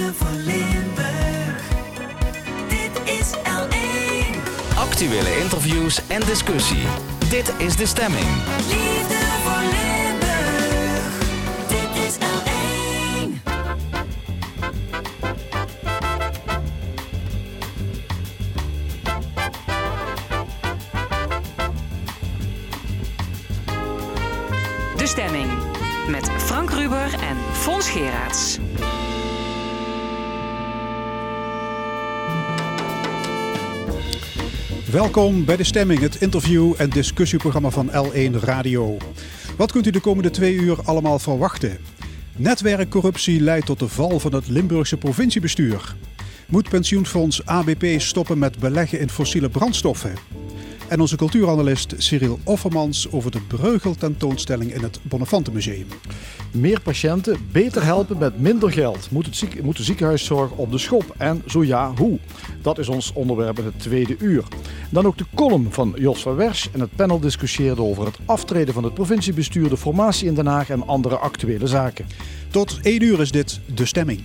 Liefde voor Limburg. Dit is L1. Actuele interviews en discussie. Dit is de stemming. Liefde voor Limburg. Dit is L1. De Stemming. Met Frank Ruber en Fons Geraerts. Welkom bij De Stemming, het interview- en discussieprogramma van L1 Radio. Wat kunt u de komende twee uur allemaal verwachten? Netwerkcorruptie leidt tot de val van het Limburgse provinciebestuur. Moet pensioenfonds ABP stoppen met beleggen in fossiele brandstoffen? En onze cultuuranalist Cyril Offermans over de Breugel tentoonstelling in het Bonnefantenmuseum. Meer patiënten beter helpen met minder geld. Moet, het ziek, moet de ziekenhuiszorg op de schop? En zo ja, hoe? Dat is ons onderwerp in het tweede uur. Dan ook de column van Jos van Wersch. En het panel discussieerde over het aftreden van het provinciebestuur, de formatie in Den Haag en andere actuele zaken. Tot één uur is dit De Stemming.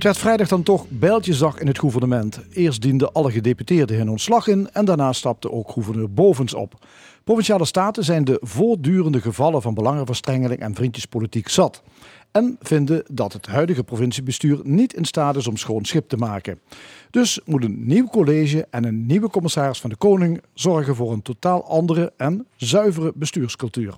Het werd vrijdag dan toch bijltjesdag in het gouvernement. Eerst dienden alle gedeputeerden hun ontslag in en daarna stapte ook gouverneur Bovens op. Provinciale staten zijn de voortdurende gevallen van belangenverstrengeling en vriendjespolitiek zat. En vinden dat het huidige provinciebestuur niet in staat is om schoon schip te maken. Dus moet een nieuw college en een nieuwe commissaris van de Koning zorgen voor een totaal andere en zuivere bestuurscultuur.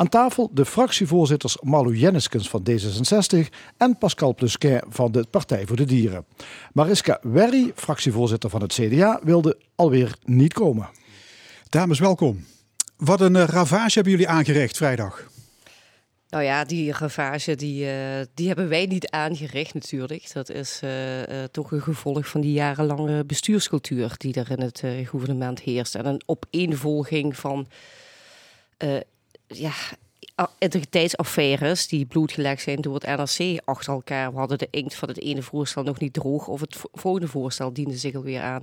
Aan tafel de fractievoorzitters Marlou Jenniskens van D66 en Pascal Plusquin van de Partij voor de Dieren. Mariska Werry, fractievoorzitter van het CDA, wilde alweer niet komen. Dames, welkom. Wat een eh, ravage hebben jullie aangericht vrijdag. Nou ja, die ravage die, eh, die hebben wij niet aangericht natuurlijk. Dat is eh, eh, toch een gevolg van die jarenlange bestuurscultuur die er in het eh, gouvernement heerst. En een opeenvolging van eh, ja, integriteitsaffaires die blootgelegd zijn door het NRC achter elkaar. We hadden de inkt van het ene voorstel nog niet droog of het vo- volgende voorstel diende zich alweer aan.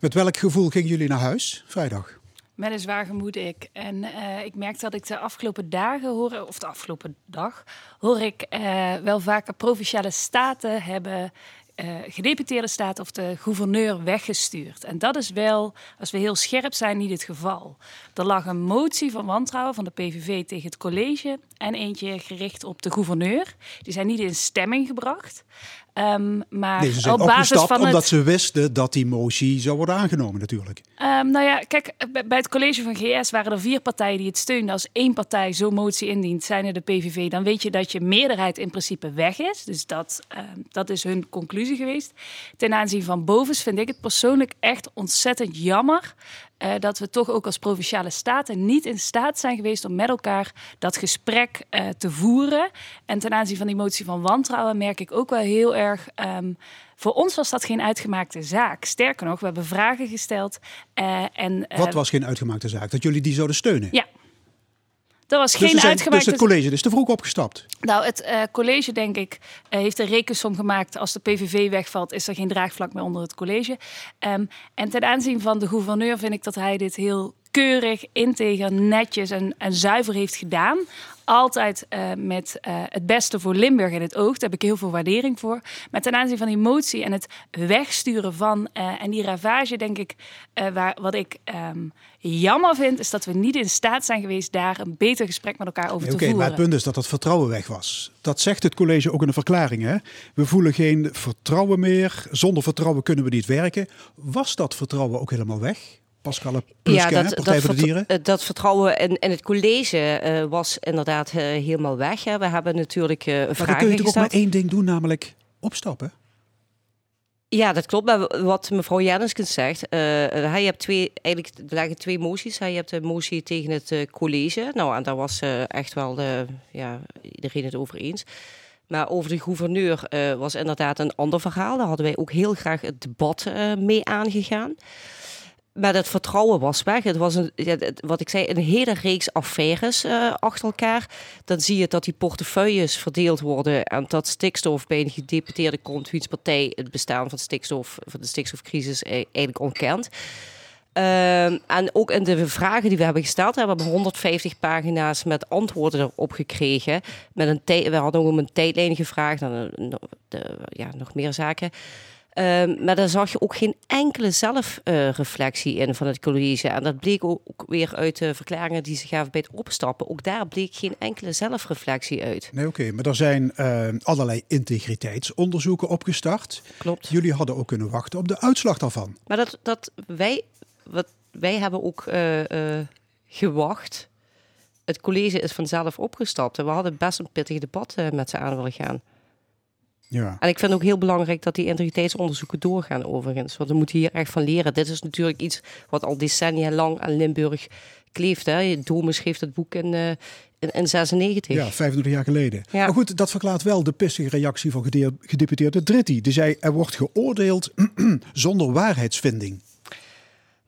Met welk gevoel gingen jullie naar huis vrijdag? Met een zwaar gemoed ik. En eh, ik merk dat ik de afgelopen dagen hoor, of de afgelopen dag, hoor ik eh, wel vaker provinciale staten hebben eh, gedeputeerde staten of de gouverneur weggestuurd. En dat is wel, als we heel scherp zijn, niet het geval. Er lag een motie van wantrouwen van de PVV tegen het college en eentje gericht op de gouverneur. Die zijn niet in stemming gebracht. Ehm, maar Nee, ze zijn op basis van omdat het... ze wisten dat die motie zou worden aangenomen natuurlijk. Ehm, nou ja, kijk, bij bij het college van GS waren er vier partijen die het steunden. Als één partij zo'n motie indient, zijn er de PVV, dan weet je dat je meerderheid in principe weg is. Dus dat, ehm, dat is hun conclusie geweest. Ten aanzien van Bovens vind ik het persoonlijk echt ontzettend jammer. Eh, dat we toch ook als provinciale staten niet in staat zijn geweest om met elkaar dat gesprek eh, te voeren. En ten aanzien van die motie van wantrouwen merk ik ook wel heel erg. ehm, voor ons was dat geen uitgemaakte zaak. Sterker nog, we hebben vragen gesteld. eh, en, Wat was geen uitgemaakte zaak? Dat jullie die zouden steunen? Ja. Dat was Dus, geen zijn, dus het college is te vroeg opgestapt. Nou, het eh, college, denk ik, eh, heeft een rekensom gemaakt. Als de PVV wegvalt, is er geen draagvlak meer onder het college. Ehm, en ten aanzien van de gouverneur vind ik dat hij dit heel keurig, integer, netjes en, en zuiver heeft gedaan. Altijd eh, met eh, het beste voor Limburg in het oog. Daar heb ik heel veel waardering voor. Maar ten aanzien van die motie en het wegsturen van... eh, en die ravage, denk ik, waar, wat ik ehm, jammer vind... is dat we niet in staat zijn geweest daar een beter gesprek met elkaar over Nee, te Oké, voeren. maar het punt is dat het vertrouwen weg was. Dat zegt het college ook in een verklaring. Hè? We voelen geen vertrouwen meer. Zonder vertrouwen kunnen we niet werken. Was dat vertrouwen ook helemaal weg? Pascal Plusquin, Partij voor de Dieren? eh, dat vertrouwen in, in het college eh, was inderdaad eh, helemaal weg. Hè. We hebben natuurlijk eh Maar dan kun vragen je toch ook maar één ding doen, namelijk opstappen. Ja, dat klopt. Maar wat mevrouw Jenniskens zegt, hij hebt twee, eigenlijk er lagen twee moties. Hij hebt de motie tegen het college. Nou, en daar was echt wel de, ja, iedereen het over eens. Maar over de gouverneur was inderdaad een ander verhaal. Daar hadden wij ook heel graag het debat mee aangegaan. Maar dat vertrouwen was weg. Het was een, wat ik zei, een hele reeks affaires eh, achter elkaar. Dan zie je dat die portefeuilles verdeeld worden en dat stikstof bij een gedeputeerde partij het bestaan van stikstof, van de stikstofcrisis eh, eigenlijk ontkent. Ehm, en ook in de vragen die we hebben gesteld, hebben we 150 pagina's met antwoorden erop gekregen. Met een we hadden ook om een tijdlijn gevraagd en eh, ja, nog meer zaken. Ehm, maar daar zag je ook geen enkele zelfreflectie in van het college. En dat bleek ook ook weer uit de verklaringen die ze gaven bij het opstappen. Ook daar bleek geen enkele zelfreflectie uit. Nee, oké. Maar er zijn eh, allerlei integriteitsonderzoeken opgestart. Klopt. Jullie hadden ook kunnen wachten op de uitslag daarvan. Maar dat, dat wij, wat, wij hebben ook eh, eh, gewacht. Het college is vanzelf opgestapt. En we hadden best een pittig debat met ze aan willen gaan. Ja. En ik vind ook heel belangrijk dat die integriteitsonderzoeken doorgaan overigens. Want we moeten hier echt van leren. Dit is natuurlijk iets wat al decennia lang aan Limburg kleeft. Hè. Domus schreef het boek in, eh, in, in 96. Ja, 25 jaar geleden. Ja. Maar goed, dat verklaart wel de pissige reactie van gede- gedeputeerde Dritti. Die zei, er wordt geoordeeld zonder waarheidsvinding.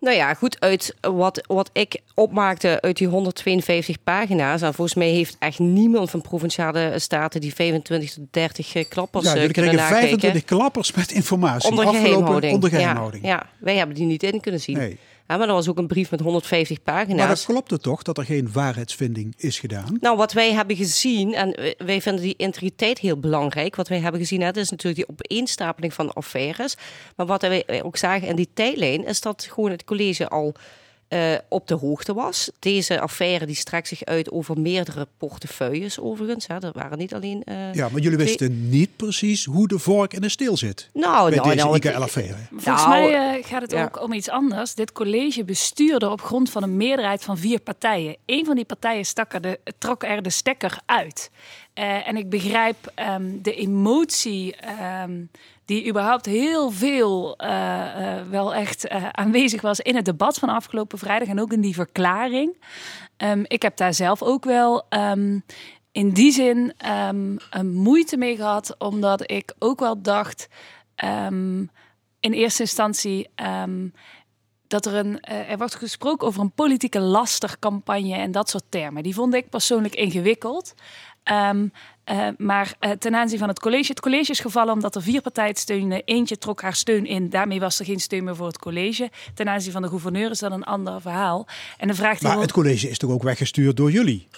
Nou ja, goed, uit wat, wat ik opmaakte uit die 152 pagina's. En volgens mij heeft echt niemand van provinciale staten die 25 tot 30 eh, klappers Ja, eh, kunnen nakijken. 25 klappers met informatie. Onder geheimhouding. onder Ja, geheimhouding. Ja, wij hebben die niet in kunnen zien. Nee. Ja, maar er was ook een brief met 150 Maar pagina's. dat klopte toch dat er geen waarheidsvinding is gedaan? Nou, wat wij hebben gezien, en wij- wij vinden die integriteit heel belangrijk. Wat wij hebben gezien, hè, dat is natuurlijk die opeenstapeling van affaires. Maar wat wij ook zagen in die tijdlijn, is dat gewoon het college al eh, op de hoogte was. Deze affaire die strekt zich uit over meerdere portefeuilles overigens. Hè. Dat waren niet alleen... eh, Ja, maar jullie twee- wisten niet precies hoe de vork in de steel zit. Nou, bij nou, deze nou, het- IKL-affaire. Volgens Nou, mij eh, gaat het ja. ook om iets anders. Dit college bestuurde op grond van een meerderheid van vier partijen. Eén van die partijen stak er de, trok er de stekker uit. Eh, en ik begrijp ehm, de emotie ehm, die überhaupt heel veel eh, eh, wel echt aanwezig was in het debat van afgelopen vrijdag en ook in die verklaring. Ehm, ik heb daar zelf ook wel in die zin een moeite mee gehad, omdat ik ook wel dacht. in eerste instantie dat er een. er wordt gesproken over een politieke lastercampagne en dat soort termen. Die vond ik persoonlijk ingewikkeld. Ehm, eh, maar eh, ten aanzien van het college. Het college is gevallen omdat er vier partijen steunden. Eentje trok haar steun in. Daarmee was er geen steun meer voor het college. Ten aanzien van de gouverneur is dat een ander verhaal. En de vraag die Maar het college is toch ook weggestuurd door jullie?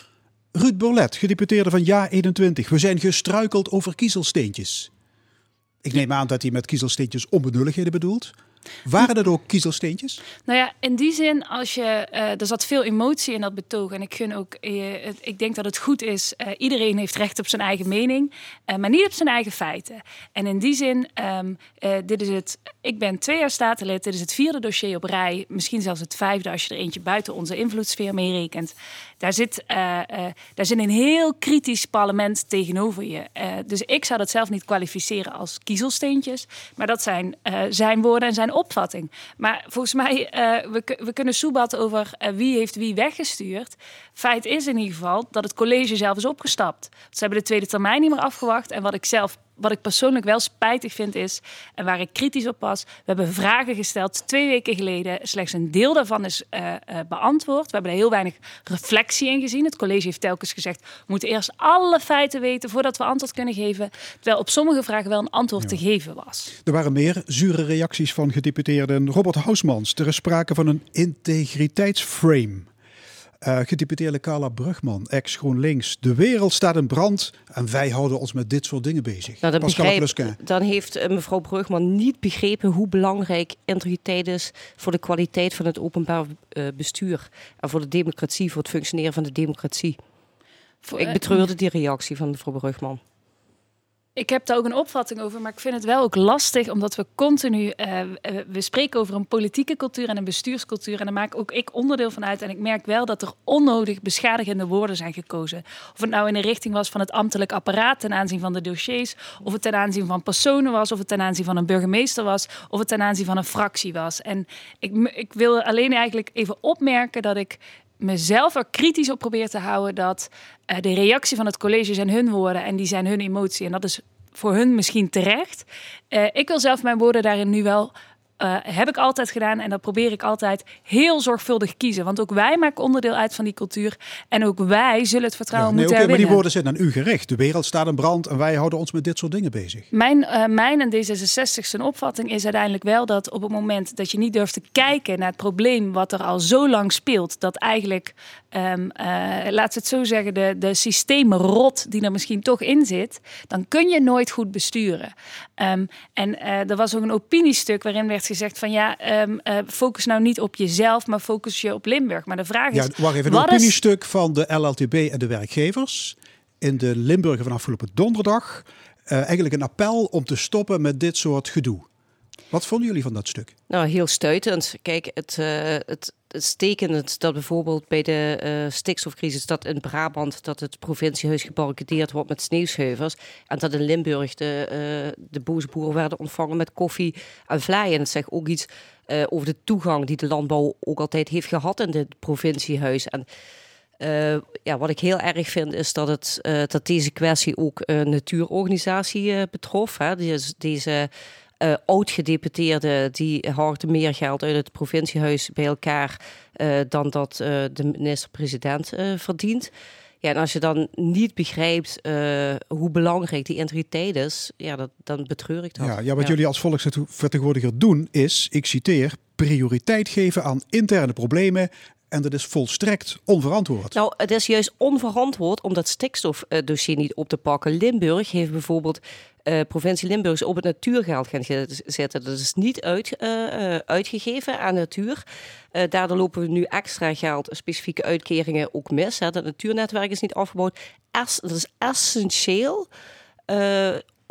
Ruud Borlet, gedeputeerde van Ja 21. We zijn gestruikeld over kiezelsteentjes. Ik neem aan dat hij met kiezelsteentjes onbenulligheden bedoelt. Waren dat ook kiezelsteentjes? Nou ja, in die zin, als je, eh, er zat veel emotie in dat betoog. En ik, gun ook, eh, ik denk dat het goed is, eh, iedereen heeft recht op zijn eigen mening, maar niet op zijn eigen feiten. En in die zin, ehm, eh, dit is het, ik ben twee jaar statenlid, dit is het vierde dossier op rij. Misschien zelfs het vijfde als je er eentje buiten onze invloedssfeer meerekent. Daar zit, eh, eh, daar zit een heel kritisch parlement tegenover je. Eh, dus ik zou dat zelf niet kwalificeren als kiezelsteentjes. Maar dat zijn zijn woorden en zijn opvatting. Maar volgens mij, we, we kunnen soebatten over wie heeft wie weggestuurd. Feit is in ieder geval dat het college zelf is opgestapt. Ze hebben de tweede termijn niet meer afgewacht. En wat ik zelf wat ik persoonlijk wel spijtig vind is, en waar ik kritisch op was, we hebben vragen gesteld twee weken geleden. Slechts een deel daarvan is eh, eh, beantwoord. We hebben er heel weinig reflectie in gezien. Het college heeft telkens gezegd, we moeten eerst alle feiten weten voordat we antwoord kunnen geven. Terwijl op sommige vragen wel een antwoord te geven was. Er waren meer zure reacties van gedeputeerden Robert Hausmans. Er is sprake van een integriteitsframe. Eh gedeputeerde Carla Brugman, ex-GroenLinks. De wereld staat in brand en wij houden ons met dit soort dingen bezig. Nou, dan, begrijp, heeft eh, mevrouw Brugman niet begrepen hoe belangrijk integriteit is voor de kwaliteit van het openbaar eh, bestuur. En voor de democratie, voor het functioneren van de democratie. Voor- Ik betreurde die reactie van mevrouw Brugman. Ik heb daar ook een opvatting over, maar ik vind het wel ook lastig, omdat we continu, eh, eh, we spreken over een politieke cultuur en een bestuurscultuur. En daar maak ook ik onderdeel van uit. En ik merk wel dat er onnodig beschadigende woorden zijn gekozen. Of het nou in de richting was van het ambtelijk apparaat ten aanzien van de dossiers, of het ten aanzien van personen was, of het ten aanzien van een burgemeester was, of het ten aanzien van een fractie was. En ik, ik wil alleen eigenlijk even opmerken dat ik mezelf er kritisch op probeer te houden dat eh, de reactie van het college zijn hun woorden en die zijn hun emotie. En dat is voor hun misschien terecht. Eh, ik wil zelf mijn woorden daarin nu wel eh, heb ik altijd gedaan en dat probeer ik altijd heel zorgvuldig kiezen. Want ook wij maken onderdeel uit van die cultuur. En ook wij zullen het Ja, vertrouwen nee, moeten oké, maar die woorden zijn aan u gericht. De wereld staat in brand en wij houden ons met dit soort dingen bezig. Mijn, eh, mijn en D66 zijn opvatting is uiteindelijk wel dat op het moment dat je niet durft te kijken naar het probleem wat er al zo lang speelt, dat eigenlijk, ehm eh, laat het zo zeggen, de, de systeemrot die er misschien toch in zit, dan kun je nooit goed besturen. Ehm, en er was ook een opiniestuk waarin werd gezegd van ja, ehm, eh, focus nou niet op jezelf, maar focus je op Limburg. Maar de vraag is, Ja, wacht even. Een wat is opiniestuk van de LLTB en de werkgevers in de Limburger van afgelopen donderdag. Eh, eigenlijk een appel om te stoppen met dit soort gedoe. Wat vonden jullie van dat stuk? Nou, heel stuitend. Kijk, het, eh het, het dat bijvoorbeeld bij de eh, stikstofcrisis... dat in Brabant dat het provinciehuis gebarricadeerd wordt met sneeuwschuivers... en dat in Limburg de, eh, de boze boeren werden ontvangen met koffie en vlaai. En het zegt ook iets over de toegang die de landbouw ook altijd heeft gehad in dit provinciehuis. En ja, wat ik heel erg vind is dat, het, dat deze kwestie ook een natuurorganisatie betrof. Hè. Deze, deze eh, oud-gedeputeerde die harde meer geld uit het provinciehuis bij elkaar eh, dan dat eh, de minister-president eh, verdient. Ja, en als je dan niet begrijpt eh, hoe belangrijk die integriteit is, ja, dat, dan betreur ik dat. Ja, ja, wat jullie als volksvertegenwoordiger doen is, ik citeer, prioriteit geven aan interne problemen. En dat is volstrekt onverantwoord. Nou, het is juist onverantwoord om dat stikstofdossier niet op te pakken. Limburg heeft bijvoorbeeld, eh, provincie Limburg is op het natuurgeld gaan zetten. Dat is niet uit, eh, eh, uitgegeven aan natuur. Eh, daardoor lopen we nu extra geld, specifieke uitkeringen ook mis. Hè. Dat natuurnetwerk is niet afgebouwd. Dat is essentieel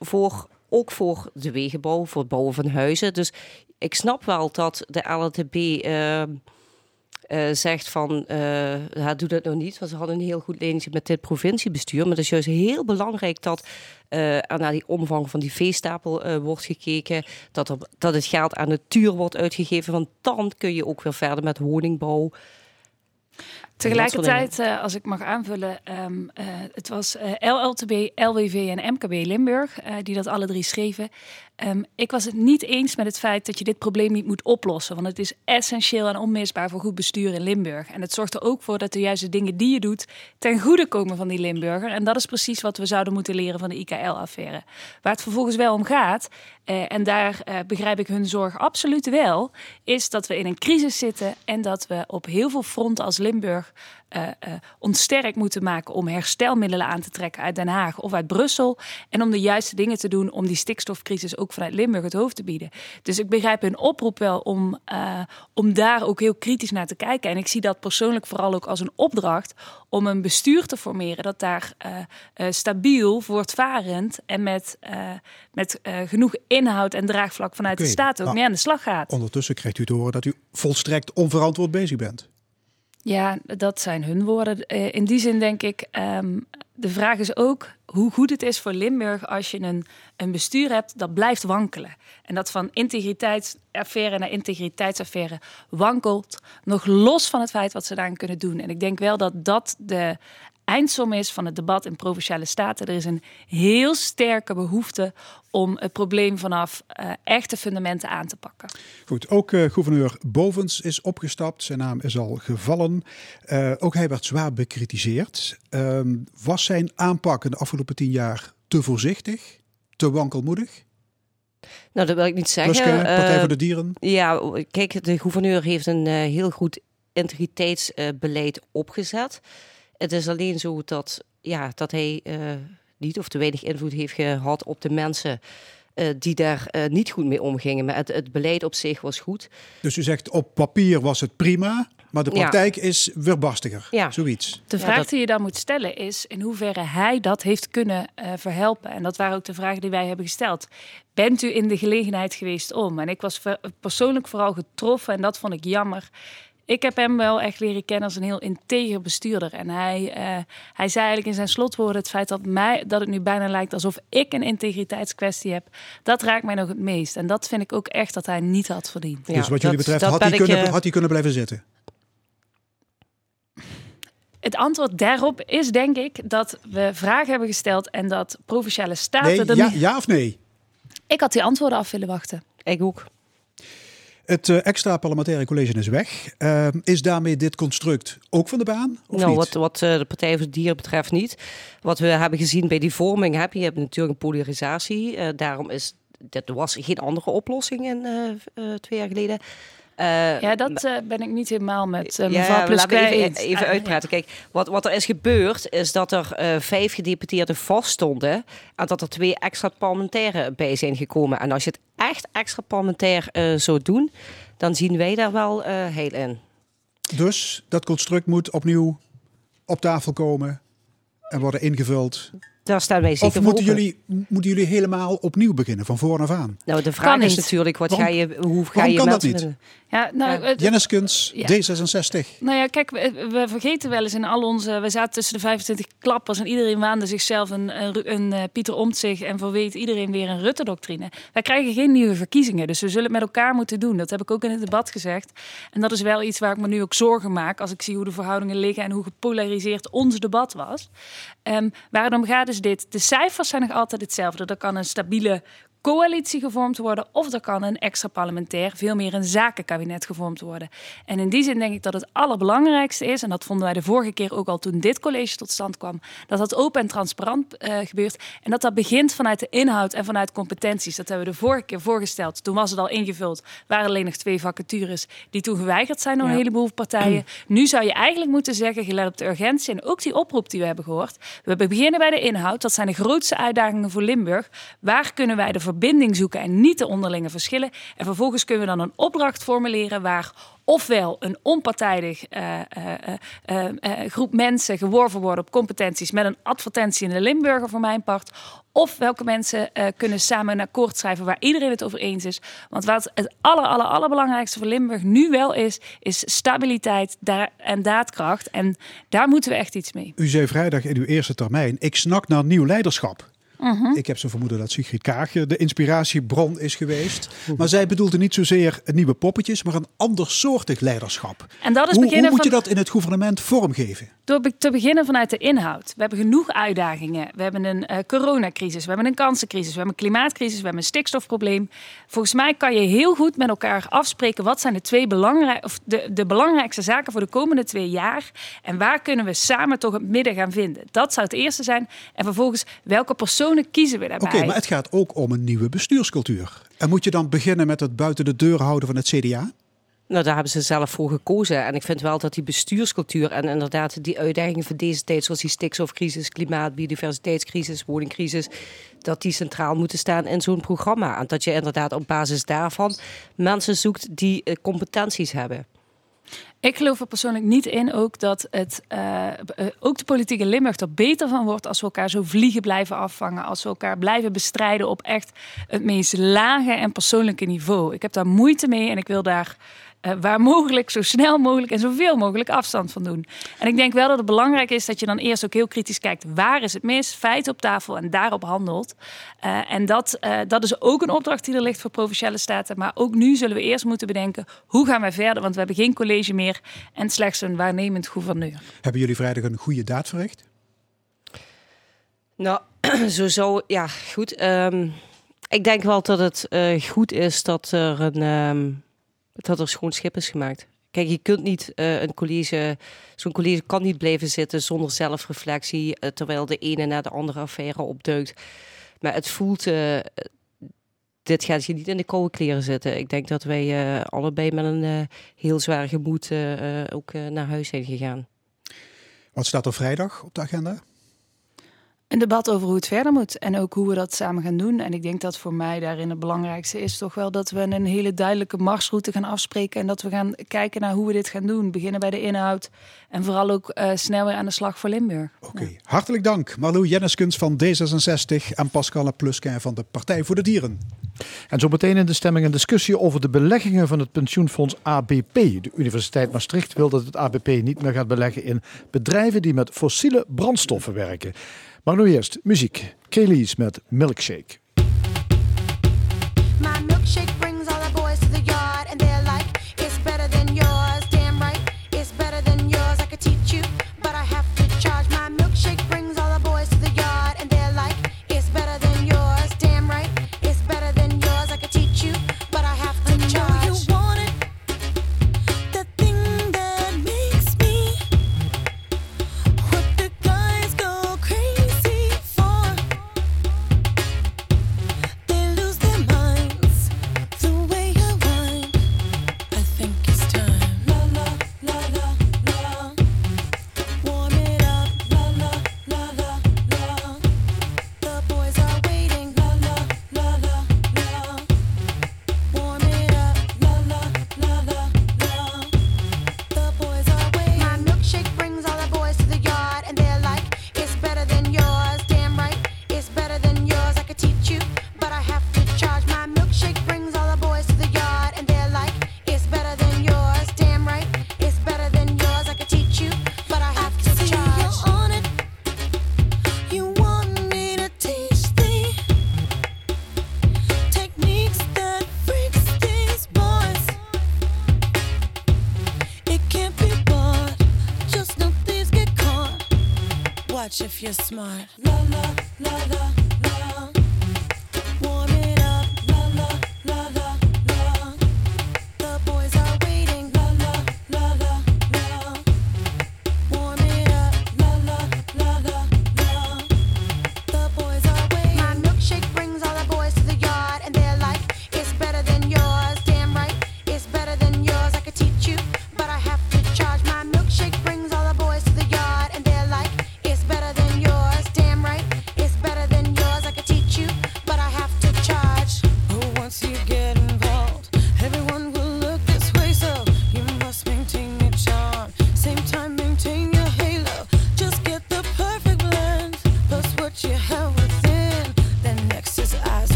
voor, ook voor de wegenbouw, voor het bouwen van huizen. Dus ik snap wel dat de LTB eh, zegt van, eh ja, doe dat nou niet. Want ze hadden een heel goed lijntje met dit provinciebestuur. Maar het is juist heel belangrijk dat er naar die omvang van die veestapel wordt gekeken. Dat, dat het geld aan natuur wordt uitgegeven. Want dan kun je ook weer verder met woningbouw. Tegelijkertijd, eh, als ik mag aanvullen, ehm, eh, het was eh, LLTB, LWV en MKB Limburg die dat alle drie schreven. Ehm, ik was het niet eens met het feit dat je dit probleem niet moet oplossen, want het is essentieel en onmisbaar voor goed bestuur in Limburg. En het zorgt er ook voor dat de juiste dingen die je doet ten goede komen van die Limburger. En dat is precies wat we zouden moeten leren van de IKL-affaire. Waar het vervolgens wel om gaat, en daar begrijp ik hun zorg absoluut wel, is dat we in een crisis zitten en dat we op heel veel fronten als Limburg eh, eh, ons sterk moeten maken om herstelmiddelen aan te trekken uit Den Haag of uit Brussel. En om de juiste dingen te doen om die stikstofcrisis ook vanuit Limburg het hoofd te bieden. Dus ik begrijp hun oproep wel om, eh, om daar ook heel kritisch naar te kijken. En ik zie dat persoonlijk vooral ook als een opdracht om een bestuur te formeren dat daar stabiel, voortvarend en met, met genoeg inhoud en draagvlak vanuit de staat ook maar- mee aan de slag gaat. Ondertussen krijgt u te horen dat u volstrekt onverantwoord bezig bent. Ja, dat zijn hun woorden. Eh, In die zin denk ik, ehm, de vraag is ook hoe goed het is voor Limburg als je een, een bestuur hebt dat blijft wankelen. En dat van integriteitsaffaire naar integriteitsaffaire wankelt, nog los van het feit wat ze daarin kunnen doen. En ik denk wel dat dat de eindsom is van het debat in Provinciale Staten. Er is een heel sterke behoefte om het probleem vanaf eh, echte fundamenten aan te pakken. Goed, ook eh, gouverneur Bovens is opgestapt. Zijn naam is al gevallen. Eh, ook hij werd zwaar bekritiseerd. Ehm, was zijn aanpak in de afgelopen tien jaar te voorzichtig, te wankelmoedig? Nou, dat wil ik niet zeggen. Pluske, Partij voor de Dieren. Ja, kijk, de gouverneur heeft een eh, heel goed integriteitsbeleid opgezet. Het is alleen zo dat, ja, dat hij eh, niet of te weinig invloed heeft gehad op de mensen eh, die daar eh, niet goed mee omgingen. Maar het, het beleid op zich was goed. Dus u zegt op papier was het prima, maar de Ja. praktijk is weerbarstiger. Ja. Zoiets. De Ja, vraag dat- die je dan moet stellen is in hoeverre hij dat heeft kunnen eh, verhelpen. En dat waren ook de vragen die wij hebben gesteld. Bent u in de gelegenheid geweest om? En ik was ver- persoonlijk vooral getroffen en dat vond ik jammer. Ik heb hem wel echt leren kennen als een heel integer bestuurder. En hij, eh, hij zei eigenlijk in zijn slotwoorden het feit dat, mij, dat het nu bijna lijkt alsof ik een integriteitskwestie heb. Dat raakt mij nog het meest. En dat vind ik ook echt dat hij niet had verdiend. Ja, dus wat jullie dat- betreft dat had hij, kunnen, eh, had hij kunnen blijven zitten. Het antwoord daarop is denk ik dat we vragen hebben gesteld en dat provinciale staten Nee, ja, ja of nee? Ik had die antwoorden af willen wachten. Ik ook. Het eh, extra parlementaire college is weg. Eh, is daarmee dit construct ook van de baan? Of nou, niet? wat, wat eh, de Partij voor de Dieren betreft niet. Wat we hebben gezien bij die vorming, heb je, hebt natuurlijk een polarisatie. Daarom is dit was geen andere oplossing in twee jaar geleden. Eh, Ja, dat eh, ben ik niet helemaal met eh, Ja, mevrouw laten we Plusquet even, eens. even Ah, uitpraten. Kijk, wat, wat er is gebeurd, is dat er eh, vijf gedeputeerden vaststonden. En dat er twee extra parlementairen bij zijn gekomen. En als je het echt extra parlementair eh, zou doen, dan zien wij daar wel eh heel in. Dus dat construct moet opnieuw op tafel komen en worden ingevuld. Daar staan wij zeker Of voor moeten open. jullie, moeten jullie helemaal opnieuw beginnen, van voor af aan? Nou, de Kan vraag is niet. natuurlijk, wat Waarom- ga je, hoe ga waarom je kan dat niet? Ja, nou, Ja. D66. Nou ja, kijk, we, we vergeten wel eens in al onze... We zaten tussen de 25 klappers en iedereen waande zichzelf een, een, eh, Pieter Omtzigt... en voor weet iedereen weer een Rutte-doctrine. Wij krijgen geen nieuwe verkiezingen, dus we zullen het met elkaar moeten doen. Dat heb ik ook in het debat gezegd. En dat is wel iets waar ik me nu ook zorgen maak... als ik zie hoe de verhoudingen liggen en hoe gepolariseerd ons debat was. Ehm, waar het om gaat is dit. De cijfers zijn nog altijd hetzelfde. Er kan een stabiele coalitie gevormd worden of er kan een extra parlementair, veel meer een zakenkabinet gevormd worden. En in die zin denk ik dat het allerbelangrijkste is, en dat vonden wij de vorige keer ook al toen dit college tot stand kwam, dat dat open en transparant eh, gebeurt en dat dat begint vanuit de inhoud en vanuit competenties. Dat hebben we de vorige keer voorgesteld. Toen was het al ingevuld, waren alleen nog twee vacatures die toen geweigerd zijn door een heleboel partijen. Nu zou je eigenlijk moeten zeggen, gelet op de urgentie en ook die oproep die we hebben gehoord, we beginnen bij de inhoud. Dat zijn de grootste uitdagingen voor Limburg. Waar kunnen wij de verbinding zoeken en niet de onderlinge verschillen? En vervolgens kunnen we dan een opdracht formuleren waar ofwel een onpartijdig eh, eh, eh, groep mensen geworven worden op competenties met een advertentie in de Limburger voor mijn part. Of welke mensen kunnen samen een akkoord schrijven waar iedereen het over eens is. Want wat het aller, aller, allerbelangrijkste voor Limburg nu wel is, is stabiliteit da- en daadkracht. En daar moeten we echt iets mee. U zei vrijdag in uw eerste termijn, ik snak naar nieuw leiderschap. Mhm. Ik heb zo vermoeden dat Sigrid Kaag de inspiratiebron is geweest. Maar zij bedoelde niet zozeer nieuwe poppetjes, maar een andersoortig leiderschap. En dat is Hoe, hoe moet je dat in het gouvernement vormgeven? Door te beginnen vanuit de inhoud. We hebben genoeg uitdagingen. We hebben een eh, coronacrisis, we hebben een kansencrisis, we hebben een klimaatcrisis, we hebben een stikstofprobleem. Volgens mij kan je heel goed met elkaar afspreken wat zijn de twee belangrijk, of de, de belangrijkste zaken voor de komende twee jaar. En waar kunnen we samen toch het midden gaan vinden. Dat zou het eerste zijn. En vervolgens, welke personen kiezen we Oké, daarbij? maar het gaat ook om een nieuwe bestuurscultuur. En moet je dan beginnen met het buiten de deur houden van het CDA? Nou, daar hebben ze zelf voor gekozen. En ik vind wel dat die bestuurscultuur en inderdaad die uitdagingen van deze tijd, zoals die stikstofcrisis, klimaat, biodiversiteitscrisis, woningcrisis, dat die centraal moeten staan in zo'n programma. En dat je inderdaad op basis daarvan mensen zoekt die eh, competenties hebben. Ik geloof er persoonlijk niet in ook dat het, eh, eh, ook de politieke Limburg er beter van wordt als we elkaar zo vliegen blijven afvangen. Als we elkaar blijven bestrijden op echt het meest lage en persoonlijke niveau. Ik heb daar moeite mee en ik wil daar eh, waar mogelijk, zo snel mogelijk en zoveel mogelijk afstand van doen. En ik denk wel dat het belangrijk is dat je dan eerst ook heel kritisch kijkt. Waar is het mis? Feiten op tafel en daarop handelt. Eh, en dat, eh, dat is ook een opdracht die er ligt voor Provinciale Staten. Maar ook nu zullen we eerst moeten bedenken, hoe gaan wij verder? Want we hebben geen college meer en slechts een waarnemend gouverneur. Hebben jullie vrijdag een goede daad verricht? Nou, zo zou, ja, goed. ehm, ik denk wel dat het eh, goed is dat er een, ehm, dat er schoon schip is gemaakt. Kijk, je kunt niet eh, een college, zo'n college kan niet blijven zitten zonder zelfreflectie, eh, terwijl de ene na de andere affaire opduikt. Maar het voelt, eh, dit gaat je niet in de koude kleren zitten. Ik denk dat wij allebei met een heel zwaar gemoed ook naar huis zijn gegaan. Wat staat er vrijdag op de agenda? Een debat over hoe het verder moet en ook hoe we dat samen gaan doen. En ik denk dat voor mij daarin het belangrijkste is toch wel dat we een hele duidelijke marsroute gaan afspreken. En dat we gaan kijken naar hoe we dit gaan doen. Beginnen bij de inhoud en vooral ook eh, snel weer aan de slag voor Limburg. Oké, hartelijk dank Marlou Jenniskens van D66 en Pascal Plusquin van de Partij voor de Dieren. En zo meteen in de stemming een discussie over de beleggingen van het pensioenfonds ABP. De Universiteit Maastricht wil dat het ABP niet meer gaat beleggen in bedrijven die met fossiele brandstoffen werken. Maar nu eerst muziek. Kelly's met Milkshake.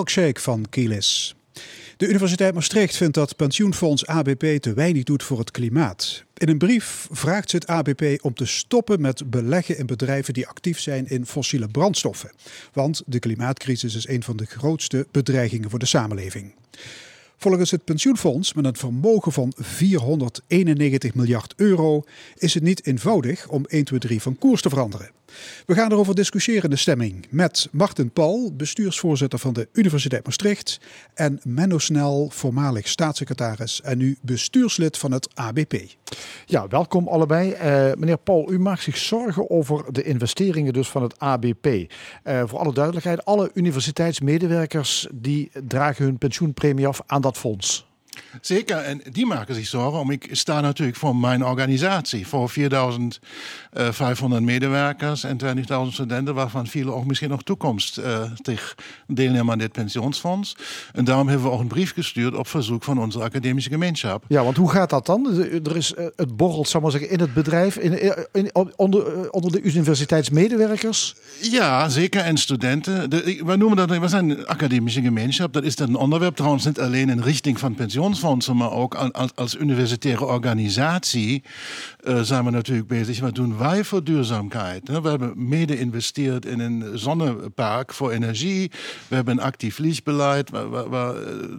Milkshake van Kielis. De Universiteit Maastricht vindt dat pensioenfonds ABP te weinig doet voor het klimaat. In een brief vraagt ze het ABP om te stoppen met beleggen in bedrijven die actief zijn in fossiele brandstoffen. Want de klimaatcrisis is een van de grootste bedreigingen voor de samenleving. Volgens het pensioenfonds, met een vermogen van 491 miljard euro, is het niet eenvoudig om 1, 2, 3 van koers te veranderen. We gaan erover discussiëren de stemming met Martin Paul, bestuursvoorzitter van de Universiteit Maastricht, en Menno Snel, voormalig staatssecretaris en nu bestuurslid van het ABP. Ja, welkom allebei. Eh, meneer Paul, u maakt zich zorgen over de investeringen dus van het ABP. Eh, voor alle duidelijkheid, alle universiteitsmedewerkers die dragen hun pensioenpremie af aan dat fonds. Zeker, en die maken zich zorgen om. Ik sta natuurlijk voor mijn organisatie, voor 4500 medewerkers en 20.000 studenten, waarvan velen ook misschien nog toekomst uh, tegen deelnemen aan dit pensioensfonds. En daarom hebben we ook een brief gestuurd op verzoek van onze academische gemeenschap. Ja, want hoe gaat dat dan? Er is, eh, het borrelt, zal maar zeggen, in het bedrijf, in, in, onder, eh, onder de universiteitsmedewerkers? Ja, zeker, en studenten. De, we noemen dat, we zijn een academische gemeenschap. Dat is dan een onderwerp trouwens niet alleen in richting van pensioensfondsen, maar ook als, universitaire organisatie uh, zijn we natuurlijk bezig. Wat doen wij voor duurzaamheid? We hebben mede geïnvesteerd in een zonnepark voor energie. We hebben een actief lichtbeleid.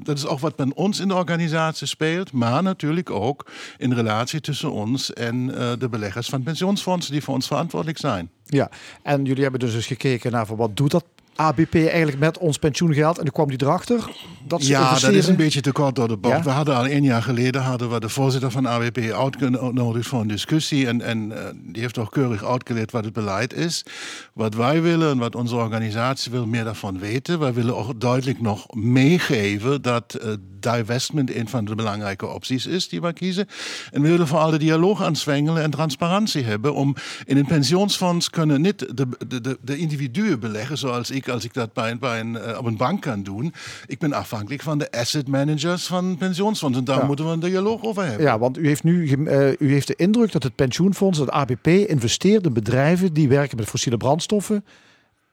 Dat is ook wat bij ons in de organisatie speelt, maar natuurlijk ook in relatie tussen ons en uh, de beleggers van pensioensfondsen die voor ons verantwoordelijk zijn. Ja, en jullie hebben dus eens gekeken naar wat doet dat ABP eigenlijk met ons pensioengeld. En dan kwam die erachter. Dat ze ja, dat is een beetje te kort door de bocht. Ja? We hadden al een jaar geleden hadden we de voorzitter van ABP uitgenodigd voor een discussie. En, en uh, die heeft ook keurig uitgelegd wat het beleid is. Wat wij willen en wat onze organisatie wil meer daarvan weten. Wij willen ook duidelijk nog meegeven dat uh, divestment een van de belangrijke opties is die we kiezen. En we willen vooral de dialoog aanzwengelen en transparantie hebben. Om in een pensioensfonds kunnen niet de, de, de, de individuen beleggen zoals ik als ik dat bij, bij een, uh, op een bank kan doen. Ik ben afhankelijk van de asset managers van pensioensfondsen. En daar ja. moeten we een dialoog over hebben. Ja, want u heeft nu uh, u heeft de indruk dat het pensioenfonds, het ABP, investeert in bedrijven die werken met fossiele brandstoffen.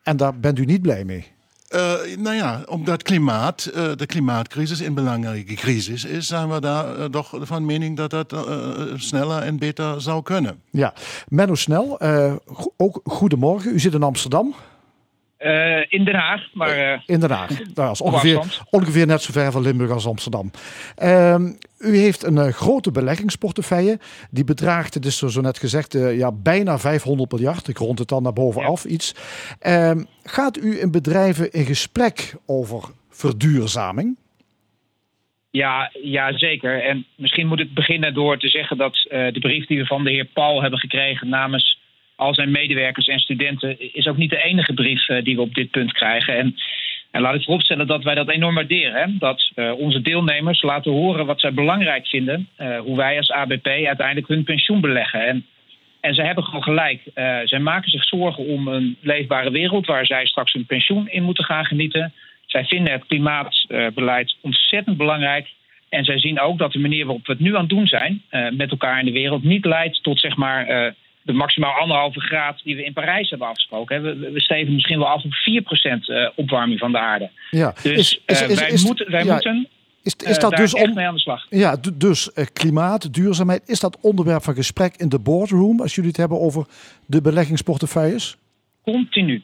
En daar bent u niet blij mee. Uh, nou ja, omdat klimaat, uh, de klimaatcrisis een belangrijke crisis is, zijn we daar uh, toch van mening dat dat sneller en beter zou kunnen. Ja, Menno Snel, ook goedemorgen. U zit in Amsterdam. Uh, in Den Haag, maar... Uh, in Den Haag. Nou, dat is ongeveer, ongeveer net zo ver van Limburg als Amsterdam. Uh, u heeft een grote beleggingsportefeuille. Die bedraagt, het is zo net gezegd, ja, bijna 500 miljard. Ik rond het dan naar bovenaf ja. iets. Ehm, gaat u in bedrijven in gesprek over verduurzaming? Ja, ja, zeker. En misschien moet ik beginnen door te zeggen dat de brief die we van de heer Paul hebben gekregen namens al zijn medewerkers en studenten is ook niet de enige brief uh, die we op dit punt krijgen. En, en laat ik vooropstellen dat wij dat enorm waarderen. Hè? Dat uh, onze deelnemers laten horen wat zij belangrijk vinden. Uh, hoe wij als ABP uiteindelijk hun pensioen beleggen. En En ze hebben gewoon gelijk. Eh, zij maken zich zorgen om een leefbare wereld waar zij straks hun pensioen in moeten gaan genieten. Zij vinden het klimaatbeleid ontzettend belangrijk. En zij zien ook dat de manier waarop we het nu aan het doen zijn eh, met elkaar in de wereld niet leidt tot zeg maar eh, de maximaal anderhalve graad die we in Parijs hebben afgesproken. hè. We, we steven misschien wel af op 4% eh, opwarming van de aarde. Ja. Dus Is- is- eh, is- wij, moeten, wij ja, moeten Is, eh, is dat dus om, mee aan de slag. ja, dus klimaat, duurzaamheid, is dat onderwerp van gesprek in de boardroom als jullie het hebben over de beleggingsportefeuilles? Continu.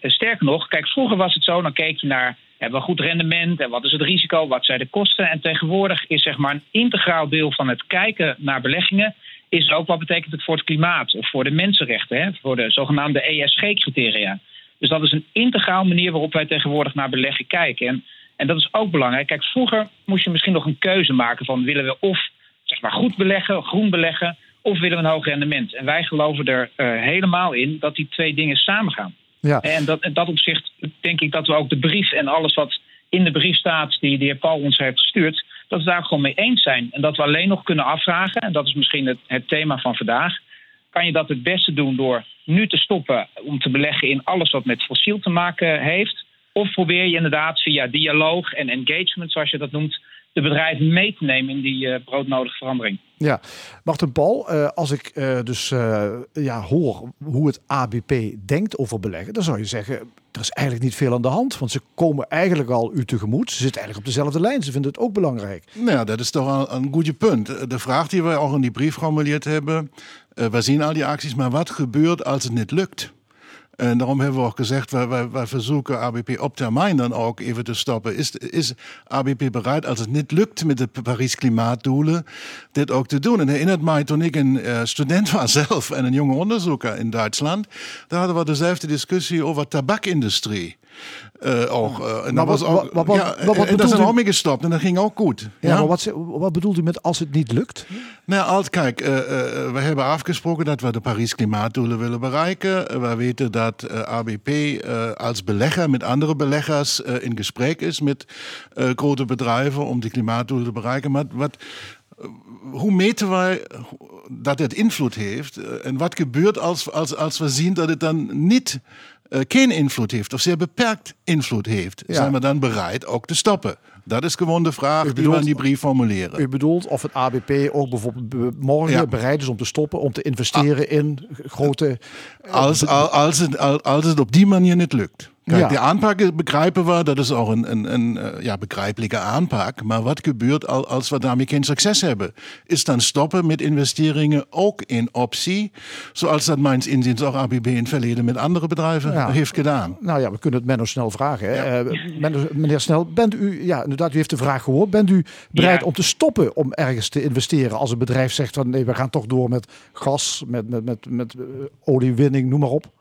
Sterker nog, kijk, vroeger was het zo, dan keek je naar hebben we goed rendement en wat is het risico, wat zijn de kosten. En tegenwoordig is zeg maar een integraal deel van het kijken naar beleggingen, is ook wat betekent het voor het klimaat of voor de mensenrechten, hè, voor de zogenaamde ESG-criteria. Dus dat is een integraal manier waarop wij tegenwoordig naar beleggen kijken. En, en dat is ook belangrijk. Kijk, vroeger moest je misschien nog een keuze maken van willen we of zeg maar, goed beleggen, groen beleggen, of willen we een hoog rendement. En wij geloven er eh, helemaal in dat die twee dingen samengaan. Ja. En dat, in dat opzicht denk ik dat we ook de brief en alles wat in de brief staat die de heer Paul ons heeft gestuurd, dat we daar gewoon mee eens zijn. En dat we alleen nog kunnen afvragen, en dat is misschien het, het thema van vandaag, kan je dat het beste doen door nu te stoppen om te beleggen in alles wat met fossiel te maken heeft? Of probeer je inderdaad via dialoog en engagement, zoals je dat noemt, de bedrijven mee te nemen in die eh, broodnodige verandering? Ja, Martin Paul, eh, als ik eh, dus eh, ja, hoor hoe het ABP denkt over beleggen, dan zou je zeggen, er is eigenlijk niet veel aan de hand. Want ze komen eigenlijk al u tegemoet. Ze zitten eigenlijk op dezelfde lijn. Ze vinden het ook belangrijk. Nou ja, dat is toch een, een goede punt. De vraag die wij ook in die brief geformuleerd hebben, eh, we zien al die acties, maar wat gebeurt als het niet lukt? En daarom hebben we ook gezegd, wij, wij, wij verzoeken ABP op termijn dan ook even te stoppen. Is, is ABP bereid, als het niet lukt met de Parijs klimaatdoelen, dit ook te doen? En herinnert mij, toen ik een eh, student was zelf en een jonge onderzoeker in Duitsland, daar hadden we dezelfde discussie over tabakindustrie. Eh, ook, eh, en Maar dat was ook, wat- wat- wat- ja, wat en bedoelt zijn mee gestopt en dat ging ook goed. Ja, maar wat, wat bedoelt u met als het niet lukt? Nou, als, kijk, eh, we hebben afgesproken dat we de Parijs klimaatdoelen willen bereiken. We weten dat ABP als belegger met andere beleggers in gesprek is met grote bedrijven om die klimaatdoelen te bereiken. Maar wat, hoe meten wij dat het invloed heeft? En wat gebeurt als, als, als we zien dat het dan niet eh, geen invloed heeft of zeer beperkt invloed heeft? Ja. Zijn we dan bereid ook te stoppen? Dat is gewoon de vraag die we in die brief formuleren. U bedoelt of het ABP ook bijvoorbeeld be- morgen Ja. bereid is om te stoppen, om te investeren in grote... Als, al- als, het, al- als het op die manier niet lukt. Kijk, Ja. die aanpak begrijpen we, dat is ook een, een, een eh, ja, begrijpelijke aanpak. Maar wat gebeurt al, als we daarmee geen succes hebben? Is dan stoppen met investeringen ook een optie? Zoals dat mijns inziens ook ABB in het verleden met andere bedrijven Ja. heeft gedaan. Nou ja, we kunnen het Menno Snel vragen. Hè. Eh, Menno- meneer Snel, bent u, ja inderdaad, u heeft de vraag gehoord. Bent u bereid Ja. om te stoppen om ergens te investeren als een bedrijf zegt van nee, we gaan toch door met gas, met, met, met, met eh, oliewinning, noem maar op?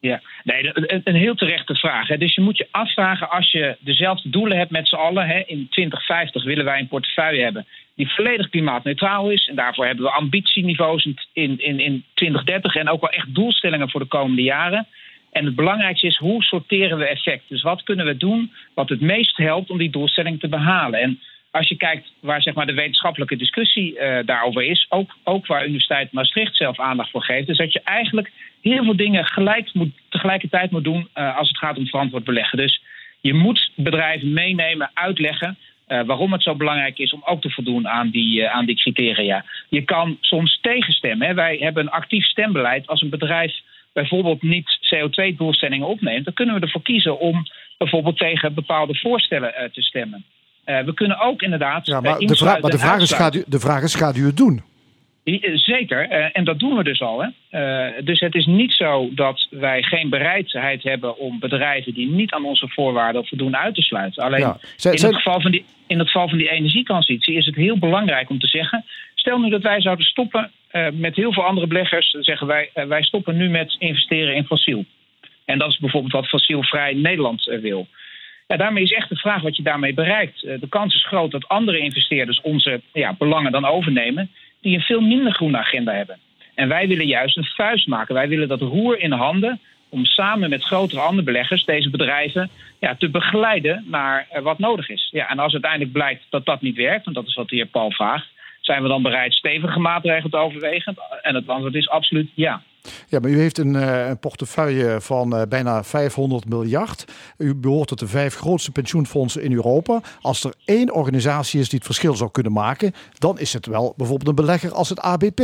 Ja, nee, een, heel terechte vraag. Hè. Dus je moet je afvragen als je dezelfde doelen hebt met z'n allen. Hè. In 2050 willen wij een portefeuille hebben die volledig klimaatneutraal is. En daarvoor hebben we ambitieniveaus in, in, in 2030 en ook wel echt doelstellingen voor de komende jaren. En het belangrijkste is hoe sorteren we effect. Dus wat kunnen we doen wat het meest helpt om die doelstelling te behalen. En als je kijkt waar zeg maar, de wetenschappelijke discussie eh, daarover is, ook, ook waar Universiteit Maastricht zelf aandacht voor geeft, is dat je eigenlijk heel veel dingen gelijk moet, tegelijkertijd moet doen eh, als het gaat om verantwoord beleggen. Dus je moet bedrijven meenemen, uitleggen eh, waarom het zo belangrijk is om ook te voldoen aan die, aan die criteria. Je kan soms tegenstemmen. Wij hebben een actief stembeleid. Als een bedrijf bijvoorbeeld niet CO2-doelstellingen opneemt, dan kunnen we ervoor kiezen om bijvoorbeeld tegen bepaalde voorstellen te stemmen. Eh, we kunnen ook inderdaad. Ja, eh, maar, de, vraag, insluiten maar de, en vraag is, gaat u, de vraag is, gaat u het doen? Eh, Zeker, en dat doen we dus al. Hè. Dus het is niet zo dat wij geen bereidheid hebben om bedrijven die niet aan onze voorwaarden voldoen uit te sluiten. Alleen Ja. Zij- in, zij- het geval van die, in het geval van die energietransitie is het heel belangrijk om te zeggen: stel nu dat wij zouden stoppen met heel veel andere beleggers, dan zeggen wij, wij stoppen nu met investeren in fossiel. En dat is bijvoorbeeld wat fossielvrij Nederland wil. Ja, daarmee is echt de vraag wat je daarmee bereikt. Eh, De kans is groot dat andere investeerders onze ja, belangen dan overnemen, die een veel minder groene agenda hebben. En wij willen juist een vuist maken. Wij willen dat roer in handen om samen met grotere andere beleggers deze bedrijven ja, te begeleiden naar eh, wat nodig is. Ja, en als uiteindelijk blijkt dat dat niet werkt, want dat is wat de heer Paul vraagt, zijn we dan bereid stevige maatregelen te overwegen? En het antwoord is absoluut ja. Ja, maar u heeft een, eh, een portefeuille van eh, bijna 500 miljard. U behoort tot de vijf grootste pensioenfondsen in Europa. Als er één organisatie is die het verschil zou kunnen maken, dan is het wel bijvoorbeeld een belegger als het ABP.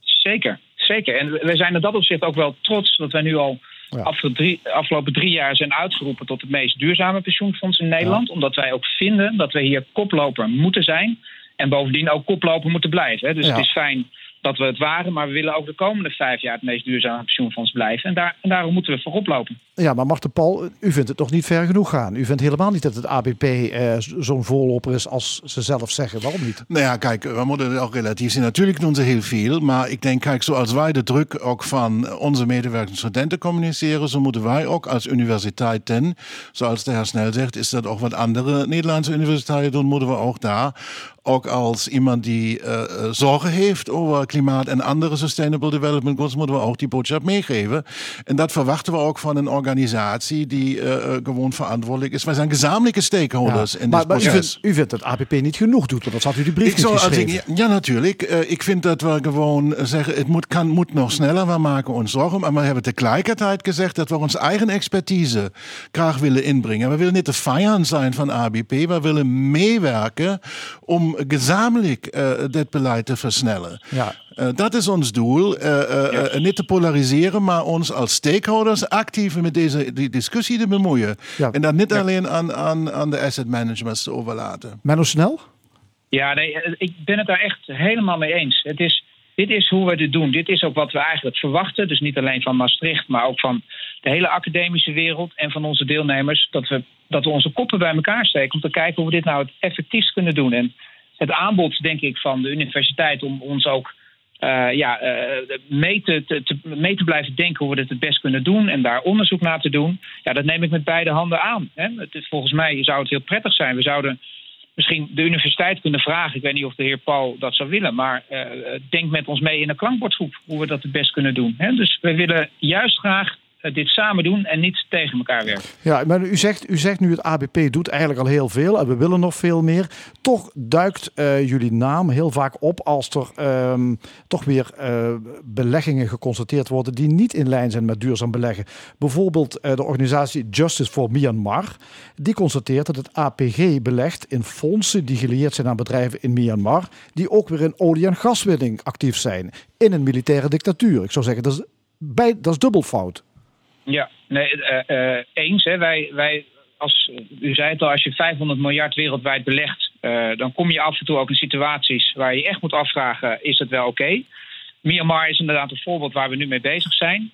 Zeker, zeker. En we- wij zijn in dat opzicht ook wel trots dat wij nu al Ja. drie- afgelopen drie jaar zijn uitgeroepen tot het meest duurzame pensioenfonds in Nederland. Omdat wij ook vinden dat we hier koploper moeten zijn. En bovendien ook koploper moeten blijven. hè. Dus Ja. het is fijn dat we het waren, maar we willen ook de komende vijf jaar het meest duurzame pensioenfonds blijven. En, daar, en daarom moeten we voorop lopen. Ja, maar Marten Paul, u vindt het nog niet ver genoeg gaan. U vindt helemaal niet dat het ABP eh, zo'n voorloper is als ze zelf zeggen. Waarom niet? Nou ja, kijk, we moeten het ook relatief zien. Natuurlijk doen ze heel veel, maar ik denk, kijk, zoals wij de druk ook van onze medewerkers en studenten communiceren, zo moeten wij ook als universiteiten, zoals de heer Snel zegt, is dat ook wat andere Nederlandse universiteiten doen, moeten we ook daar, ook als iemand die eh, zorgen heeft over klimaat en andere sustainable development goals, moeten we ook die boodschap meegeven. En dat verwachten we ook van een organisatie die eh, gewoon verantwoordelijk is. Wij zijn gezamenlijke stakeholders in maar dit maar u, proces. vindt, u vindt dat ABP niet genoeg doet, want dat had u die brief Ik niet zou, geschreven. ik, ja, natuurlijk. Ik vind dat we gewoon zeggen, het moet, kan, moet nog sneller. We maken ons zorgen. Maar we hebben tegelijkertijd gezegd dat we onze eigen expertise graag willen inbrengen. We willen niet de vijand zijn van ABP. We willen meewerken om gezamenlijk eh, dit beleid te versnellen. Ja. Eh, dat is ons doel. Eh, eh, niet te polariseren, maar ons als stakeholders actief met deze die discussie te bemoeien. Ja. En dat niet alleen aan, aan, aan de asset managers te overlaten. Menno Snel? Ja, nee, ik ben het daar echt helemaal mee eens. Het is, dit is hoe we dit doen. Dit is ook wat we eigenlijk verwachten. Dus niet alleen van Maastricht, maar ook van de hele academische wereld en van onze deelnemers. Dat we, dat we onze koppen bij elkaar steken om te kijken hoe we dit nou het effectiefst kunnen doen. En het aanbod, denk ik, van de universiteit om ons ook eh, ja, eh, mee, te, te, mee te blijven denken hoe we dit het best kunnen doen en daar onderzoek naar te doen. Ja, dat neem ik met beide handen aan. Hè. Het is, volgens mij zou het heel prettig zijn. We zouden misschien de universiteit kunnen vragen. Ik weet niet of de heer Paul dat zou willen, maar eh, denk met ons mee in een klankbordgroep hoe we dat het best kunnen doen. Hè? Dus we willen juist graag dit samen doen en niet tegen elkaar werken. Ja, maar u zegt, u zegt nu het ABP doet eigenlijk al heel veel en we willen nog veel meer. Toch duikt eh, jullie naam heel vaak op als er ehm, toch weer eh, beleggingen geconstateerd worden die niet in lijn zijn met duurzaam beleggen. Bijvoorbeeld eh, de organisatie Justice for Myanmar. Die constateert dat het APG belegt in fondsen die gelieerd zijn aan bedrijven in Myanmar. Die ook weer in olie- en gaswinning actief zijn. In een militaire dictatuur. Ik zou zeggen, dat is, bij, dat is dubbel fout. Ja, nee, eh, eens. Hè. Wij, wij, als, u zei het al, als je 500 miljard wereldwijd belegt, eh, dan kom je af en toe ook in situaties waar je echt moet afvragen: is het wel oké? Myanmar is inderdaad een voorbeeld waar we nu mee bezig zijn.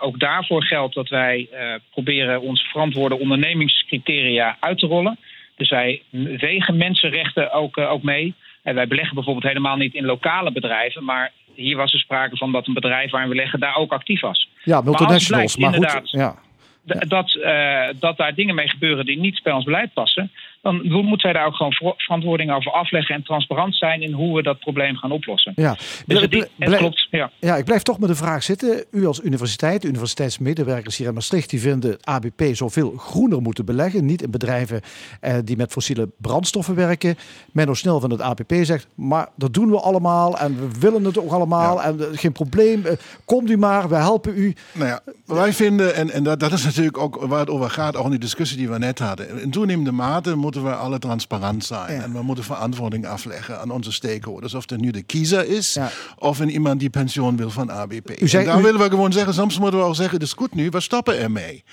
Ook daarvoor geldt dat wij proberen onze verantwoorde ondernemingscriteria uit te rollen. Dus wij wegen mensenrechten ook, ook mee. En wij beleggen bijvoorbeeld helemaal niet in lokale bedrijven, maar hier was er sprake van dat een bedrijf waarin we leggen daar ook actief was. Ja, Maar multinationals. blijkt, Maar, goed, inderdaad, ja. dat, eh, dat daar dingen mee gebeuren die niet bij ons beleid passen, dan mo- moeten wij daar ook gewoon ver- verantwoording over afleggen en transparant zijn in hoe we dat probleem gaan oplossen. Ja. Dus het, het klopt, ja. Ja, ik blijf toch met de vraag zitten. U als universiteit, de universiteitsmedewerkers hier in Maastricht, die vinden ABP zoveel groener moeten beleggen. Niet in bedrijven eh, die met fossiele brandstoffen werken. Menno Snel van het ABP zegt, maar dat doen we allemaal en we willen het ook allemaal. En eh, geen probleem, eh, komt u maar, we helpen u. Nou ja, wij vinden, en, en dat, dat is natuurlijk ook waar het over gaat, ook in die discussie die we net hadden. In toenemende mate moeten we alle transparant zijn. Ja. En we moeten verantwoording afleggen aan onze stakeholders. Of het nu de kiezer is, Ja. of in iemand die pensioen wil van ABP. U zei- en daar u- willen we gewoon zeggen, soms moeten we ook zeggen, het is goed nu, we stoppen ermee.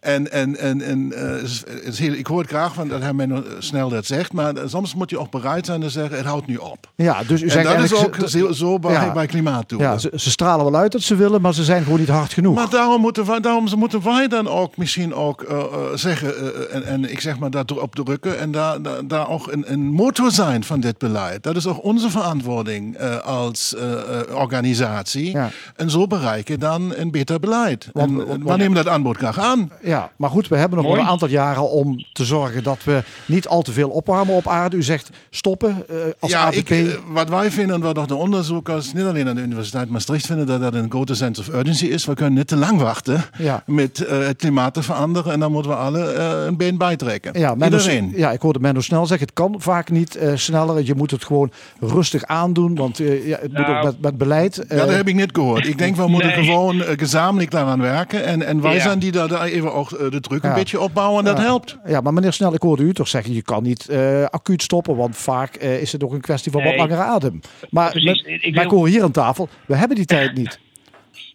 En, en, en, en eh, het is- het is heel, ik hoor het graag van dat hij mij snel dat zegt, maar soms moet je ook bereid zijn te zeggen, het houdt nu op. Ja, dus u en zegt dat is ook ze- zo, bij, Ja. bij klimaatdoelen. Ja, ze, ze stralen wel uit dat ze willen, maar ze zijn gewoon niet hard genoeg. Maar daarom moeten, wij, daarom moeten wij dan ook misschien ook eh, eh, zeggen, eh, en, en ik zeg maar dat erop drukken en daar, daar, daar ook een, een motor zijn van dit beleid. Dat is ook onze verantwoording eh, als eh, eh, organisatie. Ja. En zo bereiken dan een beter beleid. Want- en, want- en we nemen dat aanbod graag aan. Ja, maar goed, we hebben nog Mooi. wel een aantal jaren om te zorgen dat we niet al te veel opwarmen op aarde. U zegt stoppen eh, als ja, ik, eh, wat wij vinden en wat ook de onderzoekers, niet alleen aan de Universiteit Maastricht vinden, dat dat een grote sense of urgency is. We kunnen niet te lang wachten Ja. met eh, het klimaat te veranderen en dan moeten we alle eh, een been bijtrekken. Ja, Menno, Iedereen. ja, ik hoorde Menno snel zeggen, het kan vaak niet eh, sneller. Je moet het gewoon rustig aandoen, want eh, ja, het moet Nou, ook met, met beleid. Ja, dat heb ik niet gehoord. Ik denk, we moeten Nee. gewoon gezamenlijk daaraan werken. En, en wij Ja. zijn die daar, daar even ook eh, de druk Ja. een beetje opbouwen. En dat Ja. helpt. Ja, maar meneer Snel, ik hoorde u toch zeggen, je kan niet eh, acuut stoppen, want vaak eh, is het ook een kwestie van wat langere adem. Maar, Precies. met- Ik- maar ik hoor hier aan tafel, we hebben die tijd niet.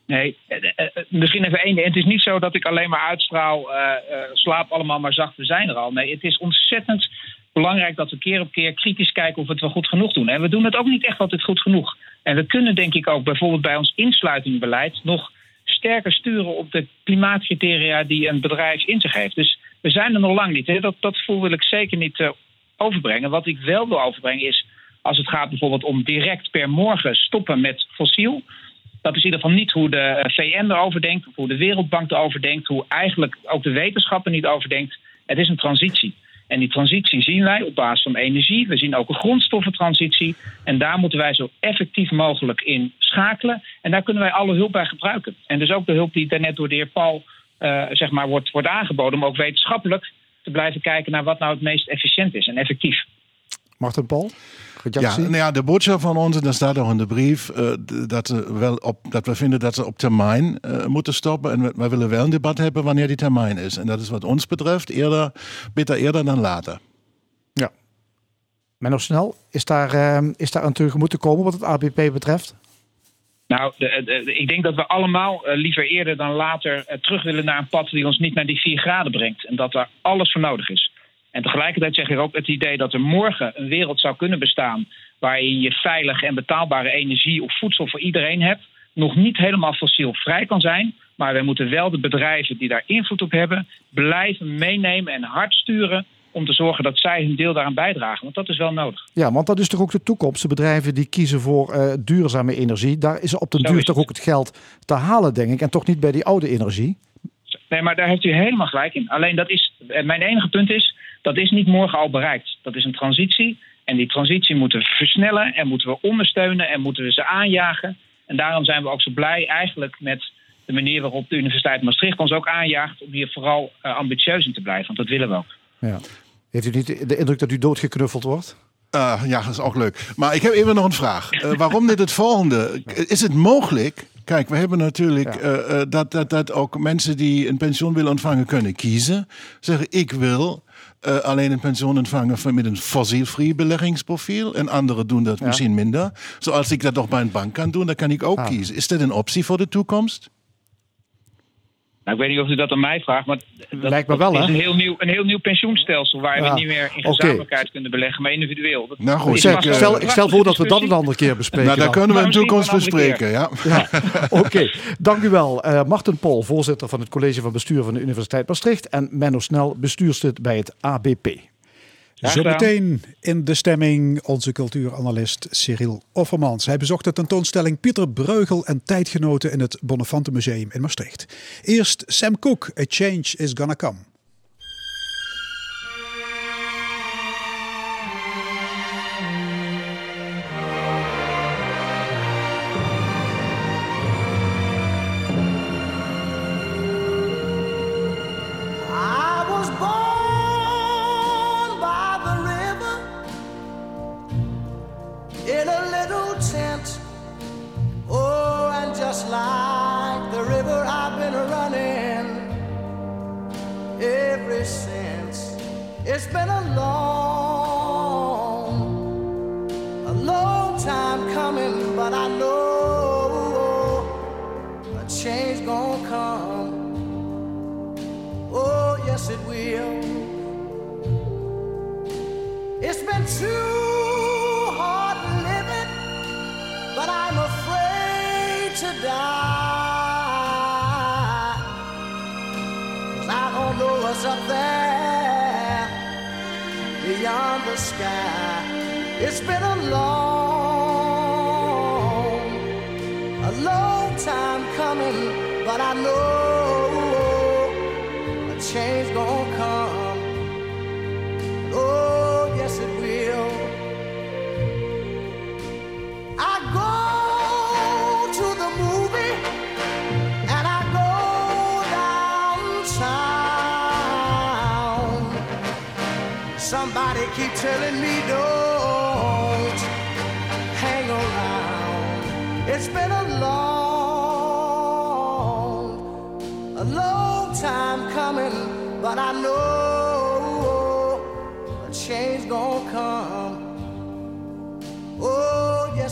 Nee, misschien even één. ding. Het is niet zo dat ik alleen maar uitstraal, eh, eh, slaap allemaal maar zacht, we zijn er al. Nee, het is ontzettend belangrijk dat we keer op keer kritisch kijken of we het wel goed genoeg doen. En we doen het ook niet echt altijd goed genoeg. En we kunnen denk ik ook bijvoorbeeld bij ons insluitingbeleid nog sterker sturen op de klimaatcriteria die een bedrijf in zich heeft. Dus we zijn er nog lang niet. Hè. Dat, dat gevoel wil ik zeker niet eh, overbrengen. Wat ik wel wil overbrengen is, als het gaat bijvoorbeeld om direct per morgen stoppen met fossiel. Dat is in ieder geval niet hoe de VN erover denkt, hoe de Wereldbank erover denkt, hoe eigenlijk ook de wetenschap er niet over denkt. Het is een transitie. En die transitie zien wij op basis van energie. We zien ook een grondstoffentransitie. En daar moeten wij zo effectief mogelijk in schakelen. En daar kunnen wij alle hulp bij gebruiken. En dus ook de hulp die daarnet door de heer Paul eh, zeg maar wordt, wordt aangeboden, om ook wetenschappelijk te blijven kijken naar wat nou het meest efficiënt is en effectief. Martin Paul, Ja, nou ja, de boodschap van ons, en dat staat ook in de brief, eh, dat, ze wel op, dat we vinden dat ze op termijn eh, moeten stoppen. En we, wij willen wel een debat hebben wanneer die termijn is. En dat is wat ons betreft eerder, beter eerder dan later. Ja. Menno Snel, is daar, eh, is daar aan tegemoet te komen wat het ABP betreft? Nou, de, de- ik denk dat we allemaal eh, liever eerder dan later terug willen naar een pad die ons niet naar die 4 graden brengt. En dat daar alles voor nodig is. En tegelijkertijd zeg ik ook het idee dat er morgen een wereld zou kunnen bestaan. waarin je veilige en betaalbare energie of voedsel voor iedereen hebt. nog niet helemaal fossielvrij kan zijn. Maar we moeten wel de bedrijven die daar invloed op hebben. blijven meenemen en hard sturen. om te zorgen dat zij hun deel daaraan bijdragen. Want dat is wel nodig. Ja, want dat is toch ook de toekomst. De bedrijven die kiezen voor eh, duurzame energie, daar is op den Zo duur toch ook het geld te halen, denk ik. En toch niet bij die oude energie. Nee, maar daar heeft u helemaal gelijk in. Alleen dat is, eh, mijn enige punt is, dat is niet morgen al bereikt. Dat is een transitie. En die transitie moeten we versnellen en moeten we ondersteunen en moeten we ze aanjagen. En daarom zijn we ook zo blij eigenlijk met de manier waarop de Universiteit Maastricht ons ook aanjaagt om hier vooral eh, ambitieus in te blijven. Want dat willen we ook. Ja. Heeft u niet de indruk dat u doodgeknuffeld wordt? Eh, ja, dat is ook leuk. Maar ik heb even nog een vraag. Eh, waarom dit het volgende? Is het mogelijk? Kijk, we hebben natuurlijk Ja. eh, eh, dat, dat, dat ook mensen die een pensioen willen ontvangen kunnen kiezen. Zeggen, ik wil eh, alleen een pensioen ontvangen van- met een fossielvrij beleggingsprofiel. En anderen doen dat Ja. misschien minder. Zoals ik dat nog bij een bank kan doen, dan kan ik ook Ah. kiezen. Is dat een optie voor de toekomst? Nou, ik weet niet of u dat aan mij vraagt, maar dat, Lijkt me dat wel, is een heel, nieuw, een heel nieuw pensioenstelsel waar Ja, we niet meer in gezamenlijkheid kunnen beleggen, maar individueel. Dat Nou goed, zeg, Ik stel, ik stel voor dat we dat een andere keer bespreken. Nou, daar dan. kunnen we in de toekomst bespreken. Ja. Ja, oké. Dank u wel. Eh Martin Pol, voorzitter van het college van bestuur van de Universiteit Maastricht. En Menno Snel, bestuurslid bij het ABP. Zometeen in de stemming onze cultuuranalist Cyril Offermans. Hij bezocht de tentoonstelling Pieter Breugel en tijdgenoten in het Bonnefante Museum in Maastricht. Eerst Sam Cooke, A Change is Gonna Come.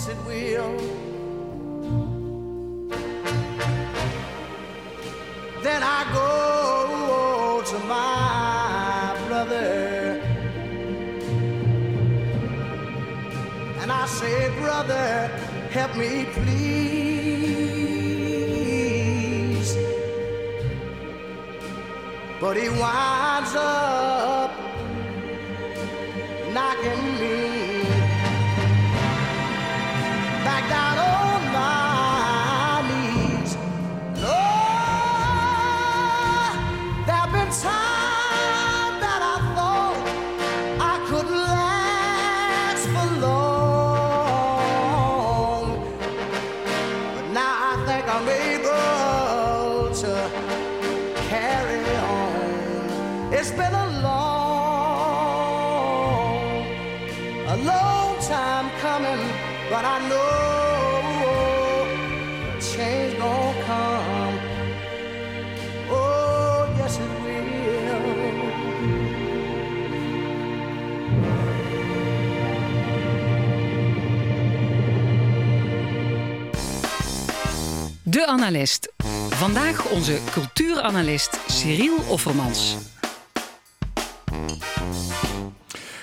Yes, it will. Then I go to my brother and I say, Brother, help me, please. But he winds up Analist. Vandaag onze cultuuranalist Cyril Offermans.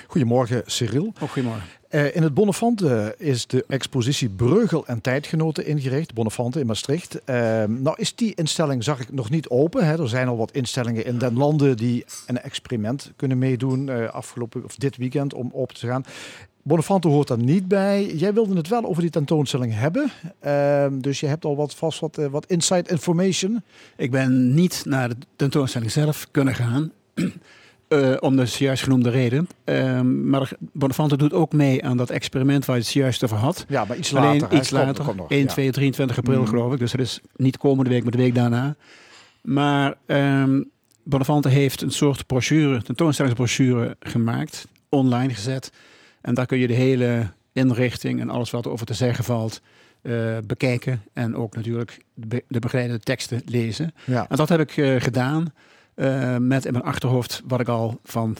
Goedemorgen, Cyril. Oh, goedemorgen. Eh, in het Bonnefante is de expositie Breugel en Tijdgenoten ingericht. Bonnefante in Maastricht. Eh, nou is die instelling, zag ik, nog niet open. Hè. Er zijn al wat instellingen in den landen die een experiment kunnen meedoen eh, afgelopen of dit weekend om open te gaan. Bonnefante hoort daar niet bij. Jij wilde het wel over die tentoonstelling hebben. Eh, dus je hebt al wat, vast wat, eh, wat inside information. Ik ben niet naar de tentoonstelling zelf kunnen gaan. eh, om de juist genoemde reden. Ehm, maar Bonnefante doet ook mee aan dat experiment waar je het juist over had. Ja, maar iets Alleen later. iets later. komt nog, 1, ja. 2, 23 april Mhm. geloof ik. Dus dat is niet komende week, maar de week daarna. Maar ehm Bonnefante heeft een soort brochure, tentoonstellingsbrochure gemaakt. Online gezet. En daar kun je de hele inrichting en alles wat over te zeggen valt eh, bekijken. En ook natuurlijk de, de begeleidende teksten lezen. Ja. En dat heb ik eh, gedaan eh, met in mijn achterhoofd wat ik al van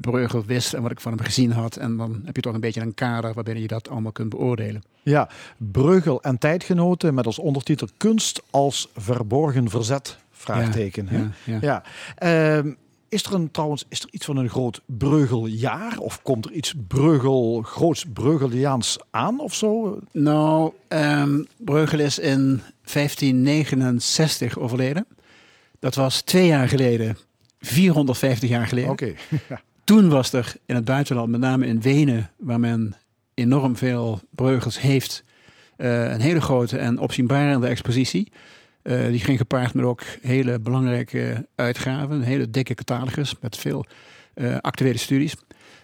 Breugel wist en wat ik van hem gezien had. En dan heb je toch een beetje een kader waarbinnen je dat allemaal kunt beoordelen. Ja, Breugel en Tijdgenoten met als ondertitel Kunst als verborgen verzet? Vraagteken. hè? Ja, ja. Ja. Is er een, trouwens is er iets van een groot Breugeljaar? Of komt er iets Breugel, groots Breugeliaans aan of zo? Nou, ehm Breugel is in 1569 overleden. Dat was twee jaar geleden, 450 jaar geleden. Oké. Toen was er in het buitenland, met name in Wenen, waar men enorm veel Breugels heeft, eh, een hele grote en opzienbarende expositie. Eh, die ging gepaard met ook hele belangrijke uitgaven, een hele dikke catalogus met veel eh, actuele studies.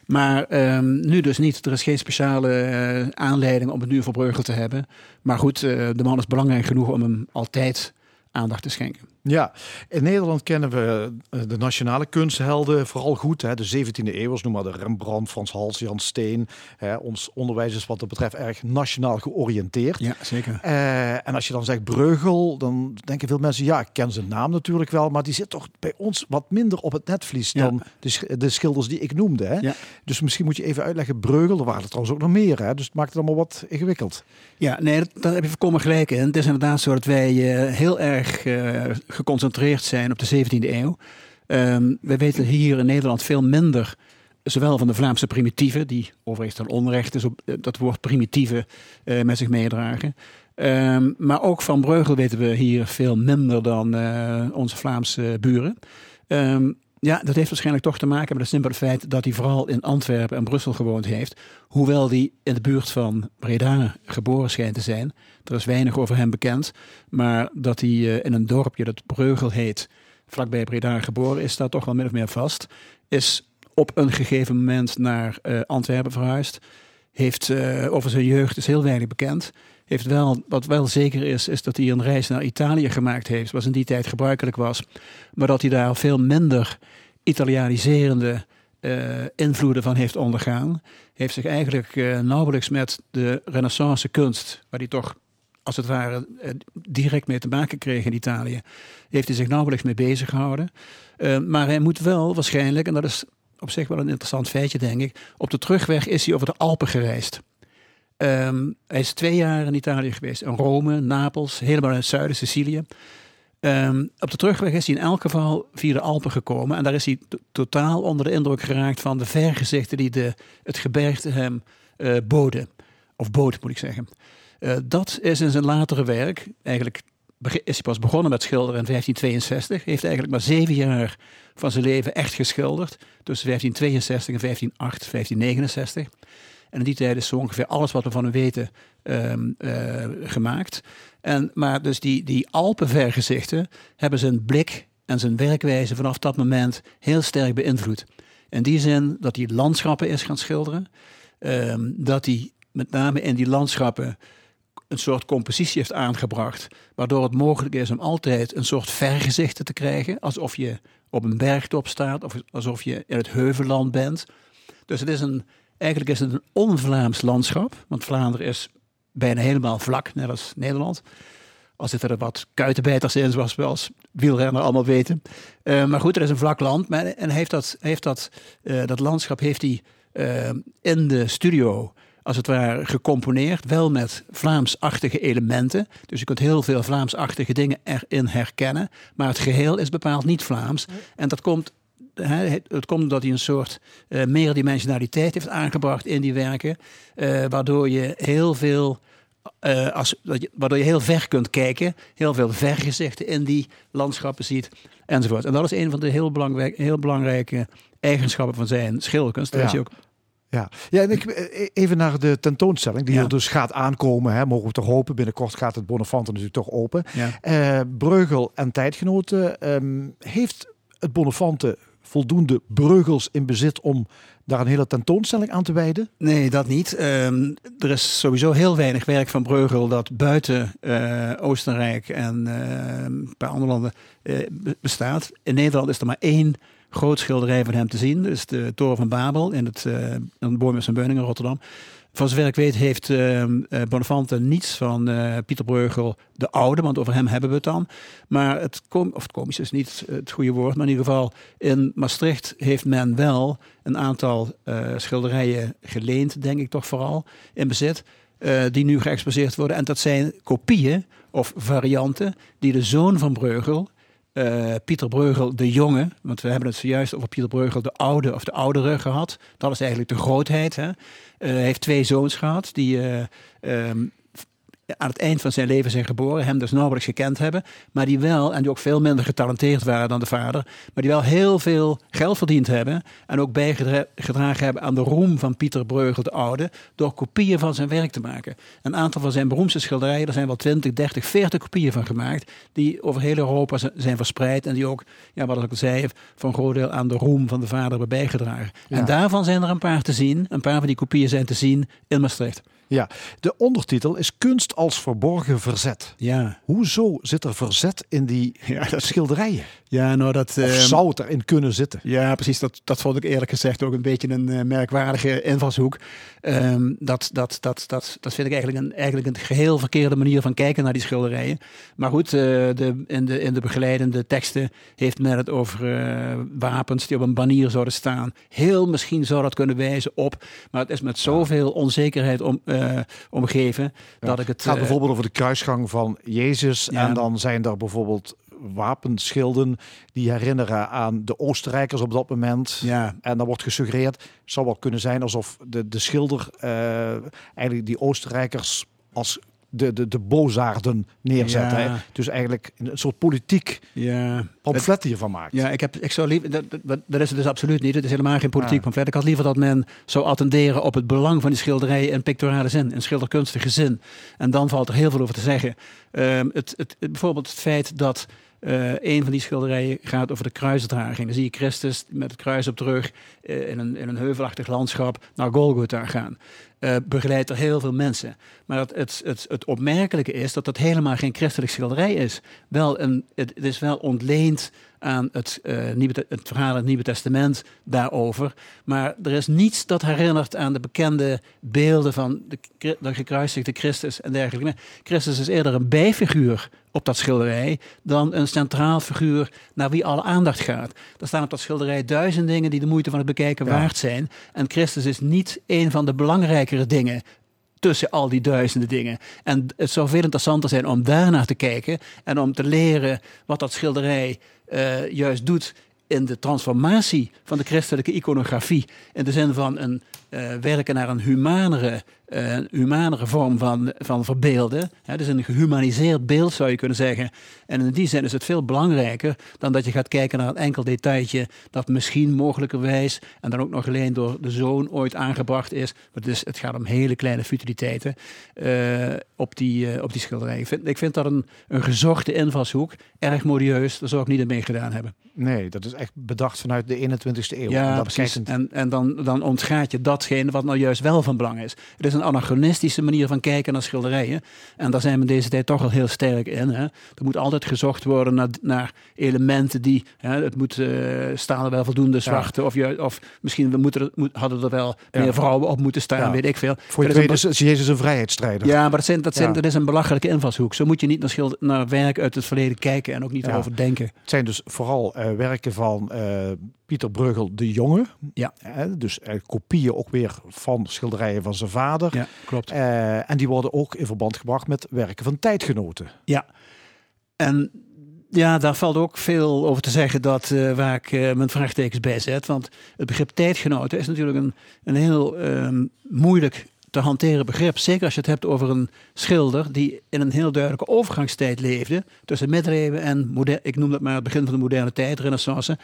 Maar ehm, nu dus niet. Er is geen speciale eh, aanleiding om het nu voor Breugel te hebben. Maar goed, de man is belangrijk genoeg om hem altijd aandacht te schenken. Ja, in Nederland kennen we eh, de nationale kunsthelden vooral goed. Hè? De 17e eeuwers, noem maar de Rembrandt, Frans Hals, Jan Steen. Hè? Ons onderwijs is wat dat betreft erg nationaal georiënteerd. Ja, zeker. Eh, en als je dan zegt Breugel, dan denken veel mensen, ja, ik ken zijn naam natuurlijk wel, maar die zit toch bij ons wat minder op het netvlies Ja. dan de, sch- de schilders die ik noemde. Hè? Ja. Dus misschien moet je even uitleggen, Breugel, er waren er trouwens ook nog meer, hè? dus het maakt het allemaal wat ingewikkeld. Ja, nee, daar heb je volkomen gelijk in. Het is inderdaad zo dat wij heel erg eh, geconcentreerd zijn op de 17e eeuw. Ehm wij weten hier in Nederland veel minder, zowel van de Vlaamse primitieven, die overigens dan onrecht is op eh, dat woord primitieve eh, met zich meedragen. Ehm, maar ook van Breugel weten we hier veel minder dan eh, onze Vlaamse buren. Ehm, ja, dat heeft waarschijnlijk toch te maken met het simpele feit dat hij vooral in Antwerpen en Brussel gewoond heeft. Hoewel hij in de buurt van Breda geboren schijnt te zijn. Er is weinig over hem bekend. Maar dat hij eh, in een dorpje dat Breugel heet, vlakbij Breda geboren, is daar toch wel min of meer vast. Is op een gegeven moment naar eh, Antwerpen verhuisd. Heeft eh, over zijn jeugd is heel weinig bekend. Heeft wel, wat wel zeker is, is dat hij een reis naar Italië gemaakt heeft, wat in die tijd gebruikelijk was. Maar dat hij daar veel minder Italianiserende eh, invloeden van heeft ondergaan. Heeft zich eigenlijk eh, nauwelijks met de renaissance kunst, waar hij toch als het ware eh, direct mee te maken kreeg in Italië, heeft hij zich nauwelijks mee bezig gehouden. Eh, maar hij moet wel waarschijnlijk, en dat is op zich wel een interessant feitje denk ik, op de terugweg is hij over de Alpen gereisd. Ehm, hij is twee jaar in Italië geweest, in Rome, Napels, helemaal in het zuiden, Sicilië. Ehm, op de terugweg is hij in elk geval via de Alpen gekomen. En daar is hij to- totaal onder de indruk geraakt van de vergezichten die de, het gebergte hem eh, boden. Of bood, moet ik zeggen. Eh, dat is in zijn latere werk, eigenlijk is hij pas begonnen met schilderen in 1562. Heeft eigenlijk maar zeven jaar van zijn leven echt geschilderd. Tussen 1562 en 1508, 1569. En in die tijd is zo ongeveer alles wat we van hem weten ehm, eh, gemaakt. En, maar dus die, die Alpenvergezichten hebben zijn blik en zijn werkwijze vanaf dat moment heel sterk beïnvloed. In die zin dat hij landschappen is gaan schilderen. ehm, dat hij met name in die landschappen een soort compositie heeft aangebracht. Waardoor het mogelijk is om altijd een soort vergezichten te krijgen. Alsof je op een bergtop staat of alsof je in het heuvelland bent. Dus het is een, eigenlijk is het een on-Vlaams landschap. Want Vlaanderen is bijna helemaal vlak, net als Nederland. Al zitten er wat kuitenbijters in, zoals we als wielrenner allemaal weten. Eh, maar goed, er is een vlak land. Maar, en heeft dat, heeft dat, eh, dat landschap heeft hij eh, in de studio als het ware gecomponeerd. Wel met Vlaamsachtige elementen. Dus je kunt heel veel Vlaamsachtige dingen erin herkennen. Maar het geheel is bepaald niet Vlaams. En dat komt het komt omdat hij een soort eh, meerdimensionaliteit heeft aangebracht in die werken. eh, waardoor je heel veel. eh, als, dat je- waardoor je heel ver kunt kijken, heel veel vergezichten in die landschappen ziet, enzovoort. En dat is een van de heel, belangrijk, heel belangrijke eigenschappen van zijn schilderkunst. Dat Ja. ook Ja, ja en ik, even naar de tentoonstelling die Ja. er dus gaat aankomen. Hè, mogen we toch hopen. Binnenkort gaat het Bonnefante natuurlijk toch open. Ja. Breugel en tijdgenoten. ehm, heeft het Bonnefante voldoende breugels in bezit om daar een hele tentoonstelling aan te wijden? Nee, dat niet. Ehm, er is sowieso heel weinig werk van Breugel dat buiten eh, Oostenrijk en eh, een paar andere landen eh, be- bestaat. In Nederland is er maar één groot schilderij van hem te zien. Dat is de Toren van Babel in het uh, in en Beuningen in Rotterdam. Van zover ik weet heeft uh, niets van uh, Pieter Breugel de Oude, want over hem hebben we het dan. Maar het, kom, of het komisch is niet het goede woord, maar in ieder geval in Maastricht heeft men wel een aantal uh, schilderijen geleend, denk ik toch vooral, in bezit. Die nu geëxposeerd worden. En dat zijn kopieën of varianten die de zoon van Breugel, uh, Pieter Breugel de Jonge, want we hebben het zojuist over Pieter Breugel de Oude of de Oudere gehad. Dat is eigenlijk de grootheid. Hè? Uh, heeft twee zoons gehad die uh, um, aan het eind van zijn leven zijn geboren, hem dus nauwelijks gekend hebben, maar die wel, en die ook veel minder getalenteerd waren dan de vader, maar die wel heel veel geld verdiend hebben en ook bijgedragen hebben aan de roem van Pieter Breugel de Oude, door kopieën van zijn werk te maken. Een aantal van zijn beroemdste schilderijen, er zijn wel 20, 30, 40 kopieën van gemaakt, die over heel Europa zijn verspreid en die ook, ja, wat ik al zei, van een groot deel aan de roem van de vader hebben bijgedragen. Ja. En daarvan zijn er een paar te zien, een paar van die kopieën zijn te zien in Maastricht. Ja, de ondertitel is Kunst als verborgen verzet. Ja. Hoezo zit er verzet in die ja, schilderijen? Ja, nou dat... Of uh, zou het erin kunnen zitten? Ja, precies. Dat, dat vond ik eerlijk gezegd ook een beetje een uh, merkwaardige invalshoek. Um, dat, dat, dat, dat, dat vind ik eigenlijk een, eigenlijk een geheel verkeerde manier van kijken naar die schilderijen. Maar goed, uh, de, in, de, in de begeleidende teksten heeft men het over uh, wapens die op een banier zouden staan. Heel misschien zou dat kunnen wijzen op, maar het is met zoveel onzekerheid om, uh, omgeven ja. dat ik het... Het gaat bijvoorbeeld over de kruisgang van Jezus Ja. en dan zijn er bijvoorbeeld wapenschilden die herinneren aan de Oostenrijkers op dat moment. Ja. En dan wordt gesuggereerd, zou wel kunnen zijn alsof de, de schilder uh, eigenlijk die Oostenrijkers als de, de, de bozaarden neerzet. Ja. Hè? Dus eigenlijk een soort politiek ja. pamflet hiervan maakt. Ja, ik, heb, ik zou liever, dat, dat, dat is het dus absoluut niet. Het is helemaal geen politiek ja. pamflet. Ik had liever dat men zou attenderen op het belang van die schilderijen in pictorale zin, in schilderkunstige zin. En dan valt er heel veel over te zeggen. Um, het, het, het, bijvoorbeeld het feit dat Eh, een van die schilderijen gaat over de kruisdraging. Dan zie je Christus met het kruis op de rug eh, in, een, in een heuvelachtig landschap naar Golgotha gaan. Eh begeleidt er heel veel mensen. Maar het, het, het, het opmerkelijke is dat dat helemaal geen christelijk schilderij is. Wel een, het, is wel ontleend aan het, eh, Nieuwe, het verhaal in het Nieuwe Testament daarover. Maar er is niets dat herinnert aan de bekende beelden van de, de gekruisigde Christus en dergelijke. Christus is eerder een bijfiguur op dat schilderij dan een centraal figuur naar wie alle aandacht gaat. Er staan op dat schilderij duizend dingen die de moeite van het bekijken Ja. waard zijn. En Christus is niet een van de belangrijkere dingen tussen al die duizenden dingen. En het zou veel interessanter zijn om daarnaar te kijken en om te leren wat dat schilderij eh, juist doet in de transformatie van de christelijke iconografie. In de zin van een eh, werken naar een humanere, eh, humanere vorm van, van verbeelden. Ja, dus een gehumaniseerd beeld zou je kunnen zeggen. En in die zin is het veel belangrijker dan dat je gaat kijken naar een enkel detailtje dat misschien mogelijkerwijs en dan ook nog alleen door de zoon ooit aangebracht is. Maar is, het gaat om hele kleine futiliteiten eh, op, die, op die schilderij. Ik vind, ik vind dat een, een gezochte invalshoek, erg modieus. Daar zou ik niet aan mee gedaan hebben. Nee, dat is echt bedacht vanuit de 21ste eeuw. En Ja, dat precies. En, en dan, dan ontgaat je datgene wat nou juist wel van belang is. Het is een anachronistische manier van kijken naar schilderijen. En daar zijn we deze tijd toch al heel sterk in. Hè. Er moet altijd gezocht worden naar, naar elementen die... Hè, het moet, eh staan er wel voldoende zwarte. Of, of misschien we moeten, moet, hadden er wel Ja. meer vrouwen op moeten staan, Ja. weet ik veel. Voor je Dat is een is, Jezus een vrijheidsstrijder. ja, maar dat, zijn, dat, zijn, Ja. dat is een belachelijke invalshoek. Zo moet je niet naar, schilder, naar werk uit het verleden kijken en ook niet erover denken. Het zijn dus vooral eh, werken van eh, Pieter Bruegel de Jonge. Ja. Hè, dus eh, kopieën ook weer van schilderijen van zijn vader. Ja, klopt. Eh, en die worden ook in verband gebracht met werken van tijdgenoten. Ja. En ja, daar valt ook veel over te zeggen dat, waar ik mijn vraagtekens bij zet. Want het begrip tijdgenoten is natuurlijk een, een heel ehm, moeilijk te hanteren begrip. Zeker als je het hebt over een schilder die in een heel duidelijke overgangstijd leefde. Tussen middeleeuwen en, moder- ik noem dat maar het begin van de moderne tijd, renaissance.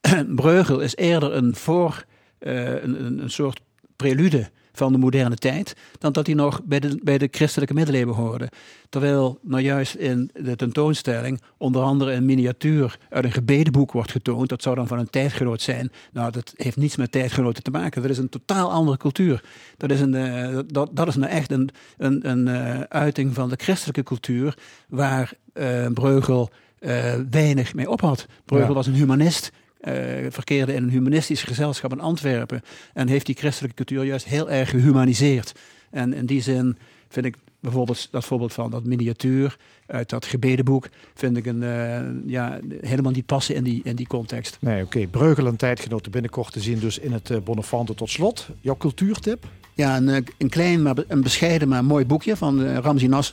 Breugel is eerder een voor, eh, een, een soort prelude van de moderne tijd, dan dat hij nog bij de, bij de christelijke middeleeuwen hoorde. Terwijl nou juist in de tentoonstelling onder andere een miniatuur uit een gebedenboek wordt getoond. Dat zou dan van een tijdgenoot zijn. Nou, dat heeft niets met tijdgenoten te maken. Dat is een totaal andere cultuur. Dat is, een, eh, dat, dat is nou echt een, een, een eh, uiting van de christelijke cultuur waar eh, Breugel weinig mee op had. Breugel Ja. was een humanist. Eh, verkeerde in een humanistisch gezelschap in Antwerpen. En heeft die christelijke cultuur juist heel erg gehumaniseerd. En in die zin vind ik bijvoorbeeld dat voorbeeld van dat miniatuur uit dat gebedenboek, vind ik een, eh, ja, helemaal niet passen in die, in die context. Nee, oké. Breugel en tijdgenoten binnenkort te zien dus in het eh, Bonnefante tot slot. Jouw cultuurtip? Ja, een, een klein, maar een bescheiden, maar mooi boekje van eh, Ramzi Nas.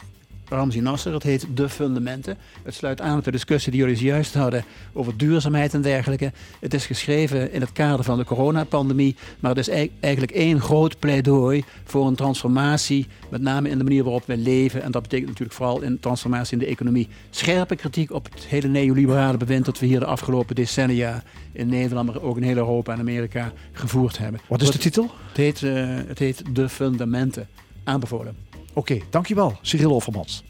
Ramzi Nasser, het heet De Fundamenten. Het sluit aan op de discussie die jullie zojuist hadden over duurzaamheid en dergelijke. Het is geschreven in het kader van de coronapandemie, maar het is ei- eigenlijk één groot pleidooi voor een transformatie, met name in de manier waarop we leven. En dat betekent natuurlijk vooral een transformatie in de economie. Scherpe kritiek op het hele neoliberale bewind dat we hier de afgelopen decennia in Nederland, maar ook in heel Europa en Amerika gevoerd hebben. Wat is de titel? Het heet, eh, het heet De Fundamenten. Aanbevolen. Oké, dankjewel Cyril Offermans.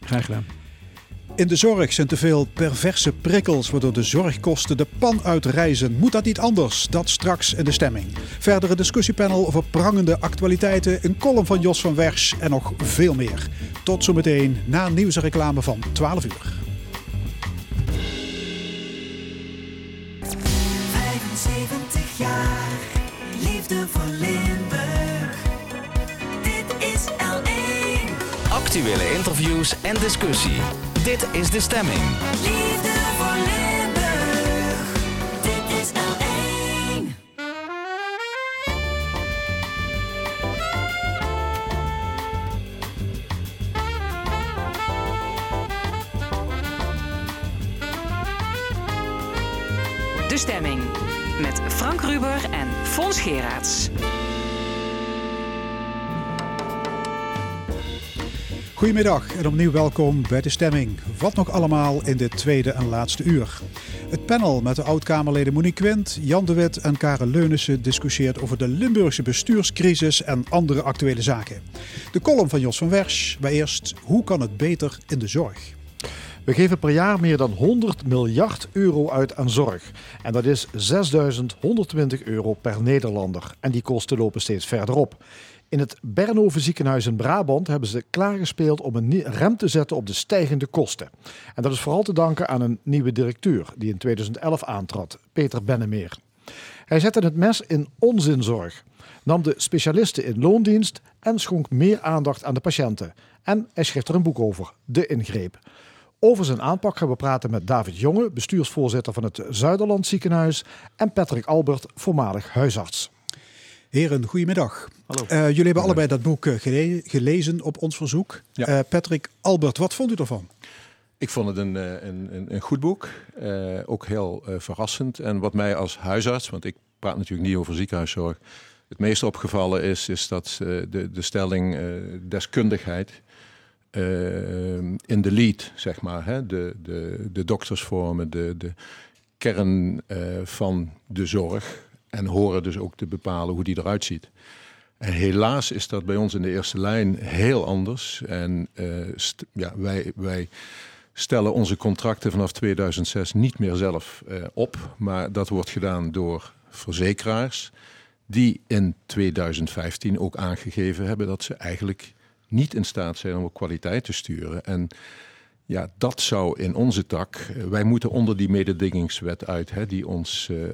Graag gedaan. In de zorg zijn te veel perverse prikkels waardoor de zorgkosten de pan uitreizen. Moet dat niet anders? Dat straks in de stemming. Verdere discussiepanel over prangende actualiteiten, een column van Jos van Wers en nog veel meer. Tot zometeen na nieuws en reclame van 12 uur. 75 jaar, liefde voor. Actuele interviews en discussie. Dit is de stemming. Liefde voor Limburg. Dit is L1. De stemming met Frank Ruber en Fons Geraerts. Goedemiddag en opnieuw welkom bij de stemming. Wat nog allemaal in dit tweede en laatste uur. Het panel met de oud-Kamerleden Monique Quint, Jan de Wit en Karen Leunissen discussieert over de Limburgse bestuurscrisis en andere actuele zaken. De column van Jos van Wersch, maar eerst, hoe kan het beter in de zorg? We geven per jaar meer dan 100 miljard euro uit aan zorg. En dat is 6.120 euro per Nederlander. En die kosten lopen steeds verder op. In het Bernhoven ziekenhuis in Brabant hebben ze klaargespeeld om een rem te zetten op de stijgende kosten. En dat is vooral te danken aan een nieuwe directeur die in 2011 aantrad, Peter Bennemeer. Hij zette het mes in onzinzorg, nam de specialisten in loondienst en schonk meer aandacht aan de patiënten. En hij schreef er een boek over, De Ingreep. Over zijn aanpak gaan we praten met David Jonge, bestuursvoorzitter van het Zuiderland Ziekenhuis, en Patrick Albert, voormalig huisarts. Heren, goedemiddag. Eh, jullie hebben allebei dat boek eh, gele- gelezen op ons verzoek. Ja. Eh, Patrick Albert, wat vond u ervan? Ik vond het een, een, een, goed boek. Ook heel verrassend. En wat mij als huisarts, want ik praat natuurlijk niet over ziekenhuiszorg, het meest opgevallen is, is dat de, de stelling deskundigheid in de lead, zeg maar. Hè? De, de, de dokters vormen de, de kern van de zorg. En horen dus ook te bepalen hoe die eruit ziet. En helaas is dat bij ons in de eerste lijn heel anders. En eh, ja, wij, wij stellen onze contracten vanaf 2006 niet meer zelf eh, op. Maar dat wordt gedaan door verzekeraars. Die in 2015 ook aangegeven hebben dat ze eigenlijk niet in staat zijn om op kwaliteit te sturen. En ja, dat zou in onze tak. eh, Wij moeten onder die mededingingswet uit, hè, die ons eh,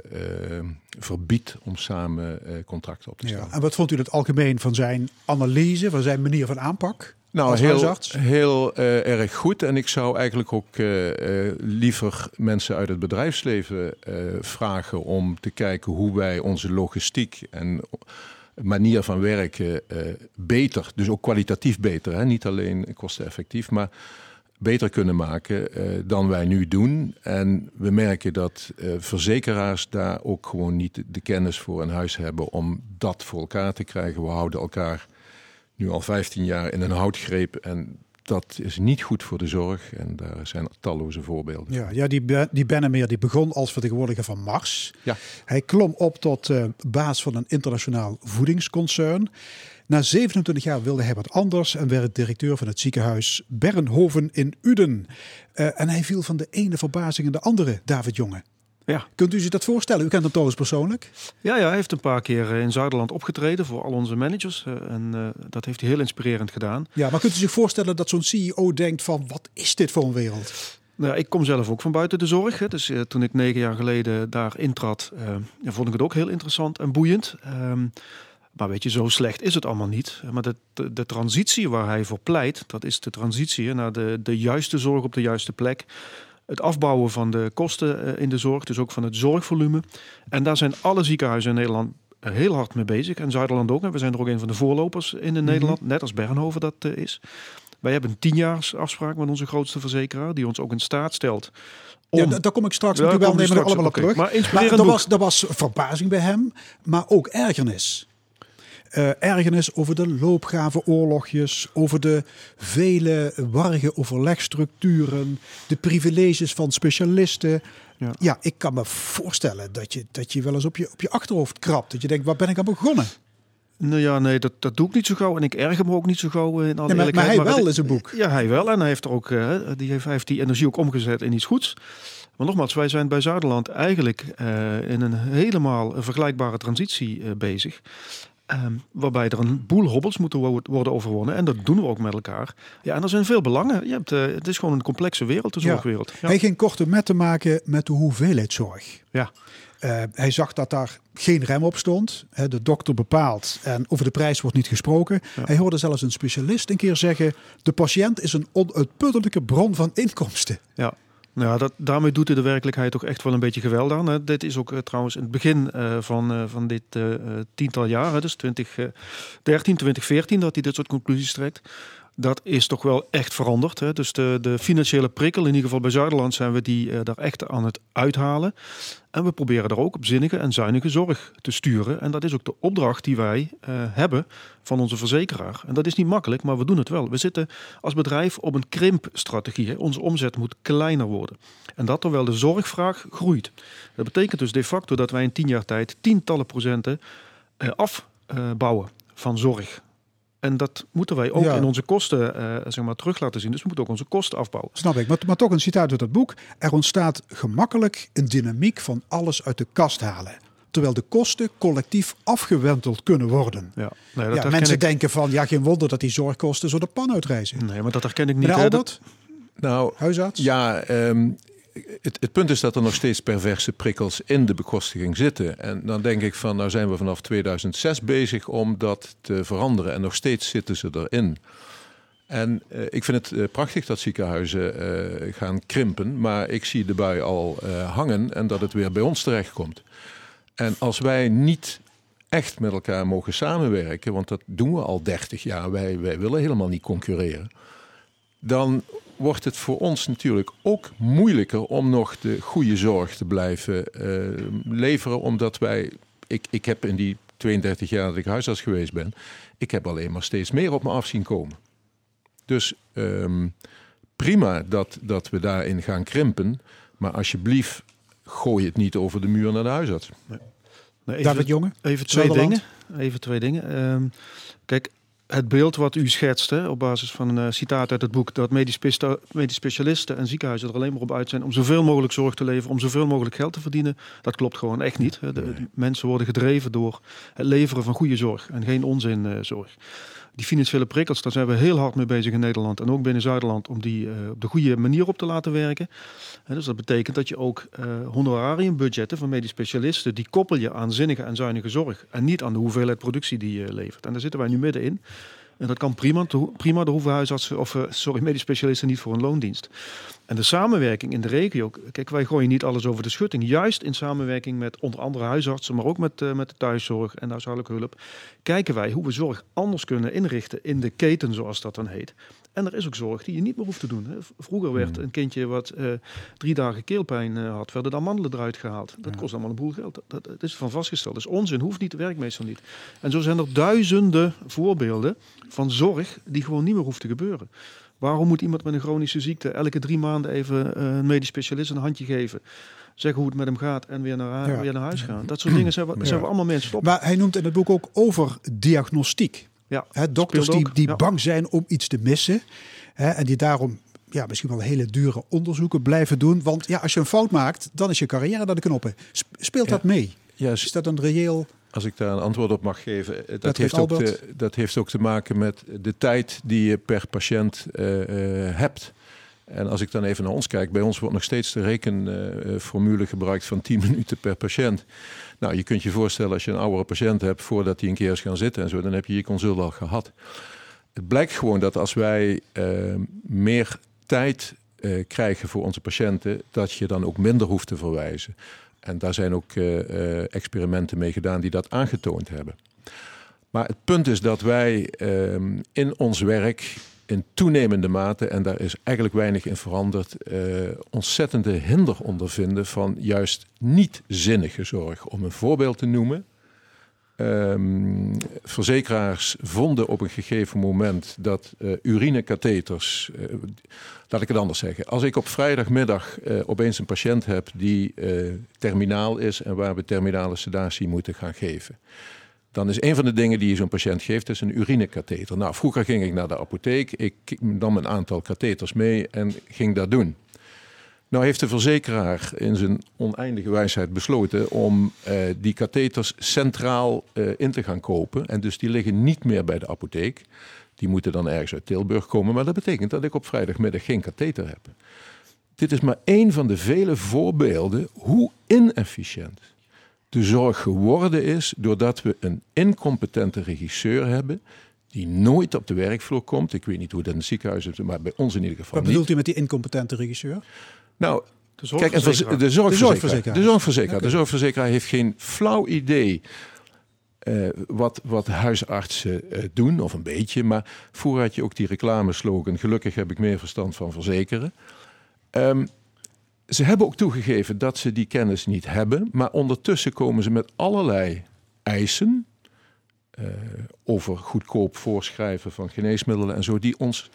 eh, verbiedt om samen contracten op te stellen. Ja. En wat vond u het algemeen van zijn analyse, van zijn manier van aanpak? Nou, heel, heel erg goed. En ik zou eigenlijk ook liever mensen uit het bedrijfsleven vragen om te kijken hoe wij onze logistiek en manier van werken beter, dus ook kwalitatief beter, hè? niet alleen kosteneffectief, maar beter kunnen maken eh, dan wij nu doen. En we merken dat eh, verzekeraars daar ook gewoon niet de kennis voor in huis hebben om dat voor elkaar te krijgen. We houden elkaar nu al 15 jaar in een houtgreep en dat is niet goed voor de zorg. En daar zijn talloze voorbeelden. Ja, ja die, die Bennemeer die begon als vertegenwoordiger van Mars. Ja. Hij klom op tot eh, baas van een internationaal voedingsconcern. Na 27 jaar wilde hij wat anders en werd directeur van het ziekenhuis Bernhoven in Uden. Eh, en hij viel van de ene verbazing in de andere, David Jonge. Ja. Kunt u zich dat voorstellen? U kent hem trouwens persoonlijk. Ja, ja, hij heeft een paar keer eh, in Zuiderland opgetreden voor al onze managers. eh, En dat heeft hij heel inspirerend gedaan. Ja, maar kunt u zich voorstellen dat zo'n CEO denkt van wat is dit voor een wereld? Nou, ik kom zelf ook van buiten de zorg. Hè. Dus toen ik negen jaar geleden daar intrad, ja, vond ik het ook heel interessant en boeiend. Ehm, maar weet je, zo slecht is het allemaal niet. Maar de, de, de transitie waar hij voor pleit, dat is de transitie naar de, de juiste zorg op de juiste plek. Het afbouwen van de kosten eh, in de zorg, dus ook van het zorgvolume. En daar zijn alle ziekenhuizen in Nederland eh, heel hard mee bezig. En Zuiderland ook. En we zijn er ook een van de voorlopers in, in Nederland, net als Bernhoven dat eh, is. Wij hebben een tienjaars afspraak met onze grootste verzekeraar, die ons ook in staat stelt. Om... Ja, da- daar kom ik straks Ja, u wel nemen allemaal op oké. terug. Maar er, boek. was, er was verbazing bij hem, maar ook ergernis. Eh, ergernis over de loopgravenoorlogjes, over de vele warrige overlegstructuren, de privileges van specialisten. Ja. ik kan me voorstellen dat je, dat je wel eens op je, op je achterhoofd krabt. Dat je denkt, waar ben ik aan begonnen? Nou ja, nee, dat, dat doe ik niet zo gauw. En ik erger me ook niet zo gauw eh, in alle Ja, maar- hij wel in zijn boek. Ja, hij wel. En hij heeft, er ook, eh, die, heeft, hij heeft die energie ook omgezet in iets goeds. Maar nogmaals, wij zijn bij Zuiderland eigenlijk in een helemaal vergelijkbare transitie bezig. Ehm, waarbij er een boel hobbels moeten wo- worden overwonnen. En dat doen we ook met elkaar. Ja, en er zijn veel belangen. Je hebt, eh, het is gewoon een complexe wereld, de zorgwereld. Ja. Hij ging korte met te maken met de hoeveelheid zorg. Ja. Eh, hij zag dat daar geen rem op stond. De dokter bepaalt en over de prijs wordt niet gesproken. Hij hoorde zelfs een specialist een keer zeggen: de patiënt is een onuitputtelijke bron van inkomsten. Ja. Nou, dat, daarmee doet hij de werkelijkheid toch echt wel een beetje geweld aan. Hè. Dit is ook eh, trouwens het begin eh, van, eh, van dit tiental jaar, dus 2013, 2014, dat hij dit soort conclusies trekt. Dat is toch wel echt veranderd. Hè. Dus de, de financiële prikkel, in ieder geval bij Zuiderland, zijn we die eh, daar echt aan het uithalen. En we proberen er ook op zinnige en zuinige zorg te sturen. En dat is ook de opdracht die wij eh, hebben van onze verzekeraar. En dat is niet makkelijk, maar we doen het wel. We zitten als bedrijf op een krimpstrategie. Hè. Onze omzet moet kleiner worden. En dat terwijl de zorgvraag groeit. Dat betekent dus de facto dat wij in tien jaar tijd tientallen procenten eh, afbouwen van zorg. En dat moeten wij ook Ja. in onze kosten eh, zeg maar, terug laten zien. Dus we moeten ook onze kosten afbouwen. Snap ik. Maar, maar toch een citaat uit het boek. Er ontstaat gemakkelijk een dynamiek van alles uit de kast halen. Terwijl de kosten collectief afgewenteld kunnen worden. Ja, nee, Ja, mensen ik- denken van, ja, geen wonder dat die zorgkosten zo de pan uitreizen. Nee, maar dat herken ik niet. Meneer hè. Albert, Nou, huisarts? Ja, ehm, het, het punt is dat er nog steeds perverse prikkels in de bekostiging zitten. En dan denk ik van, nou zijn we vanaf 2006 bezig om dat te veranderen. En nog steeds zitten ze erin. En eh, ik vind het eh, prachtig dat ziekenhuizen eh, gaan krimpen. Maar ik zie de bui al hangen en dat het weer bij ons terechtkomt. En als wij niet echt met elkaar mogen samenwerken, want dat doen we al 30 jaar, wij, wij willen helemaal niet concurreren dan wordt het voor ons natuurlijk ook moeilijker om nog de goede zorg te blijven eh, leveren. Omdat wij, ik, ik heb in die 32 jaar dat ik huisarts geweest ben, ik heb alleen maar steeds meer op me af zien komen. Dus ehm, prima dat, dat we daarin gaan krimpen, maar alsjeblieft gooi het niet over de muur naar de huisarts. Nee, David Jonge, Even twee Zuiderland. dingen. Even twee dingen. Ehm, kijk, het beeld wat u schetst, hè, op basis van een eh, citaat uit het boek, dat medisch, specialisten en ziekenhuizen er alleen maar op uit zijn om zoveel mogelijk zorg te leveren, om zoveel mogelijk geld te verdienen, dat klopt gewoon echt niet. hè. De, de mensen worden gedreven door het leveren van goede zorg en geen onzinzorg. Die financiële prikkels, daar zijn we heel hard mee bezig in Nederland en ook binnen Zuiderland om die eh, op de goede manier op te laten werken. Dus dat betekent dat je ook eh honorariumbudgetten van medisch specialisten, die koppel je aan zinnige en zuinige zorg. En niet aan de hoeveelheid productie die je levert. En daar zitten wij nu middenin. En dat kan prima, prima daar hoeven huisartsen, of eh, sorry, medisch specialisten niet voor een loondienst. En de samenwerking in de regio, kijk, wij gooien niet alles over de schutting. Juist in samenwerking met onder andere huisartsen, maar ook met, eh, met de thuiszorg en de huishoudelijke hulp, kijken wij hoe we zorg anders kunnen inrichten in de keten, zoals dat dan heet. En er is ook zorg die je niet meer hoeft te doen. hè. Vroeger werd een kindje wat eh, drie dagen keelpijn eh, had, werden de amandelen eruit gehaald. Dat kost allemaal een boel geld. Dat, dat, dat is van vastgesteld. Dat is onzin, hoeft niet, werkt meestal niet. En zo zijn er duizenden voorbeelden van zorg die gewoon niet meer hoeft te gebeuren. Waarom moet iemand met een chronische ziekte elke drie maanden even eh, een medisch specialist een handje geven? Zeggen hoe het met hem gaat en weer naar, Ja. weer naar huis gaan. Dat soort dingen zijn we, zijn we allemaal mensen stoppen. Maar hij noemt in het boek ook over diagnostiek. Ja, dokters die, die ja. bang zijn om iets te missen. Hè, en die daarom ja, misschien wel hele dure onderzoeken blijven doen. Want ja, als je een fout maakt, dan is je carrière naar de knoppen. Sp- Speelt dat mee? Ja, Is dat een reëel... Als ik daar een antwoord op mag geven, eh, dat, Dat heeft, ook te, dat heeft ook te maken met de tijd die je per patiënt eh, eh, hebt. En als ik dan even naar ons kijk, bij ons wordt nog steeds de rekenformule gebruikt van 10 minuten per patiënt. Nou, je kunt je voorstellen als je een oudere patiënt hebt voordat hij een keer is gaan zitten en zo, dan heb je je consult al gehad. Het blijkt gewoon dat als wij eh, meer tijd eh, krijgen voor onze patiënten, dat je dan ook minder hoeft te verwijzen. En daar zijn ook eh, experimenten mee gedaan die dat aangetoond hebben. Maar het punt is dat wij ehm, in ons werk in toenemende mate, en daar is eigenlijk weinig in veranderd, eh, ontzettende hinder ondervinden van juist niet zinnige zorg. Om een voorbeeld te noemen. Ehm, verzekeraars vonden op een gegeven moment dat eh urinekatheters. eh, laat ik het anders zeggen. Als ik op vrijdagmiddag opeens een patiënt heb die terminaal is en waar we terminale sedatie moeten gaan geven. Dan is een van de dingen die je zo'n patiënt geeft, is een urinekatheter. Nou, vroeger ging ik naar de apotheek, ik nam een aantal katheters mee en ging dat doen. Nou heeft de verzekeraar in zijn oneindige wijsheid besloten om eh, die katheters centraal eh, in te gaan kopen. En dus die liggen niet meer bij de apotheek. Die moeten dan ergens uit Tilburg komen. Maar dat betekent dat ik op vrijdagmiddag geen katheter heb. Dit is maar één van de vele voorbeelden hoe inefficiënt de zorg geworden is doordat we een incompetente regisseur hebben die nooit op de werkvloer komt. Ik weet niet hoe dat in het ziekenhuis is, maar bij ons in ieder geval Wat niet. bedoelt u met die incompetente regisseur? Nou, De kijk, zorgverzekeraar. de zorgverzekeraar. zorgverzekeraar. De zorgverzekeraar. De zorgverzekeraar heeft geen flauw idee eh, wat, wat huisartsen eh, doen, of een beetje. Maar vroeger had je ook die reclameslogan, gelukkig heb ik meer verstand van verzekeren. Ehm, ze hebben ook toegegeven dat ze die kennis niet hebben. Maar ondertussen komen ze met allerlei eisen eh, over goedkoop voorschrijven van geneesmiddelen en zo, die ons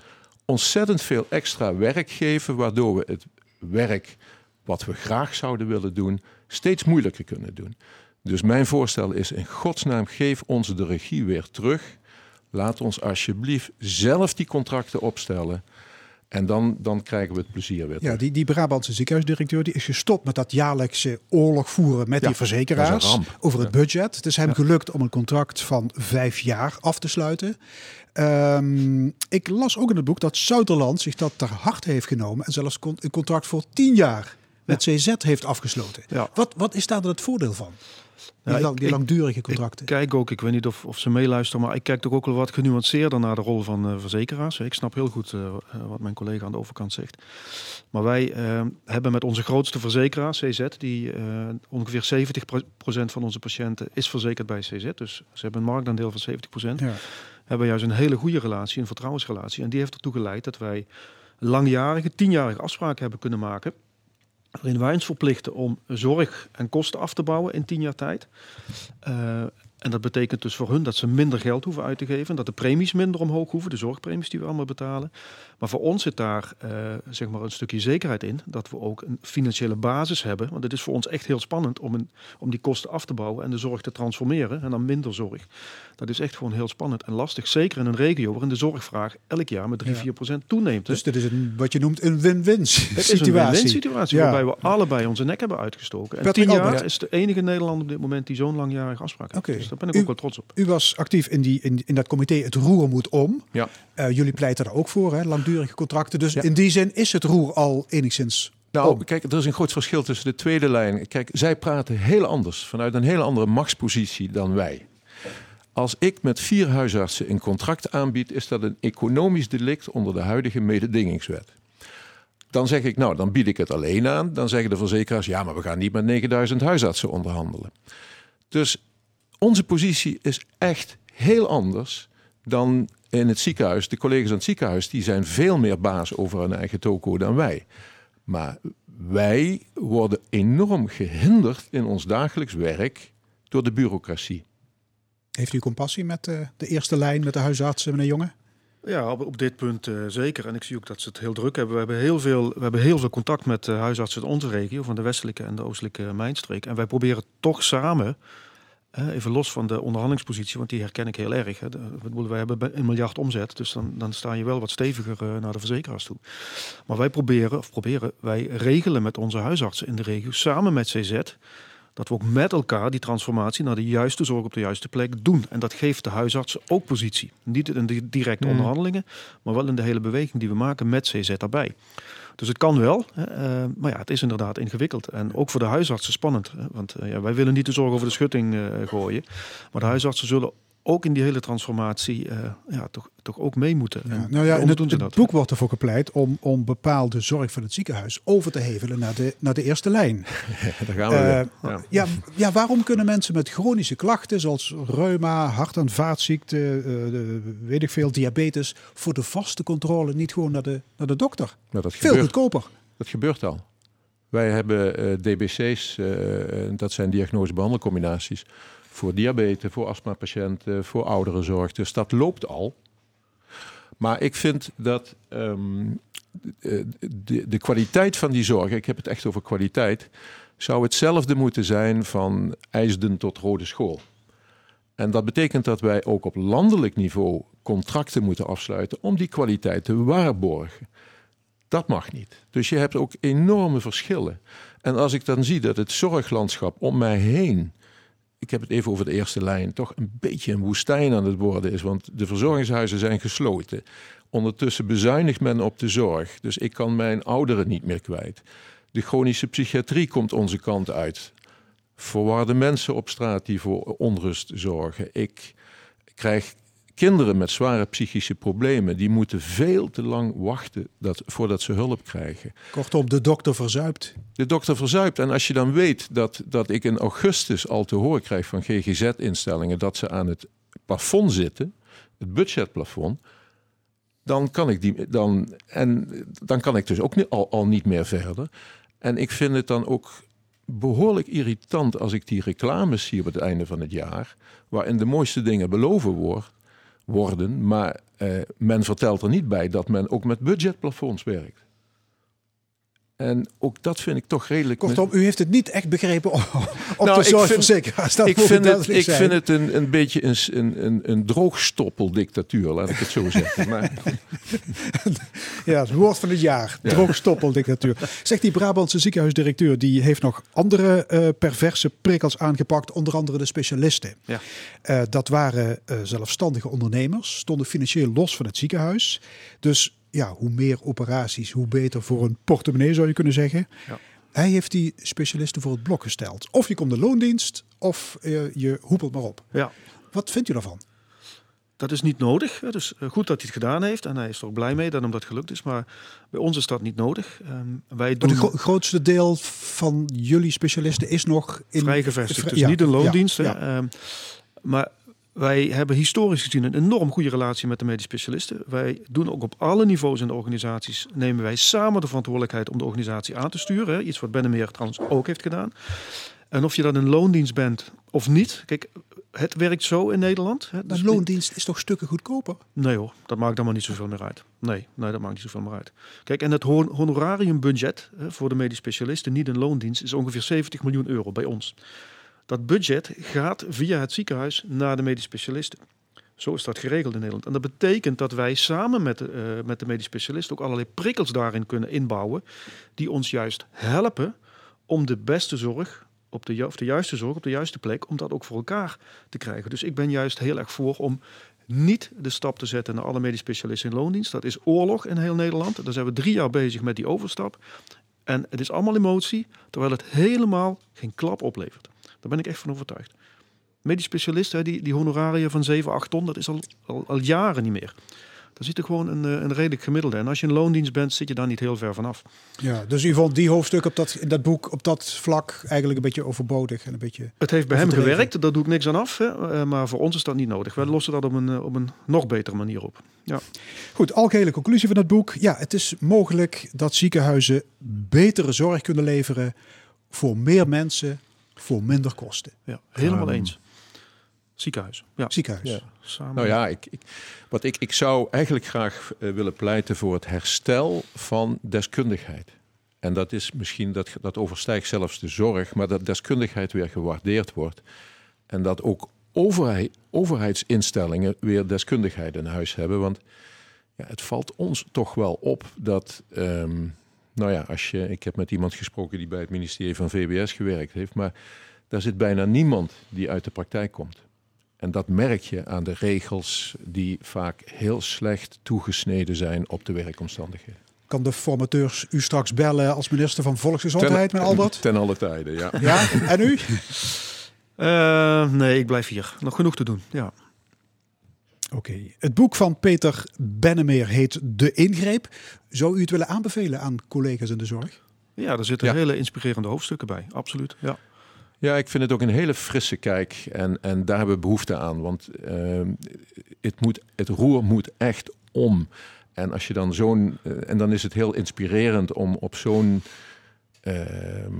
ontzettend veel extra werk geven, waardoor we het werk wat we graag zouden willen doen, steeds moeilijker kunnen doen. Dus mijn voorstel is in godsnaam, geef ons de regie weer terug. Laat ons alsjeblieft zelf die contracten opstellen. En dan, dan krijgen we het plezier weer. Ja, die, die Brabantse ziekenhuisdirecteur die is gestopt met dat jaarlijkse oorlog voeren met Ja, die verzekeraars over het budget. Het is hem gelukt om een contract van vijf jaar af te sluiten. Ehm, ik las ook in het boek dat Zuiderland zich dat ter harte heeft genomen en zelfs een contract voor tien jaar met CZ heeft afgesloten. Wat, wat is daar dan het voordeel van? Die, Ja, lang- die ik- langdurige contracten. Ik kijk ook, ik weet niet of, of ze meeluisteren, maar ik kijk toch ook wel wat genuanceerder naar de rol van eh, verzekeraars. Ik snap heel goed eh, eh, wat mijn collega aan de overkant zegt. Maar wij hebben met onze grootste verzekeraar, CZ, die ongeveer 70% van onze patiënten is verzekerd bij CZ. Dus ze hebben een marktaandeel van 70%. Ja. Hebben juist een hele goede relatie, een vertrouwensrelatie. En die heeft ertoe geleid dat wij langjarige, tienjarige afspraken hebben kunnen maken. Waarin wij ons verplichten om zorg en kosten af te bouwen in tien jaar tijd. Eh, en dat betekent dus voor hun dat ze minder geld hoeven uit te geven. Dat de premies minder omhoog hoeven, de zorgpremies die we allemaal betalen. Maar voor ons zit daar eh, zeg maar een stukje zekerheid in. Dat we ook een financiële basis hebben. Want het is voor ons echt heel spannend om, een, om die kosten af te bouwen en de zorg te transformeren. En dan minder zorg. Dat is echt gewoon heel spannend en lastig. Zeker in een regio waarin de zorgvraag elk jaar met 3-4% toeneemt. hè. Dus dit is een, wat je noemt een win-win situatie. Het is een win-win situatie Ja. waarbij we allebei onze nek hebben uitgestoken. En Patrick tien jaar Albert. is de enige Nederlander op dit moment die zo'n langjarige afspraak heeft. Dus daar ben ik U- ook wel trots op. U was actief in, die, in, in dat comité Het Roer moet om. Ja. Eh, jullie pleiten daar ook voor, hè? Langdurige contracten. Dus in die zin is het roer al enigszins Nou, kijk, er is een groot verschil tussen de tweede lijn. Kijk, zij praten heel anders, vanuit een hele andere machtspositie dan wij. Als ik met vier huisartsen een contract aanbied, is dat een economisch delict onder de huidige mededingingswet. Dan zeg ik, nou, dan bied ik het alleen aan. Dan zeggen de verzekeraars, ja, maar we gaan niet met 9000 huisartsen onderhandelen. Dus onze positie is echt heel anders dan in het ziekenhuis. De collega's aan het ziekenhuis die zijn veel meer baas over hun eigen toko dan wij. Maar wij worden enorm gehinderd in ons dagelijks werk door de bureaucratie. Heeft u compassie met eh, de eerste lijn, met de huisartsen, meneer Jonge? Ja, op, op dit punt eh, zeker. En ik zie ook dat ze het heel druk hebben. We hebben heel veel, we hebben heel veel contact met eh, huisartsen in onze regio, van de westelijke en de oostelijke mijnstreek. En wij proberen toch samen, even los van de onderhandelingspositie, want die herken ik heel erg. Hè. Wij hebben een miljard omzet, dus dan, dan sta je wel wat steviger eh, naar de verzekeraars toe. Maar wij proberen, of proberen, wij regelen met onze huisartsen in de regio, samen met CZ, dat we ook met elkaar die transformatie naar de juiste zorg op de juiste plek doen. En dat geeft de huisartsen ook positie. Niet in de directe Mm. onderhandelingen, maar wel in de hele beweging die we maken met CZ daarbij. Dus het kan wel, eh, maar ja, het is inderdaad ingewikkeld. En ook voor de huisartsen spannend. Want eh, ja, wij willen niet de zorg over de schutting eh, gooien. Maar de huisartsen zullen ook in die hele transformatie eh, ja, toch, toch ook mee moeten. En Nou ja, in het, doen ze het dat? boek wordt ervoor gepleit om, om bepaalde zorg van het ziekenhuis over te hevelen naar de, naar de eerste lijn. Daar gaan we Eh. Ja. ja, ja, waarom kunnen mensen met chronische klachten zoals reuma, hart- en vaatziekte, eh, de- weet ik veel, diabetes, voor de vaste controle niet gewoon naar de, naar de dokter? Nou, dat Veel gebeurt. goedkoper. Dat gebeurt al. Wij hebben eh, DBC's, eh, en dat zijn diagnose-behandelcombinaties, voor diabetes, voor astmapatiënten, voor ouderenzorg. Dus dat loopt al. Maar ik vind dat ehm, eh, de, de kwaliteit van die zorg, ik heb het echt over kwaliteit, zou hetzelfde moeten zijn van IJsden tot Rode School. En dat betekent dat wij ook op landelijk niveau contracten moeten afsluiten om die kwaliteit te waarborgen. Dat mag niet. Dus je hebt ook enorme verschillen. En als ik dan zie dat het zorglandschap om mij heen, ik heb het even over de eerste lijn, toch een beetje een woestijn aan het worden is. Want de verzorgingshuizen zijn gesloten. Ondertussen bezuinigt men op de zorg. Dus ik kan mijn ouderen niet meer kwijt. De chronische psychiatrie komt onze kant uit. Verwarde mensen op straat die voor onrust zorgen. Ik krijg kinderen met zware psychische problemen. Die moeten veel te lang wachten dat, voordat ze hulp krijgen. Kortom, de dokter verzuipt. De dokter verzuipt. En als je dan weet dat, dat ik in augustus al te horen krijg van GGZ-instellingen dat ze aan het plafond zitten, het budgetplafond, dan kan ik, die, dan, en, dan kan ik dus ook al, al niet meer verder. En ik vind het dan ook behoorlijk irritant als ik die reclames zie op het einde van het jaar, waarin de mooiste dingen beloven wordt, worden, maar eh, men vertelt er niet bij dat men ook met budgetplafonds werkt. En ook dat vind ik toch redelijk... Kortom, u heeft het niet echt begrepen op, op Nou, de zorgverzekeraars. Dat ik vind het, ik zijn. vind het een, een beetje een, een, een, droogstoppeldictatuur, laat ik het zo zeggen. Maar, Ja, het woord van het jaar. Ja. Droogstoppeldictatuur. Zegt die Brabantse ziekenhuisdirecteur, die heeft nog andere eh, perverse prikkels aangepakt, onder andere de specialisten. Ja. Eh, dat waren eh, zelfstandige ondernemers, stonden financieel los van het ziekenhuis. Dus ja, hoe meer operaties, hoe beter voor een portemonnee zou je kunnen zeggen. Ja. Hij heeft die specialisten voor het blok gesteld. Of je komt de loondienst, of eh, je hoepelt maar op. Ja. Wat vindt u daarvan? Dat is niet nodig. hè. Dus eh, goed dat hij het gedaan heeft. En hij is er ook blij mee dat hem dat gelukt is. Maar bij ons is dat niet nodig. Ehm, wij doen de gro- grootste deel van jullie specialisten is nog in vrij gevestigd. Vri- Dus ja, niet een ja, loondienst. hè. ja. Ehm, maar wij hebben historisch gezien een enorm goede relatie met de medisch specialisten. Wij doen ook op alle niveaus in de organisaties, nemen wij samen de verantwoordelijkheid om de organisatie aan te sturen. hè. Iets wat Bennemeer trouwens ook heeft gedaan. En of je dan een loondienst bent of niet. Kijk, het werkt zo in Nederland. Hè. Dus Een loondienst is toch stukken goedkoper? Nee hoor, dat maakt allemaal niet zoveel meer uit. Nee, nee dat maakt niet zoveel meer uit. Kijk, en het hon- honorariumbudget hè, voor de medisch specialisten, niet een loondienst, is ongeveer 70 miljoen euro bij ons. Dat budget gaat via het ziekenhuis naar de medisch specialisten. Zo is dat geregeld in Nederland. En dat betekent dat wij samen met de, eh, met de medisch specialist ook allerlei prikkels daarin kunnen inbouwen, die ons juist helpen om de beste zorg op de juiste zorg op de juiste plek, om dat ook voor elkaar te krijgen. Dus ik ben juist heel erg voor om niet de stap te zetten naar alle medisch specialisten in loondienst. Dat is oorlog in heel Nederland. Daar zijn we drie jaar bezig met die overstap. En het is allemaal emotie, terwijl het helemaal geen klap oplevert. Daar ben ik echt van overtuigd. Medisch specialisten, die, die honorariën van 7, 8 ton, dat is al, al, al jaren niet meer. Daar zit er gewoon een, eh, een redelijk gemiddelde. En als je in loondienst bent, zit je daar niet heel ver vanaf. Ja, dus u vond die hoofdstuk op dat, in dat boek op dat vlak eigenlijk een beetje overbodig en een beetje. Het heeft bij hem gewerkt, daar doe ik niks aan af. Hè. Eh, Maar voor ons is dat niet nodig. Wij lossen dat op een, eh, op een nog betere manier op. Ja. Goed, algehele conclusie van het boek. Ja, het is mogelijk dat ziekenhuizen betere zorg kunnen leveren voor meer mensen, voor minder kosten. Ja, helemaal Ehm, eens. Ziekenhuis. Ja. Ziekenhuis. Ja. Samen. Nou ja, ik, ik, wat ik, ik zou eigenlijk graag eh, willen pleiten voor het herstel van deskundigheid. En dat is misschien, dat, dat overstijgt zelfs de zorg, maar dat deskundigheid weer gewaardeerd wordt. En dat ook overheid, overheidsinstellingen weer deskundigheid in huis hebben. Want ja, het valt ons toch wel op dat, ehm, nou ja, als je, ik heb met iemand gesproken die bij het ministerie van VWS gewerkt heeft, maar daar zit bijna niemand die uit de praktijk komt. En dat merk je aan de regels die vaak heel slecht toegesneden zijn op de werkomstandigheden. Kan de formateurs u straks bellen als minister van Volksgezondheid, meneer Albert? Ten alle tijden, ja. Ja, en u? Eh, nee, ik blijf hier. Nog genoeg te doen. Ja. Oké. Het boek van Peter Bennemeer heet De Ingreep. Zou u het willen aanbevelen aan collega's in de zorg? ja, er zitten Ja. hele inspirerende hoofdstukken bij. Absoluut. Ja. Ja, ik vind het ook een hele frisse kijk en, en daar hebben we behoefte aan. Want ehm, het, moet, het roer moet echt om. En als je dan zo'n. eh, en dan is het heel inspirerend om op zo'n ehm,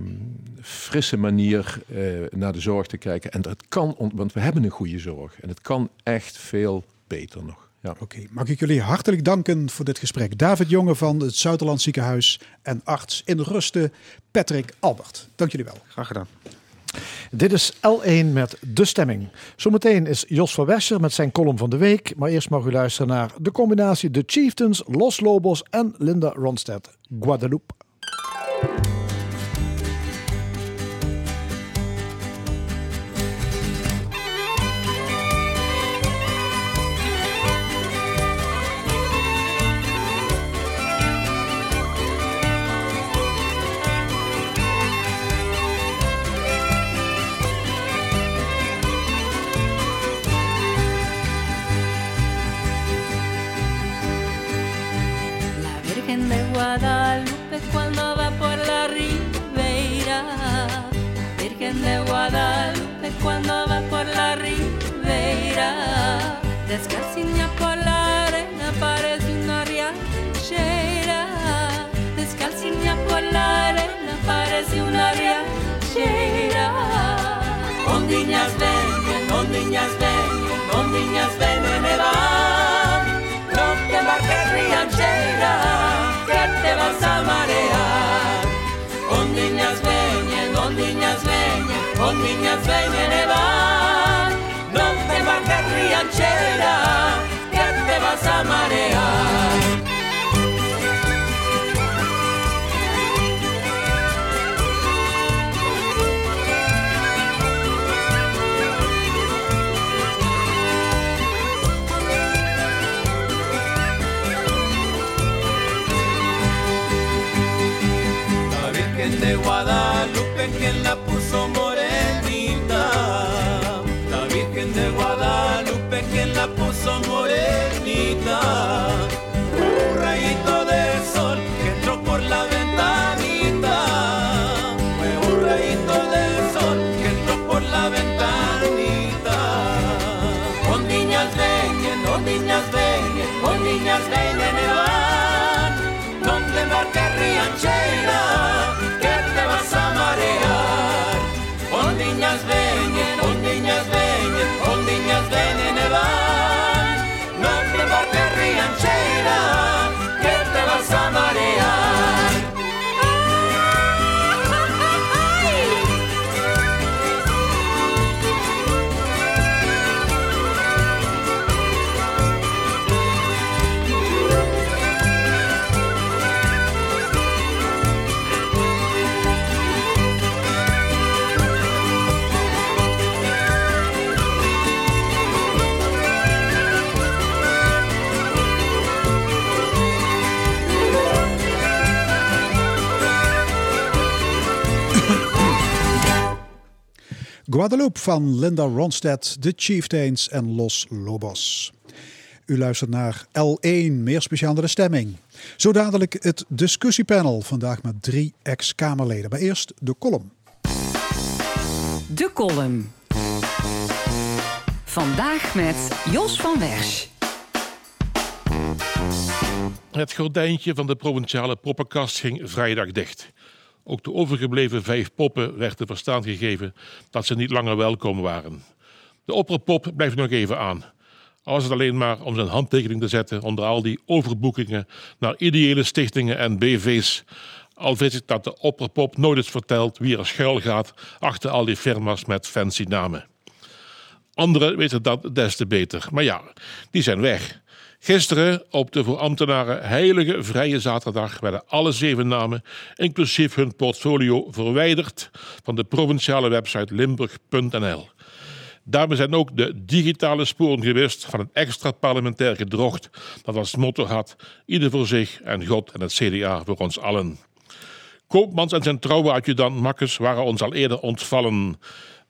frisse manier eh, naar de zorg te kijken. En dat kan, want we hebben een goede zorg. En het kan echt veel beter nog. Ja. Oké, mag ik jullie hartelijk danken voor dit gesprek. David Jonge van het Zuiderland Ziekenhuis en arts in Rusten, Patrick Albert. Dank jullie wel. Graag gedaan. Dit is L1 met De Stemming. Zometeen is Jos van Wesser met zijn column van de week. Maar eerst mag u luisteren naar de combinatie The Chieftains, Los Lobos en Linda Ronstadt, Guadeloupe. Descalzini a parlare, la pareti non riescerà. Descalzini a parlare, la pareti non riescerà. Ondiñas vengan, ondiñas vengan, ondiñas vengan e van. No te marques rianchera, que te vas a marear. Ondiñas vengan, ondiñas vengan, ondiñas vengan e van. Rianchera, que te vas a marear. La Virgen de Guadalupe, quien la puso Guadeloupe van Linda Ronstadt, The Chieftains en Los Lobos. U luistert naar L1, meer speciaal naar de stemming. Zo dadelijk het discussiepanel, vandaag met drie ex-Kamerleden. Maar eerst de column. De column. Vandaag met Jos van Wersch. Het gordijntje van de provinciale poppenkast ging vrijdag dicht. Ook de overgebleven vijf poppen werd te verstaan gegeven dat ze niet langer welkom waren. De opperpop blijft nog even aan. Al is het alleen maar om zijn handtekening te zetten onder al die overboekingen naar ideële stichtingen en BV's. Al weet ik dat de opperpop nooit eens vertelt wie er schuil gaat achter al die firma's met fancy namen. Anderen weten dat des te beter. Maar ja, die zijn weg. Gisteren, op de voor ambtenaren heilige vrije zaterdag, werden alle zeven namen, inclusief hun portfolio, verwijderd van de provinciale website limburg.nl. Daarmee zijn ook de digitale sporen gewist van het extra parlementair gedrocht dat als motto had: ieder voor zich en God en het CDA voor ons allen. Koopmans en zijn trouwe adjudant Makkes waren ons al eerder ontvallen.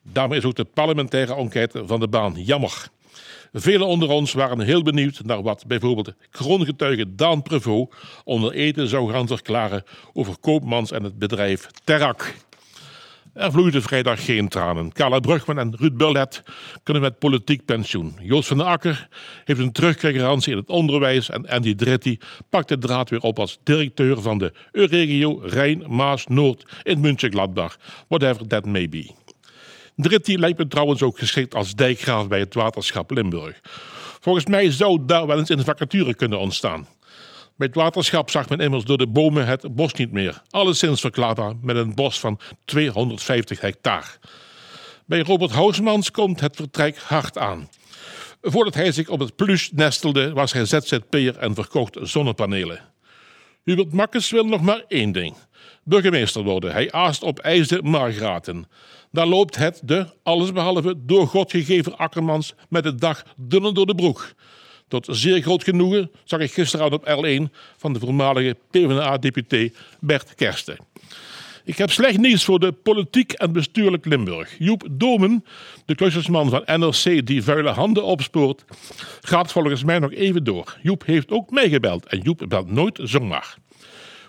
Daarmee is ook de parlementaire enquête van de baan jammer. Velen onder ons waren heel benieuwd naar wat bijvoorbeeld kroongetuige Daan Prevot onder eten zou gaan verklaren over Koopmans en het bedrijf Terrak. Er vloeiden vrijdag geen tranen. Carla Brugman en Ruud Bullet kunnen met politiek pensioen. Joost van den Akker heeft een terugkrijgarantie in het onderwijs en Andy Dretti pakt de draad weer op als directeur van de Euregio Rijn-Maas-Noord in München-Gladbach, whatever that may be. Dritti lijkt me trouwens ook geschikt als dijkgraaf bij het waterschap Limburg. Volgens mij zou daar wel eens een vacature kunnen ontstaan. Bij het waterschap zag men immers door de bomen het bos niet meer. Alleszins verklaarbaar met een bos van 250 hectare. Bij Robert Housmans komt het vertrek hard aan. Voordat hij zich op het plus nestelde, was hij ZZP'er en verkocht zonnepanelen. Hubert Makkes wil nog maar één ding. Burgemeester worden. Hij aast op ijsde Margraten. Daar loopt het de, allesbehalve door God gegeven Akkermans met de dag dunner door de broek. Tot zeer groot genoegen zag ik gisteravond op L1 van de voormalige PvdA-deputé Bert Kersten. Ik heb slecht nieuws voor de politiek en bestuurlijk Limburg. Joep Domen, de klusjesman van NRC die vuile handen opspoort, gaat volgens mij nog even door. Joep heeft ook mij gebeld en Joep belt nooit zomaar.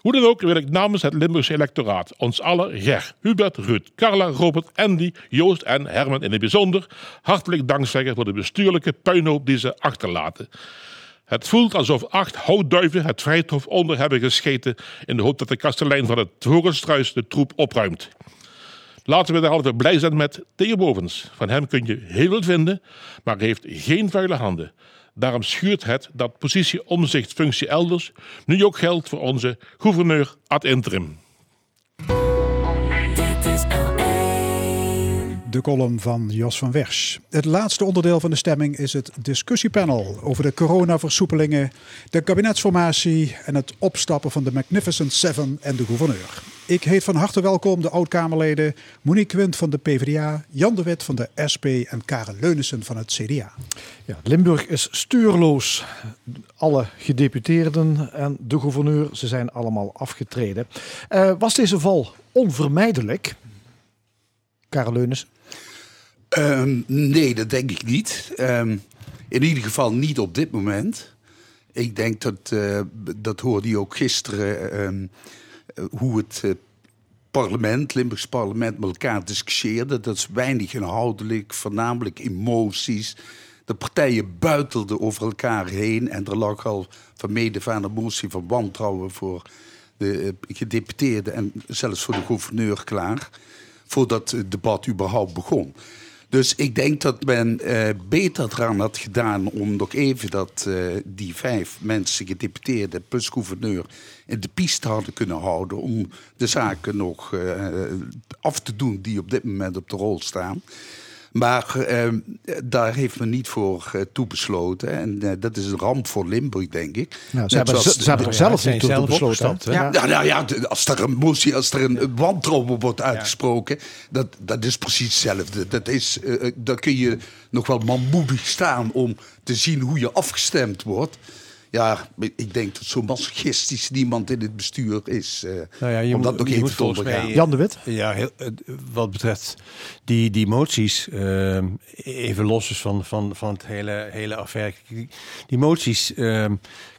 Hoe dan ook wil ik namens het Limburgse electoraat ons allen Ger, Hubert, Ruud, Carla, Robert, Andy, Joost en Herman in het bijzonder hartelijk dankzeggen voor de bestuurlijke puinhoop die ze achterlaten. Het voelt alsof acht houtduiven het vrijthof onder hebben gescheten in de hoop dat de kastelein van het Vogelstruis de troep opruimt. Laten we derhalve blij zijn met Theo Bovens. Van hem kun je heel veel vinden, maar hij heeft geen vuile handen. Daarom schuurt het dat positie omzicht functie elders nu ook geldt voor onze gouverneur ad interim. L1. de column van Jos van Wersch. Het laatste onderdeel van de stemming is het discussiepanel over de coronaversoepelingen, de kabinetsformatie en het opstappen van de Magnificent Seven en de gouverneur. Ik heet van harte welkom de oud-Kamerleden Monique Quint van de PvdA, Jan de Wit van de SP en Karen Leunissen van het CDA. Ja, Limburg is stuurloos. Alle gedeputeerden en de gouverneur, ze zijn allemaal afgetreden. Eh, was deze val onvermijdelijk? Karel Leunis. Ehm, nee, dat denk ik niet. Ehm, in ieder geval niet op dit moment. Ik denk dat, eh, dat hoorde je ook gisteren, ehm, eh, hoe het eh, parlement, Limburgs parlement, met elkaar discussieerde. Dat is weinig inhoudelijk, voornamelijk emoties. De partijen buitelden over elkaar heen en er lag al van mede van een motie van wantrouwen voor de eh, gedeputeerde en zelfs voor de gouverneur klaar. Voordat het debat überhaupt begon. Dus ik denk dat men eh, beter eraan had gedaan om nog even dat eh, die vijf mensen, gedeputeerden plus gouverneur, in de piste hadden kunnen houden. Om de zaken nog eh, af te doen die op dit moment op de rol staan. Maar eh, daar heeft men niet voor eh, toebesloten. En eh, dat is een ramp voor Limburg, denk ik. Nou, ze Net hebben, ze, ze hebben er zelf niet toe besloten. ja, nou, nou ja, als er een motie, als er een wantrouwen wordt uitgesproken, dat, dat is precies hetzelfde. Dat is, eh, eh, dan kun je nog wel manmoedig staan om te zien hoe je afgestemd wordt. Ja, ik denk dat zo masochistisch niemand in het bestuur is. eh, Nou ja, je om dat moet, nog je even te ondergaan. Jan de Wit? Ja, heel, wat betreft die, die moties, eh, even los dus van, van, van het hele, hele affaire. Die, moties, eh,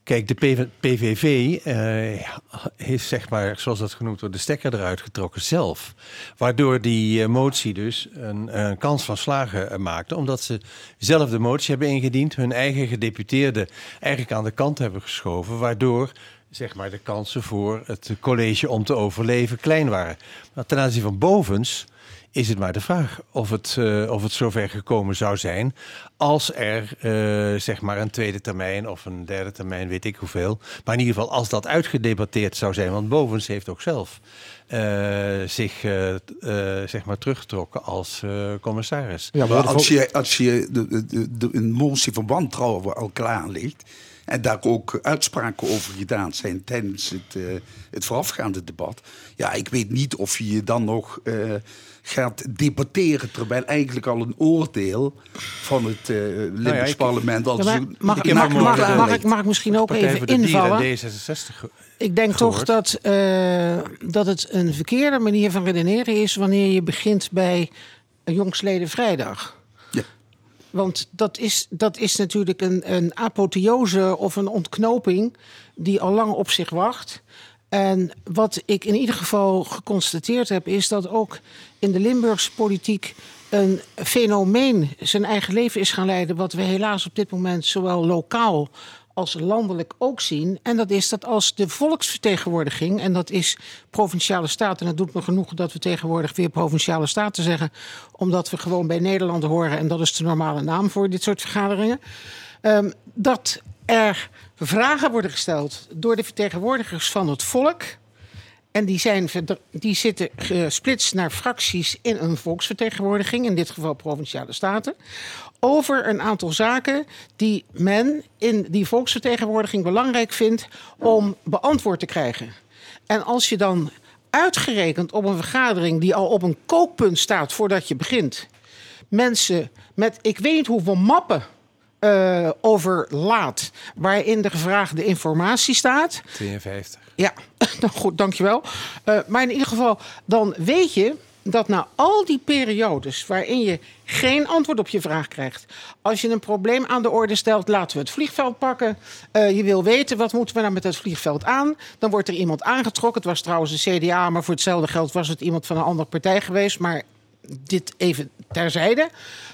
kijk, de PV PVV eh, heeft zeg maar, zoals dat genoemd wordt, de stekker eruit getrokken zelf. Waardoor die eh, motie dus een, een kans van slagen eh, maakte. Omdat ze zelf de motie hebben ingediend, hun eigen gedeputeerde eigenlijk aan de kant hebben geschoven. Waardoor zeg maar, de kansen voor het college om te overleven klein waren. Maar ten aanzien van bovens is het maar de vraag of het, eh, of het zover gekomen zou zijn als er eh, zeg maar een tweede termijn of een derde termijn, weet ik hoeveel. Maar in ieder geval als dat uitgedebatteerd zou zijn, want bovens heeft ook zelf eh, zich zeg maar teruggetrokken als eh, commissaris. maar als je, als je de, de, de, de- een motie van wantrouwen al klaar ligt... en daar ook uitspraken over gedaan zijn tijdens het, het voorafgaande debat... ja, ik weet niet of je je dan nog eh, gaat debatteren... terwijl eigenlijk al een oordeel van het eh Limburgs Nou ik- parlement... al Ja, maar zo- mag, ik ik, mag, mag, mag, gelegd. ik, mag ik misschien ook even invallen? en D66 ge- Ik denk toch dat, eh, dat het een verkeerde manier van redeneren is wanneer je begint bij Jongsleden Vrijdag. Want dat is, dat is natuurlijk een, een apotheose of een ontknoping die al lang op zich wacht. En wat ik in ieder geval geconstateerd heb, is dat ook in de Limburgse politiek een fenomeen zijn eigen leven is gaan leiden. Wat we helaas op dit moment zowel lokaal als landelijk ook zien. En dat is dat als de volksvertegenwoordiging, en dat is provinciale staten, en het doet me genoeg dat we tegenwoordig weer provinciale staten zeggen, omdat we gewoon bij Nederland horen en dat is de normale naam voor dit soort vergaderingen. ehm, dat er vragen worden gesteld door de vertegenwoordigers van het volk. En die, zijn, die zitten gesplitst naar fracties in een volksvertegenwoordiging, in dit geval provinciale staten, over een aantal zaken die men in die volksvertegenwoordiging belangrijk vindt om beantwoord te krijgen. En als je dan uitgerekend op een vergadering die al op een kookpunt staat voordat je begint, mensen met ik weet niet hoeveel mappen eh overlaat, waarin de gevraagde informatie staat. 52. Ja, nou goed, dankjewel. Uh, maar in ieder geval, dan weet je dat na al die periodes waarin je geen antwoord op je vraag krijgt, als je een probleem aan de orde stelt, laten we het vliegveld pakken. Uh, je wil weten wat moeten we nou met het vliegveld aan. Dan wordt er iemand aangetrokken. Het was trouwens een CDA, maar voor hetzelfde geld was het iemand van een andere partij geweest. Maar dit even terzijde.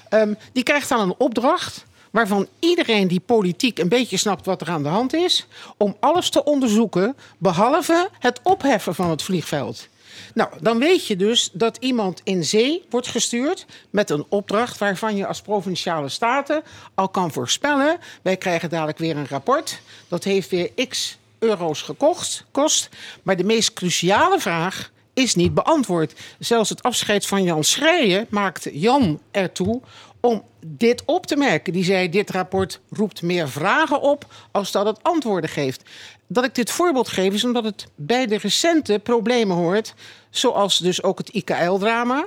Um, die krijgt dan een opdracht waarvan iedereen die politiek een beetje snapt wat er aan de hand is, om alles te onderzoeken, behalve het opheffen van het vliegveld. Nou, dan weet je dus dat iemand in zee wordt gestuurd met een opdracht waarvan je als provinciale staten al kan voorspellen. Wij krijgen dadelijk weer een rapport. Dat heeft weer x euro's gekocht, kost. Maar de meest cruciale vraag is niet beantwoord. Zelfs het afscheid van Jan Schrijen maakte Jan ertoe om dit op te merken. Die zei: Dit rapport roept meer vragen op als dat het antwoorden geeft. Dat ik dit voorbeeld geef is omdat het bij de recente problemen hoort, zoals dus ook het IKL-drama.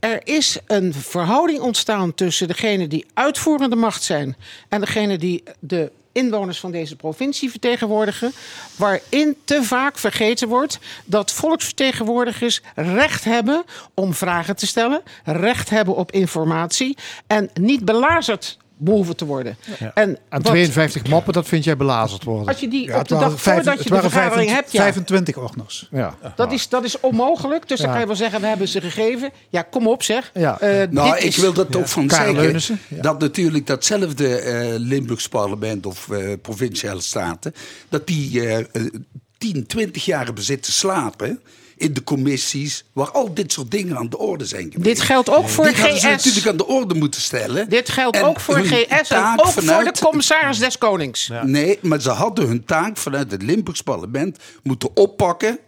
Er is een verhouding ontstaan tussen degene die uitvoerende macht zijn en degene die de inwoners van deze provincie vertegenwoordigen, waarin te vaak vergeten wordt dat volksvertegenwoordigers recht hebben om vragen te stellen, recht hebben op informatie en niet belazerd behoeven te worden. En Aan wat- 52 mappen, dat vind jij belazerd worden. Als je die Ja, op de dag vijf- voordat je de vergadering 25 hebt, ja, 25 ordners. Ja. dat, is, dat is onmogelijk. Dus dan kan je wel zeggen, we hebben ze gegeven. Ja, kom op zeg. Ja. Eh, Nou, dit ik is- wil dat ook van Karel zeggen. Leunissen, ja. Dat natuurlijk datzelfde eh Limburgs parlement of eh, provinciale staten... dat die eh, eh, 10, 20 jaar hebben zitten slapen... in de commissies waar al dit soort dingen aan de orde zijn geweest. Dit geldt ook voor Dit hadden ze GS. natuurlijk aan de orde moeten stellen. Dit geldt En ook voor GS en ook voor de commissaris des Konings. Nee, maar ze hadden hun taak vanuit het Limburgs parlement moeten oppakken...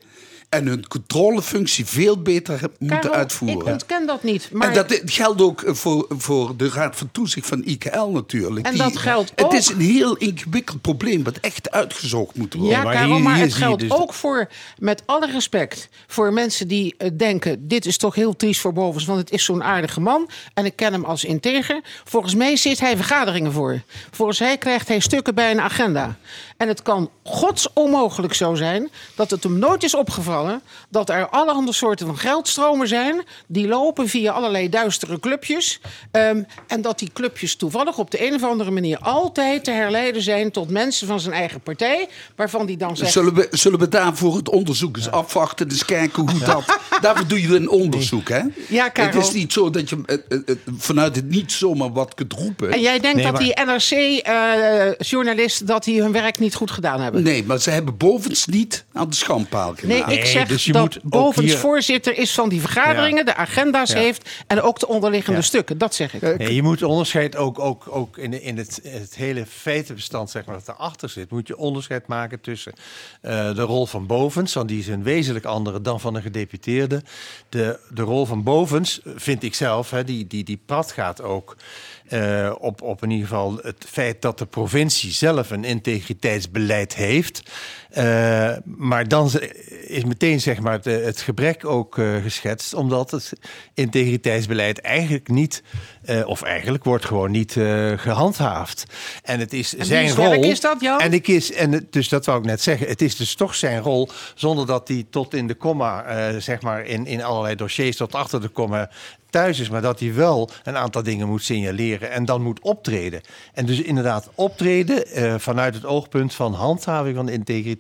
en hun controlefunctie veel beter moeten uitvoeren. Ik ontken dat niet. Maar En dat geldt ook eh, voor, voor de Raad van Toezicht van IKL natuurlijk. En dat geldt Het ook- is een heel ingewikkeld probleem wat echt uitgezocht moet worden. Ja, Karel, maar het geldt dus ook voor, met alle respect, voor mensen die eh, denken: dit is toch heel triest voor Bovens, want het is zo'n aardige man en ik ken hem als integer. Volgens mij zit hij vergaderingen voor. Volgens mij krijgt hij stukken bij een agenda. En het kan gods onmogelijk zo zijn dat het hem nooit is opgevallen dat er allerhande soorten van geldstromen zijn die lopen via allerlei duistere clubjes. Ehm, en dat die clubjes toevallig op de een of andere manier altijd te herleiden zijn tot mensen van zijn eigen partij, waarvan die dan zegt. Zullen we, zullen we daarvoor het onderzoek eens afwachten, eens kijken hoe dat... Daarvoor doe je een onderzoek, hè? Ja, Karel. Het is niet zo dat je eh, eh, eh, vanuit het niet zomaar wat kunt roepen. En jij denkt dat die NRC-journalisten dat die hun werk niet goed gedaan hebben? Nee, maar ze hebben bovens niet aan de schandpaal Nee, ik zeg dus je dat moet Bovens hier- voorzitter is van die vergaderingen, de agenda's Ja. heeft en ook de onderliggende Ja. stukken. Dat zeg ik. Nee, je moet onderscheid ook, ook, ook in, in het, het hele feitenbestand zeg maar, dat erachter zit. Moet je onderscheid maken tussen eh, de rol van Bovens, want die is een wezenlijk andere dan van een gedeputeerde. De, de rol van Bovens, vind ik zelf, hè, die, die, die prat gaat ook eh, op, op in ieder geval het feit dat de provincie zelf een integriteitsbeleid heeft. Eh, maar dan is meteen zeg maar, het, het gebrek ook eh, geschetst, omdat het integriteitsbeleid eigenlijk niet, eh, of eigenlijk wordt gewoon niet eh, gehandhaafd. En het is En zijn rol. is dat, Jan? En ik is, en het- dus dat wou ik net zeggen. Het is dus toch zijn rol, zonder dat hij tot in de komma, zeg maar, in, in allerlei dossiers tot achter de komma thuis is, maar dat hij wel een aantal dingen moet signaleren en dan moet optreden. En dus inderdaad optreden vanuit het oogpunt van handhaving van de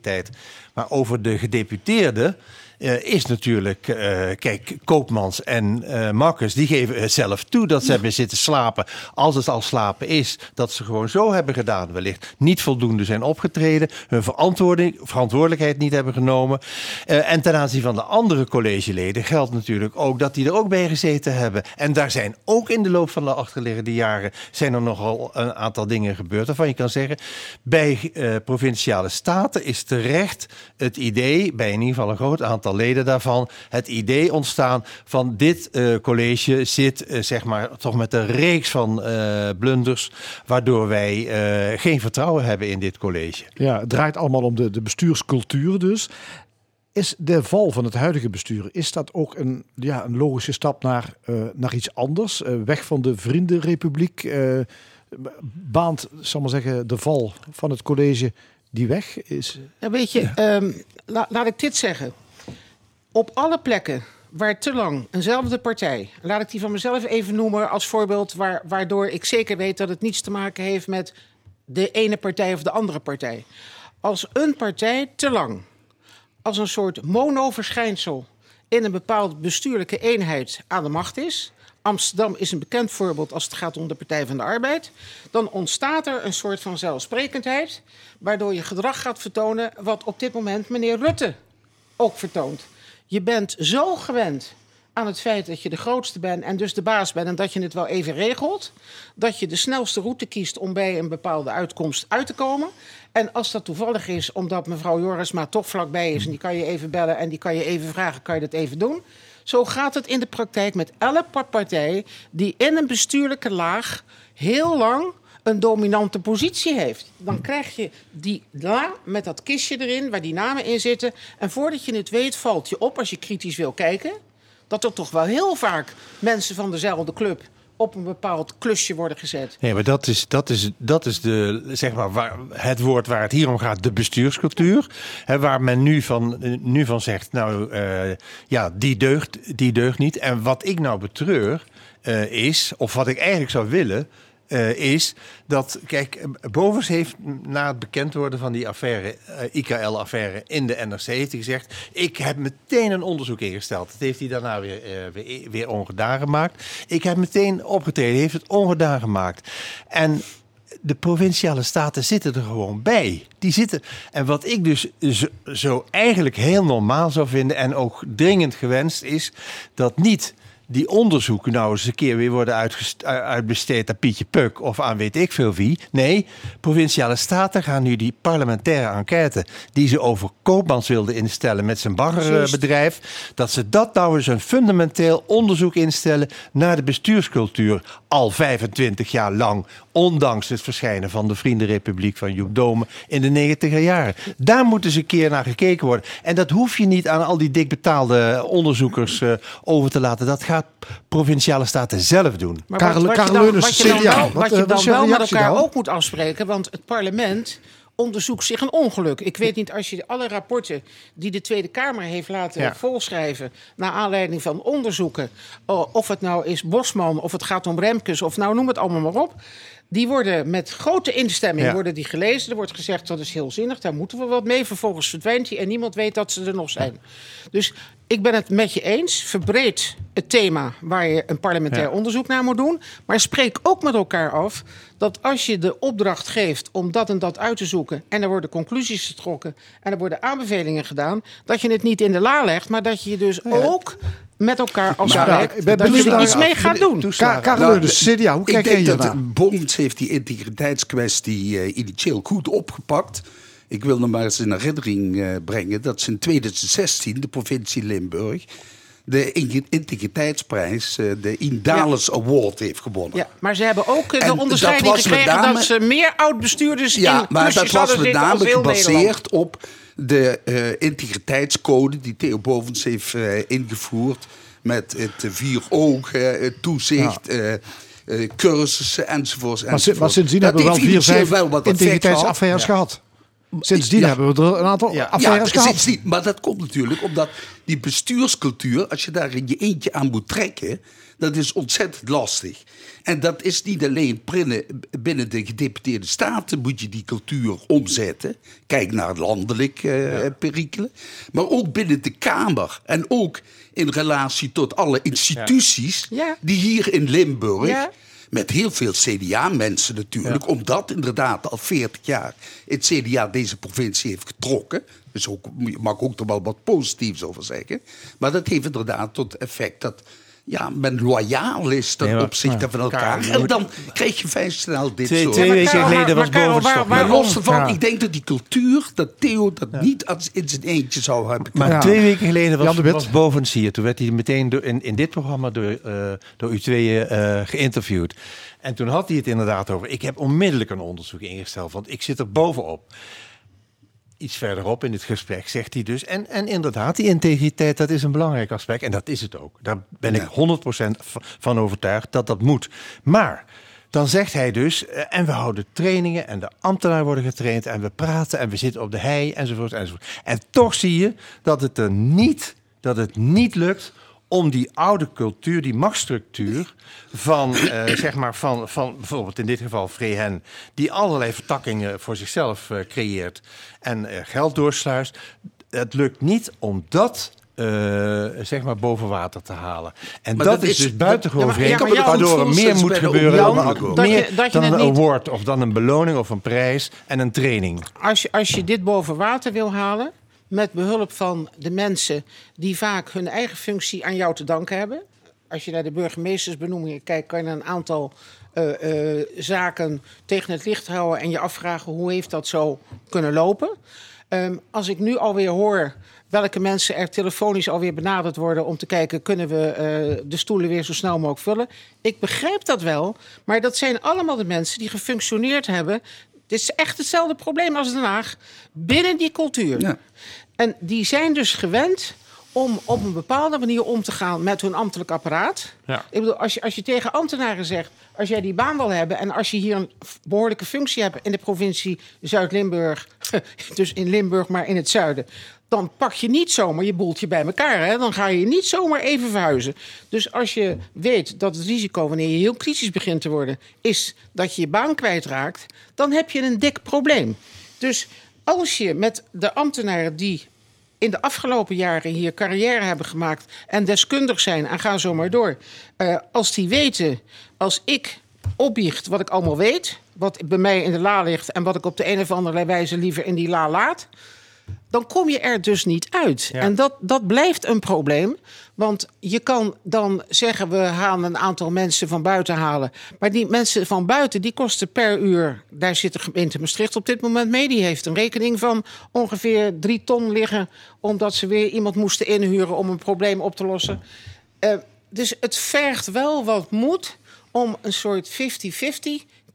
integriteit. Maar over de gedeputeerde eh, is natuurlijk, eh, kijk, Koopmans en Marcus, die geven het zelf toe dat ze hebben zitten slapen. Als het al slapen is, dat ze gewoon zo hebben gedaan, wellicht niet voldoende zijn opgetreden, hun verantwoording, verantwoordelijkheid niet hebben genomen. En ten aanzien van de andere collegeleden geldt natuurlijk ook dat die er ook bij gezeten hebben. En daar zijn ook in de loop van de achterliggende jaren zijn er nogal een aantal dingen gebeurd waarvan je kan zeggen, bij provinciale staten is terecht het idee, bij in ieder geval een groot aantal leden daarvan, het idee ontstaan van dit eh, college zit eh, zeg maar toch met een reeks van eh, blunders, waardoor wij eh, geen vertrouwen hebben in dit college. Ja, het draait allemaal om de, de bestuurscultuur dus. Is de val van het huidige bestuur, is dat ook een, ja, een logische stap naar, eh, naar iets anders? Eh, weg van de Vriendenrepubliek eh, baant, zal maar zeggen, de val van het college die weg is? Ja, weet je, ehm, la- laat ik dit zeggen. Op alle plekken waar te lang eenzelfde partij, laat ik die van mezelf even noemen als voorbeeld, waar, waardoor ik zeker weet dat het niets te maken heeft met de ene partij of de andere partij. Als een partij te lang als een soort monoverschijnsel in een bepaalde bestuurlijke eenheid aan de macht is. Amsterdam is een bekend voorbeeld als het gaat om de Partij van de Arbeid. Dan ontstaat er een soort van zelfsprekendheid, waardoor je gedrag gaat vertonen wat op dit moment meneer Rutte ook vertoont. Je bent zo gewend aan het feit dat je de grootste bent en dus de baas bent en dat je het wel even regelt. Dat je de snelste route kiest om bij een bepaalde uitkomst uit te komen. En als dat toevallig is, omdat mevrouw Jorisma toch vlakbij is en die kan je even bellen en die kan je even vragen, kan je dat even doen? Zo gaat het in de praktijk met elke partij die in een bestuurlijke laag heel lang een dominante positie heeft. Dan krijg je die la met dat kistje erin waar die namen in zitten. En voordat je het weet, valt je op als je kritisch wil kijken. Dat er toch wel heel vaak mensen van dezelfde club op een bepaald klusje worden gezet. Nee, maar dat is, dat is, dat is de, zeg maar, waar, het woord waar het hier om gaat, de bestuurscultuur. Hè, waar men nu van, nu van zegt, nou eh, ja, die deugt, die deugt niet. En wat ik nou betreur eh, is, of wat ik eigenlijk zou willen, eh, is dat, kijk, Bovens heeft na het bekend worden van die affaire, eh, IKL-affaire in de NRC, heeft hij gezegd: Ik heb meteen een onderzoek ingesteld. Dat heeft hij daarna weer, eh, weer, ongedaan gemaakt. Ik heb meteen opgetreden, heeft het ongedaan gemaakt. En de provinciale staten zitten er gewoon bij. Die zitten. En wat ik dus zo eigenlijk heel normaal zou vinden en ook dringend gewenst is dat niet die onderzoeken nou eens een keer weer worden uitbesteed aan Pietje Puk of aan weet ik veel wie. Nee, provinciale staten gaan nu die parlementaire enquête die ze over Koopmans wilden instellen met zijn baggerbedrijf, dat ze dat nou eens een fundamenteel onderzoek instellen naar de bestuurscultuur al 25 jaar lang, ondanks het verschijnen van de Vriendenrepubliek van Joep Dome in de 90er jaren. Daar moet eens een keer naar gekeken worden. En dat hoef je niet aan al die dikbetaalde onderzoekers eh, over te laten. Dat gaat provinciale staten zelf doen. Maar wat- wat, je dan, wat je dan wel, wat je dan wel met elkaar ook moet afspreken, want het parlement onderzoekt zich een ongeluk. Ik weet niet, als je alle rapporten die de Tweede Kamer heeft laten Ja. volschrijven... naar aanleiding van onderzoeken, oh, of het nou is Bosman... of het gaat om Remkes, of nou noem het allemaal maar op... Die worden met grote instemming Ja. worden die gelezen. Er wordt gezegd dat is heel zinnig, daar moeten we wat mee. Vervolgens verdwijnt hij en niemand weet dat ze er nog zijn. Dus ik ben het met je eens. Verbreed het thema waar je een parlementair Ja. onderzoek naar moet doen. Maar spreek ook met elkaar af dat als je de opdracht geeft om dat en dat uit te zoeken. en er worden conclusies getrokken en er worden aanbevelingen gedaan. dat je het niet in de la legt, maar dat je dus ook met elkaar afspreekt. ik ben dat je er naar- iets mee gaat doen. Nou, de CDA, hoe kijk ik jij denk dat Bovens heeft die integriteitskwestie eh, initieel goed opgepakt. Ik wil nog maar eens in herinnering eh, brengen dat ze in 2016, de provincie Limburg, de in- integriteitsprijs, eh, de Indales Award heeft gewonnen. Ja, maar ze hebben ook En de dat onderscheiding was met gekregen name- dat ze meer oud-bestuurders Ja, in maar dat was met name gebaseerd op de eh, integriteitscode die Theo Bovens heeft eh, ingevoerd. Met het vier ogen, het toezicht, eh, eh, cursussen enzovoorts. Maar, si- enzovoort. maar sindsdien Dat hebben we wel vier, vijf wel integriteitsaffaires gehad. Sindsdien Ja. hebben we er een aantal Ja, affaires ja. Maar dat komt natuurlijk omdat die bestuurscultuur, als je daar in je eentje aan moet trekken, dat is ontzettend lastig. En dat is niet alleen binnen, de gedeputeerde staten moet je die cultuur omzetten. Kijk naar landelijk eh, perikelen. Maar ook binnen de Kamer. En ook in relatie tot alle instituties die hier in Limburg Ja. Met heel veel CDA-mensen natuurlijk, omdat inderdaad al 40 jaar het CDA deze provincie heeft getrokken. Dus ook, je mag ook er wel wat positiefs over zeggen. Maar dat heeft inderdaad tot effect dat ja, men loyaal is ten Nee, maar- opzichte van elkaar. Karel, En dan krijg je vrij snel dit Twee- soort... twee weken geleden was Karel, waar- Maar los ervan, Ja. ik denk dat die cultuur, dat Theo dat niet als in zijn eentje zou hebben Maar twee weken geleden was, was Bovens hier. Toen werd hij meteen door, in, in dit programma door, eh, door u tweeën eh, geïnterviewd. En toen had hij het inderdaad over... ik heb onmiddellijk een onderzoek ingesteld, want ik zit er bovenop. Iets verderop in het gesprek zegt hij dus... en, en inderdaad, die integriteit, dat is een belangrijk aspect. En dat is het ook. Daar ben ik 100% v- van overtuigd dat dat moet. Maar... Dan zegt hij dus, eh, en we houden trainingen en de ambtenaren worden getraind en we praten en we zitten op de hei enzovoort enzovoort. En toch zie je dat het er niet, dat het niet lukt om die oude cultuur, die machtsstructuur van, eh, zeg maar van, van bijvoorbeeld in dit geval Vrehen, die allerlei vertakkingen voor zichzelf eh, creëert en eh, geld doorsluist. Het lukt niet om dat zeg maar boven water te halen. En dat, dat is dus buitengewoon ja, vreemd, ja, waardoor er meer moet gebeuren dan, je- je dan het een award of dan een beloning of een prijs en een training. Als je, als je dit boven water wil halen, met behulp van de mensen die vaak hun eigen functie aan jou te danken hebben. Als je naar de burgemeestersbenoemingen kijkt, kan je een aantal eh, eh, zaken tegen het licht houden en je afvragen hoe heeft dat zo kunnen lopen. Ehm, als ik nu alweer hoor welke mensen er telefonisch alweer benaderd worden om te kijken, kunnen we eh, de stoelen weer zo snel mogelijk vullen? Ik begrijp dat wel, maar dat zijn allemaal de mensen die gefunctioneerd hebben. Het is echt hetzelfde probleem als Den Haag binnen die cultuur. En die zijn dus gewend om op een bepaalde manier om te gaan met hun ambtelijk apparaat. Ja. Ik bedoel, als je, als je tegen ambtenaren zegt, als jij die baan wil hebben en als je hier een behoorlijke functie hebt in de provincie Zuid-Limburg, dus in Limburg, maar in het zuiden, dan pak je niet zomaar je boeltje bij elkaar. Hè? Dan ga je niet zomaar even verhuizen. Dus als je weet dat het risico, wanneer je heel kritisch begint te worden, is dat je je baan kwijtraakt, dan heb je een dik probleem. Dus als je met de ambtenaren die in de afgelopen jaren hier carrière hebben gemaakt en deskundig zijn en ga zo maar door. eh, als die weten, als ik opbiecht wat ik allemaal weet, wat bij mij in de la ligt en wat ik op de een of andere wijze liever in die la laat, dan kom je er dus niet uit. En dat, dat blijft een probleem. Want je kan dan zeggen, we gaan een aantal mensen van buiten halen. Maar die mensen van buiten, die kosten per uur... daar zit de gemeente Maastricht op dit moment mee. Die heeft een rekening van ongeveer drie ton liggen... omdat ze weer iemand moesten inhuren om een probleem op te lossen. Eh, dus het vergt wel wat moed om een soort 50-50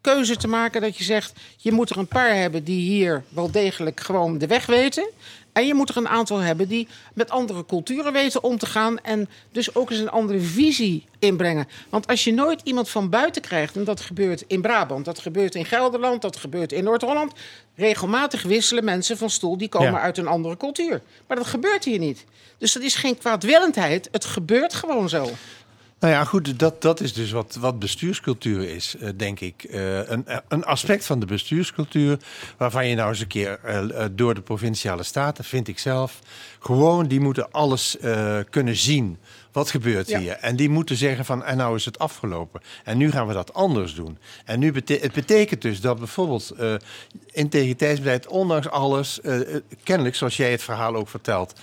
keuze te maken. Dat je zegt, je moet er een paar hebben die hier wel degelijk gewoon de weg weten. En je moet er een aantal hebben die met andere culturen weten om te gaan. En dus ook eens een andere visie inbrengen. Want als je nooit iemand van buiten krijgt, en dat gebeurt in Brabant, dat gebeurt in Gelderland, dat gebeurt in Noord-Holland. Regelmatig wisselen mensen van stoel die komen Ja. uit een andere cultuur. Maar dat gebeurt hier niet. Dus dat is geen kwaadwillendheid. Het gebeurt gewoon zo. Nou ja, goed, dat, dat is dus wat, wat bestuurscultuur is, eh, denk ik. Eh, een, een aspect van de bestuurscultuur waarvan je nou eens een keer eh, door de provinciale staten, vind ik zelf, gewoon die moeten alles kunnen zien. Wat gebeurt Ja. hier? En die moeten zeggen van, en nou is het afgelopen. En nu gaan we dat anders doen. En nu bete het betekent dus dat bijvoorbeeld integriteitsbeleid, ondanks alles, kennelijk, zoals jij het verhaal ook vertelt,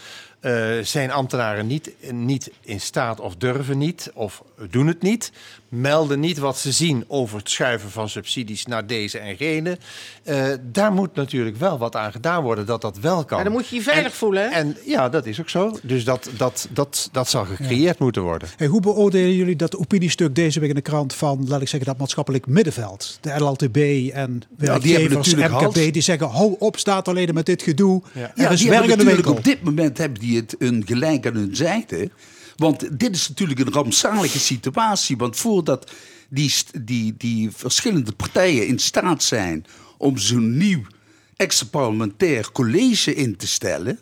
zijn ambtenaren niet, niet in staat of durven niet of doen het niet. Melden niet wat ze zien over het schuiven van subsidies naar deze en gene. Eh, daar moet natuurlijk wel wat aan gedaan worden dat dat wel kan. Maar dan moet je je veilig voelen. Hè? En ja, dat is ook zo. Dus dat, dat, dat, dat zal gecreëerd moeten worden. Hey, hoe beoordelen jullie dat opiniestuk deze week in de krant van, laat ik zeggen, dat maatschappelijk middenveld? De LLTB en werkgevers, MKB, hals. die zeggen, hou op statenleden met dit gedoe. Ja, Er is die hebben werk in de natuurlijk winkel. op dit moment hebben die het een gelijk aan hun zijde. Want dit is natuurlijk een rampzalige situatie. Want voordat die, die, die verschillende partijen in staat zijn om zo'n nieuw extra parlementair college in te stellen.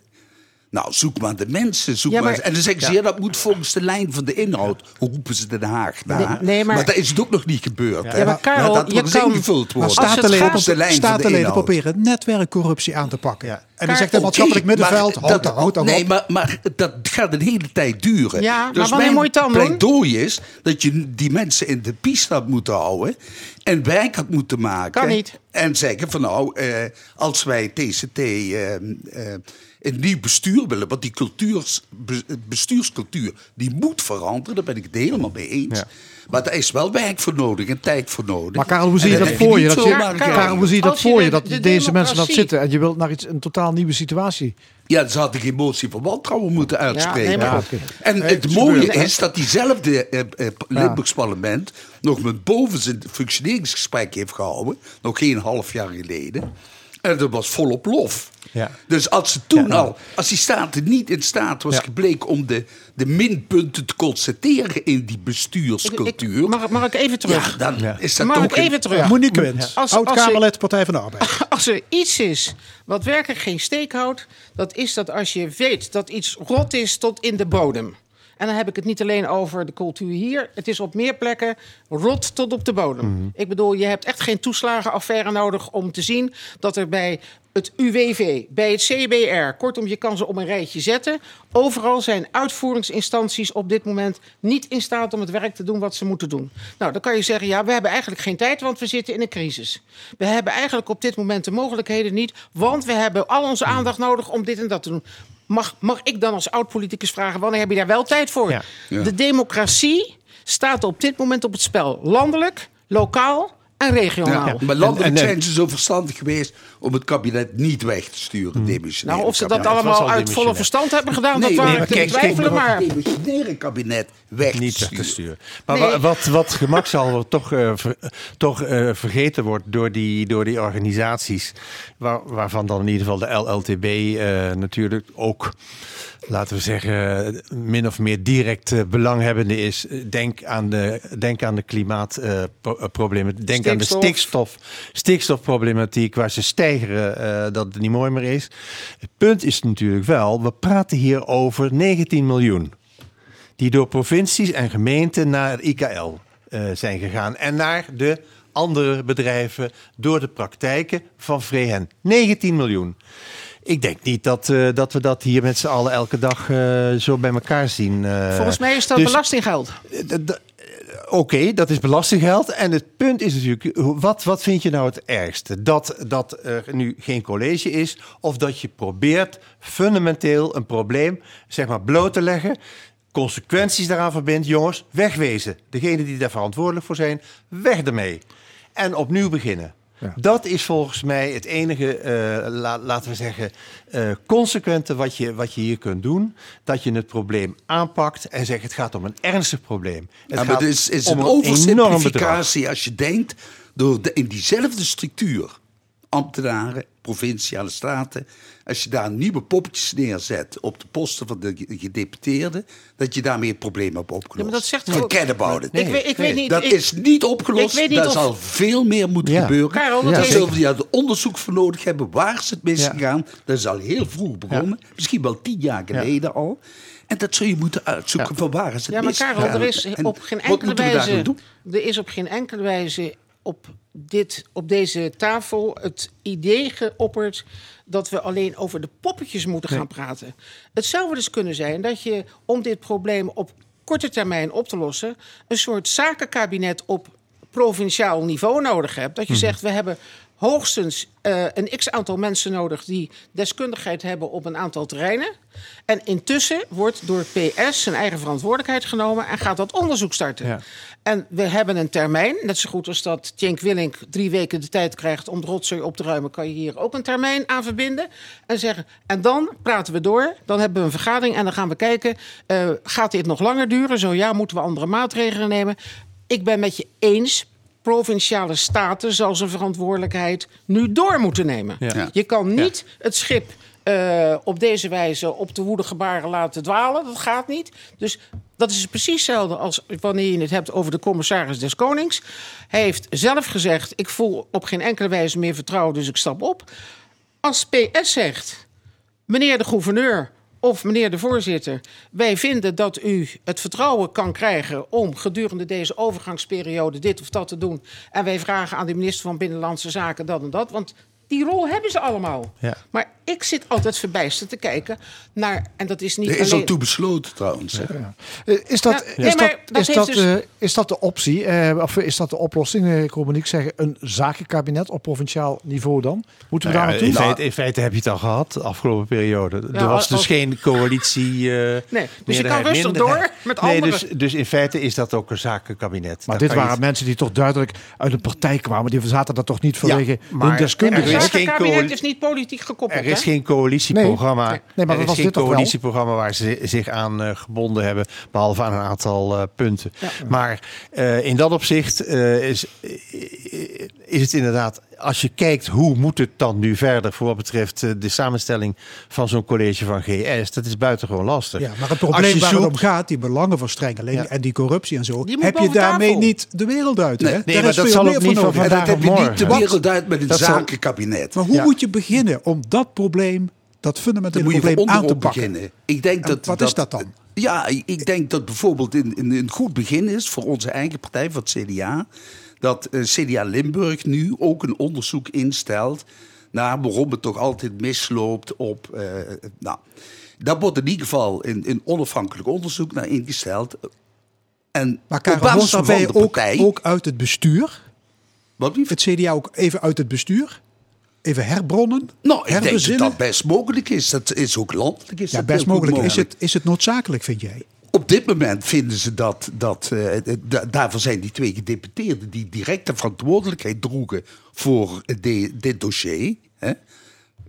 Nou, zoek maar de mensen. Zoek Ja, maar maar- en dan zeggen ze, Ja. dat moet volgens de lijn van de inhoud. Hoe roepen ze Den Haag na? Nee, nee, maar- dat is het ook nog niet gebeurd. hè? Ja, maar Karel, dat je kan- ingevuld Maar worden. statenleden, Volgens de lijn van de inhoud. proberen netwerkcorruptie aan te pakken. En dan zegt het maatschappelijk middenveld, maar houd, dat- houd Nee, maar, maar dat gaat een hele tijd duren. Ja, maar dus wanneer mijn dan pleidooi is dat je die mensen in de piste had moeten houden... en wijk had moeten maken. Kan niet. En zeggen van nou, eh, als wij TCT eh, eh, een nieuw bestuur willen... want die cultuurs, be- bestuurscultuur die moet veranderen, daar ben ik het helemaal mee eens... Maar daar is wel werk voor nodig en tijd voor nodig. Maar Karel, hoe zie je dat voor je? Dat je Karel, hoe zie je dat voor je? Dat de deze mensen dat zitten en je wilt naar iets, een totaal nieuwe situatie. Ja, ze hadden geen motie van wantrouwen moeten uitspreken. nee, maar goed. En het mooie is dat diezelfde eh, eh, Limburgs parlement nog met boven zijn functioneringsgesprek heeft gehouden. Nog geen half jaar geleden. En dat was volop lof. Ja. Dus als ze toen al, als die staten niet in staat was gebleken om de, de minpunten te constateren in die bestuurscultuur. Mag, mag ik even terug? Ja, dan is dat Mag ook ik even een- terug? Monique als oud-Kamerlid Partij van de Arbeid. Als er iets is wat werkelijk geen steek houdt, dat is dat als je weet dat iets rot is tot in de bodem. En dan heb ik het niet alleen over de cultuur hier. Het is op meer plekken rot tot op de bodem. Ik bedoel, je hebt echt geen toeslagenaffaire nodig om te zien dat er bij het UWV, bij het CBR. Kortom, je kan ze op een rijtje zetten. Overal zijn uitvoeringsinstanties op dit moment niet in staat om het werk te doen wat ze moeten doen. Nou, dan kan je zeggen, ja, we hebben eigenlijk geen tijd, want we zitten in een crisis. We hebben eigenlijk op dit moment de mogelijkheden niet, want we hebben al onze aandacht nodig om dit en dat te doen. Mag, mag ik dan als oud-politicus vragen, wanneer heb je daar wel tijd voor? Ja. De democratie staat op dit moment op het spel. Landelijk, lokaal en regionaal. Ja, maar landelijk zijn ze zo verstandig geweest om het kabinet niet weg te sturen. demissionaire Nou, of ze dat allemaal uit volle verstand hebben gedaan, dat waren maar te twijfelen. Maar Het demissionaire kabinet weg niet te weg te sturen. sturen. Maar Nee. wa- wat, wat gemakshalve toch, eh, ver- toch eh, vergeten wordt door die, door die organisaties, waar, waarvan dan in ieder geval de LLTB eh, natuurlijk ook, laten we zeggen, min of meer direct eh, belanghebbende is. Eh, Denk aan de, denk aan de klimaatproblemen, denk aan de Stikstof. stikstof, stikstofproblematiek, waar ze stijgeren eh, dat het niet mooi meer is. Het punt is natuurlijk wel, we praten hier over 19 miljoen die door provincies en gemeenten naar het IKL zijn gegaan. En naar de andere bedrijven door de praktijken van Vrehen. 19 miljoen. Ik denk niet dat, eh, dat we dat hier met z'n allen elke dag eh, zo bij elkaar zien. eh. volgens mij is dat Dus- belastinggeld. Oké, dat is belastinggeld. En het punt is natuurlijk, wat, wat vind je nou het ergste? Dat, dat er nu geen college is of dat je probeert fundamenteel een probleem zeg maar, bloot te leggen, consequenties daaraan verbindt, jongens, wegwezen. Degenen die daar verantwoordelijk voor zijn, weg ermee. En opnieuw beginnen. Dat is volgens mij het enige, eh, la- laten we zeggen, eh, consequente wat je, wat je hier kunt doen. Dat je het probleem aanpakt en zegt het gaat om een ernstig probleem. Het Ja, maar gaat het is, is om een bedrag. oversimplificatie als je denkt door de, in diezelfde structuur, ambtenaren, provinciale staten, als je daar nieuwe poppetjes neerzet op de posten van de ge- gedeputeerden, dat je daarmee het probleem hebt opgelost. Ja, maar dat zegt Forget about it. Ik weet- ik weet niet- dat ik- is niet opgelost. ik Daar of- zal veel meer moeten Ja. gebeuren. Karel, dat Daar heeft- zullen we ja, de onderzoek voor nodig hebben. Waar is het misgegaan? Dat is al heel vroeg begonnen. Ja. Misschien wel tien jaar geleden al. En dat zul je moeten uitzoeken van waar is het Ja, maar. Karel, er is op geen wat enkele moeten we daaraan wijze. doen? Er is op geen enkele wijze op, dit, op deze tafel het idee geopperd dat we alleen over de poppetjes moeten gaan praten. Het zou wel eens kunnen zijn dat je om dit probleem op korte termijn op te lossen, een soort zakenkabinet op provinciaal niveau nodig hebt. Dat je zegt, we hebben hoogstens eh, een x aantal mensen nodig die deskundigheid hebben op een aantal terreinen. En intussen wordt door PS zijn eigen verantwoordelijkheid genomen en gaat dat onderzoek starten. En we hebben een termijn, net zo goed als dat Tjenk Willink drie weken de tijd krijgt om de rotzooi op te ruimen, kan je hier ook een termijn aan verbinden. En zeggen, en dan praten we door, dan hebben we een vergadering en dan gaan we kijken, eh, gaat dit nog langer duren? Zo ja, moeten we andere maatregelen nemen? Ik ben met je eens, provinciale staten zal zijn verantwoordelijkheid nu door moeten nemen. Ja. Je kan niet het schip eh, op deze wijze op de woede gebaren laten dwalen. Dat gaat niet. Dus dat is precies hetzelfde als wanneer je het hebt over de commissaris des Konings. Hij heeft zelf gezegd: Ik voel op geen enkele wijze meer vertrouwen, dus ik stap op. Als PS zegt: Meneer de gouverneur of meneer de voorzitter, wij vinden dat u het vertrouwen kan krijgen om gedurende deze overgangsperiode dit of dat te doen. En wij vragen aan de minister van Binnenlandse Zaken dat en dat. Want die rol hebben ze allemaal. Ja. Maar ik zit altijd verbijsterd te kijken naar. En dat is niet Er is al toe besloten trouwens. hè. Eh, Is dat, Ja, is, dat, dat is, dat, dus- eh, is dat de optie, eh, of is dat de oplossing? Eh, Ik hoor Monique zeggen, een zakenkabinet op provinciaal niveau dan? Moeten we Nou daar naartoe? in, feite, in feite heb je het al gehad de afgelopen periode. Ja, er was dus als- geen coalitie. eh Nee, dus je kan rustig door met nee, anderen. dus, dus in feite is dat ook een zakenkabinet. Maar Daar dit je waren mensen die toch duidelijk uit een partij kwamen. Die zaten daar toch niet vanwege maar hun deskundigheid? Er is geen kabinet is niet politiek gekoppeld. Er is hè? geen coalitieprogramma. Nee. Nee, maar er dat is was geen dit toch wel? coalitieprogramma waar ze zich aan eh, gebonden hebben, behalve aan een aantal eh, punten. Maar eh, in dat opzicht eh, is, is het inderdaad, als je kijkt hoe moet het dan nu verder voor wat betreft eh, de samenstelling van zo'n college van GS, dat is buitengewoon lastig. Ja, maar het Als probleem waar het zoekt- om gaat, die belangenverstrengeling Ja. en die corruptie en zo, heb je daarmee tafel. niet de wereld uit. Nee. hè? Nee, maar dat zal ook niet van. En dat vandaag heb je niet de wereld uit met een Dat zal- zakenkabinet. Maar hoe Ja. moet je beginnen om dat probleem, dat fundamentele moet je van probleem aan te pakken? beginnen. Ik denk En dat, wat is dat dan? Ja, ik denk dat bijvoorbeeld een goed begin is voor onze eigen partij, voor het CDA, dat eh, CDA Limburg nu ook een onderzoek instelt naar waarom het toch altijd misloopt op. eh, nou, daar wordt in ieder geval een, een onafhankelijk onderzoek naar ingesteld. En Maar op Karel Bos van daarbij ook, partij. ook uit het bestuur? Wat Het CDA ook even uit het bestuur? Even herbronnen? Nou, ik denk dat best mogelijk is. Dat is ook landelijk. Is Ja, best goed mogelijk. Is het, is het noodzakelijk, vind jij? Op dit moment vinden ze dat, dat eh, eh, da- daarvoor zijn die twee gedeputeerden die directe verantwoordelijkheid droegen voor de- dit dossier, hè,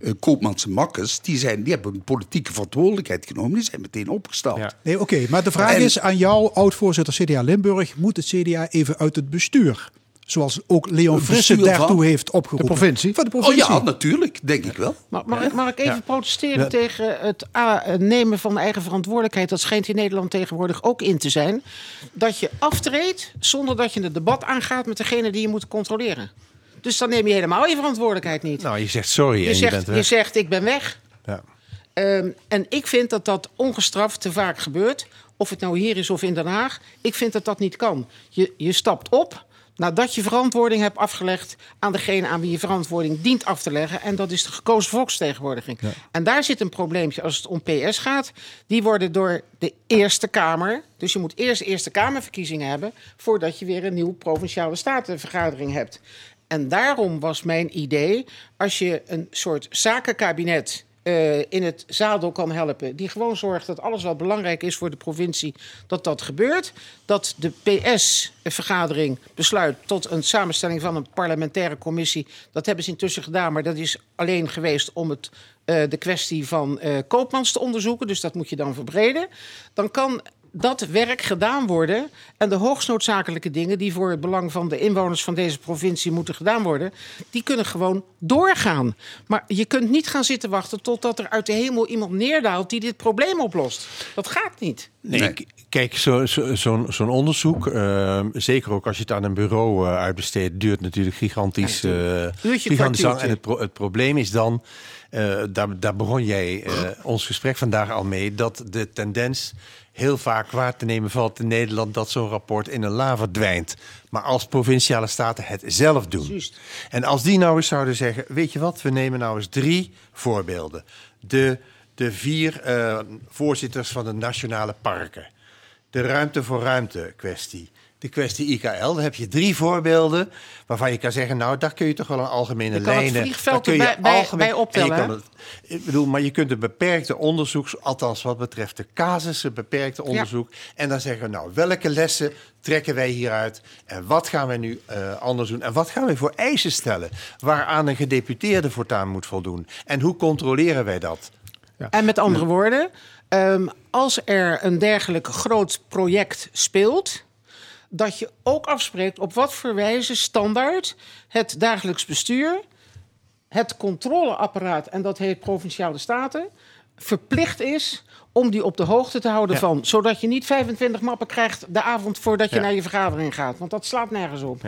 eh, Koopmans en Makkers, die, zijn, die hebben een politieke verantwoordelijkheid genomen, die zijn meteen opgestapt. Nee, oké. Maar de vraag En- is aan jou, oud-voorzitter CDA Limburg. Moet het CDA even uit het bestuur? Zoals ook Leon Frisse daartoe heeft opgeroepen. De provincie? Van de provincie. Oh ja, natuurlijk, denk ik wel. Maar mag, ik, mag ik even Ja. protesteren Ja. tegen het A, het nemen van eigen verantwoordelijkheid? Dat schijnt in Nederland tegenwoordig ook in te zijn. Dat je aftreedt zonder dat je het debat aangaat met degene die je moet controleren. Dus dan neem je helemaal je verantwoordelijkheid niet. Nou, je zegt sorry je, en je zegt, bent je weg. zegt ik ben weg. Ja. Ehm, en ik vind dat dat ongestraft te vaak gebeurt. Of het nou hier is of in Den Haag. Ik vind dat dat niet kan. Je, je stapt op nadat je verantwoording hebt afgelegd aan degene aan wie je verantwoording dient af te leggen. En dat is de gekozen volksvertegenwoordiging. En daar zit een probleempje als het om PS gaat. Die worden door de Eerste Kamer. Dus je moet eerst Eerste Kamerverkiezingen hebben. voordat je weer een nieuwe provinciale statenvergadering hebt. En daarom was mijn idee, als je een soort zakenkabinet eh, in het zadel kan helpen, die gewoon zorgt dat alles wat belangrijk is voor de provincie, dat dat gebeurt. Dat de PS-vergadering besluit tot een samenstelling van een parlementaire commissie. Dat hebben ze intussen gedaan, maar dat is alleen geweest om het, eh, de kwestie van eh, Koopmans te onderzoeken. Dus dat moet je dan verbreden. Dan kan dat werk gedaan worden. En de hoogst noodzakelijke dingen die voor het belang van de inwoners van deze provincie moeten gedaan worden, die kunnen gewoon doorgaan. Maar je kunt niet gaan zitten wachten totdat er uit de hemel iemand neerdaalt die dit probleem oplost. Dat gaat niet. Nee, kijk, zo- zo- zo'n zo'n onderzoek, eh, zeker ook als je het aan een bureau eh, uitbesteedt, duurt natuurlijk gigantisch, eh Uurtje, gigantisch lang. En het, pro- het probleem is dan, eh, daar, daar begon jij eh, ons gesprek vandaag al mee, dat de tendens heel vaak waar te nemen valt in Nederland dat zo'n rapport in een la verdwijnt. Maar als provinciale staten het zelf doen. En als die nou eens zouden zeggen, weet je wat, we nemen nou eens drie voorbeelden. De, de vier eh, voorzitters van de nationale parken. De ruimte voor ruimte kwestie. De kwestie IKL, daar heb je drie voorbeelden waarvan je kan zeggen, nou, daar kun je toch wel een algemene kan het lijnen. vliegveld daar kun je bij- algemeen- bij optellen, en je kan hè? het- ik bedoel, maar je kunt een beperkte onderzoek, althans wat betreft de casussen, beperkte onderzoek. En dan zeggen we, nou, welke lessen trekken wij hieruit? En wat gaan wij nu eh, anders doen? En wat gaan wij voor eisen stellen? Waaraan een gedeputeerde voortaan moet voldoen? En hoe controleren wij dat? En met andere woorden, ehm, als er een dergelijk groot project speelt, dat je ook afspreekt op wat voor wijze standaard het dagelijks bestuur, het controleapparaat, en dat heet provinciale staten, verplicht is om die op de hoogte te houden Ja. van. Zodat je niet 25 mappen krijgt de avond voordat je Ja. naar je vergadering gaat. Want dat slaat nergens op.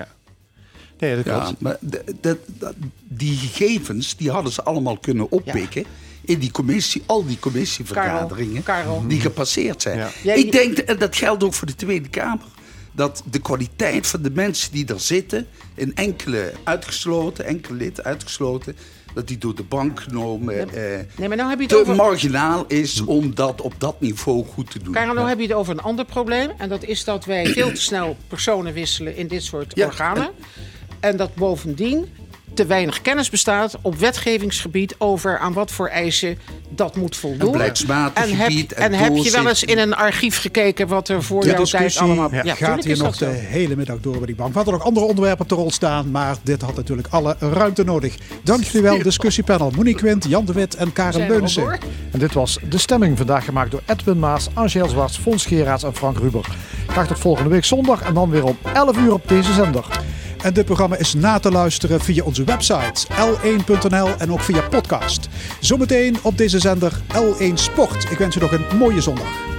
Nee, dat Ja, klopt. maar dat- dat- die gegevens die hadden ze allemaal kunnen oppikken. In die commissie, al die commissievergaderingen Karel, Karel. die gepasseerd zijn. Ik denk, en dat geldt ook voor de Tweede Kamer, dat de kwaliteit van de mensen die daar zitten, in enkele uitgesloten, enkele lid uitgesloten, dat die door de bank genomen eh, Nee, maar nou heb je het te over... marginaal is om dat op dat niveau goed te doen. Karel, nou heb je het over een ander probleem. En dat is dat wij veel te snel personen wisselen in dit soort Ja, organen. En dat bovendien te weinig kennis bestaat op wetgevingsgebied over aan wat voor eisen dat moet voldoen. En beleidsmatig en heb, gebied en en heb je wel eens in een archief gekeken wat er voor De jouw tijd allemaal... gaat tuurlijk hier is nog de zo. hele middag door bij die bank. We hadden nog andere onderwerpen op de rol staan, maar dit had natuurlijk alle ruimte nodig. Dank jullie wel, discussiepanel Monique Quint, Jan de Wit en Karen Leunissen. En dit was De Stemming, vandaag gemaakt door Edwin Maas, Angel Zwarts, Fons Geraerts en Frank Ruber. Graag tot volgende week zondag en dan weer om 11 uur op deze zender. En dit programma is na te luisteren via onze website l1.nl en ook via podcast. Zometeen op deze zender L1 Sport. Ik wens u nog een mooie zondag.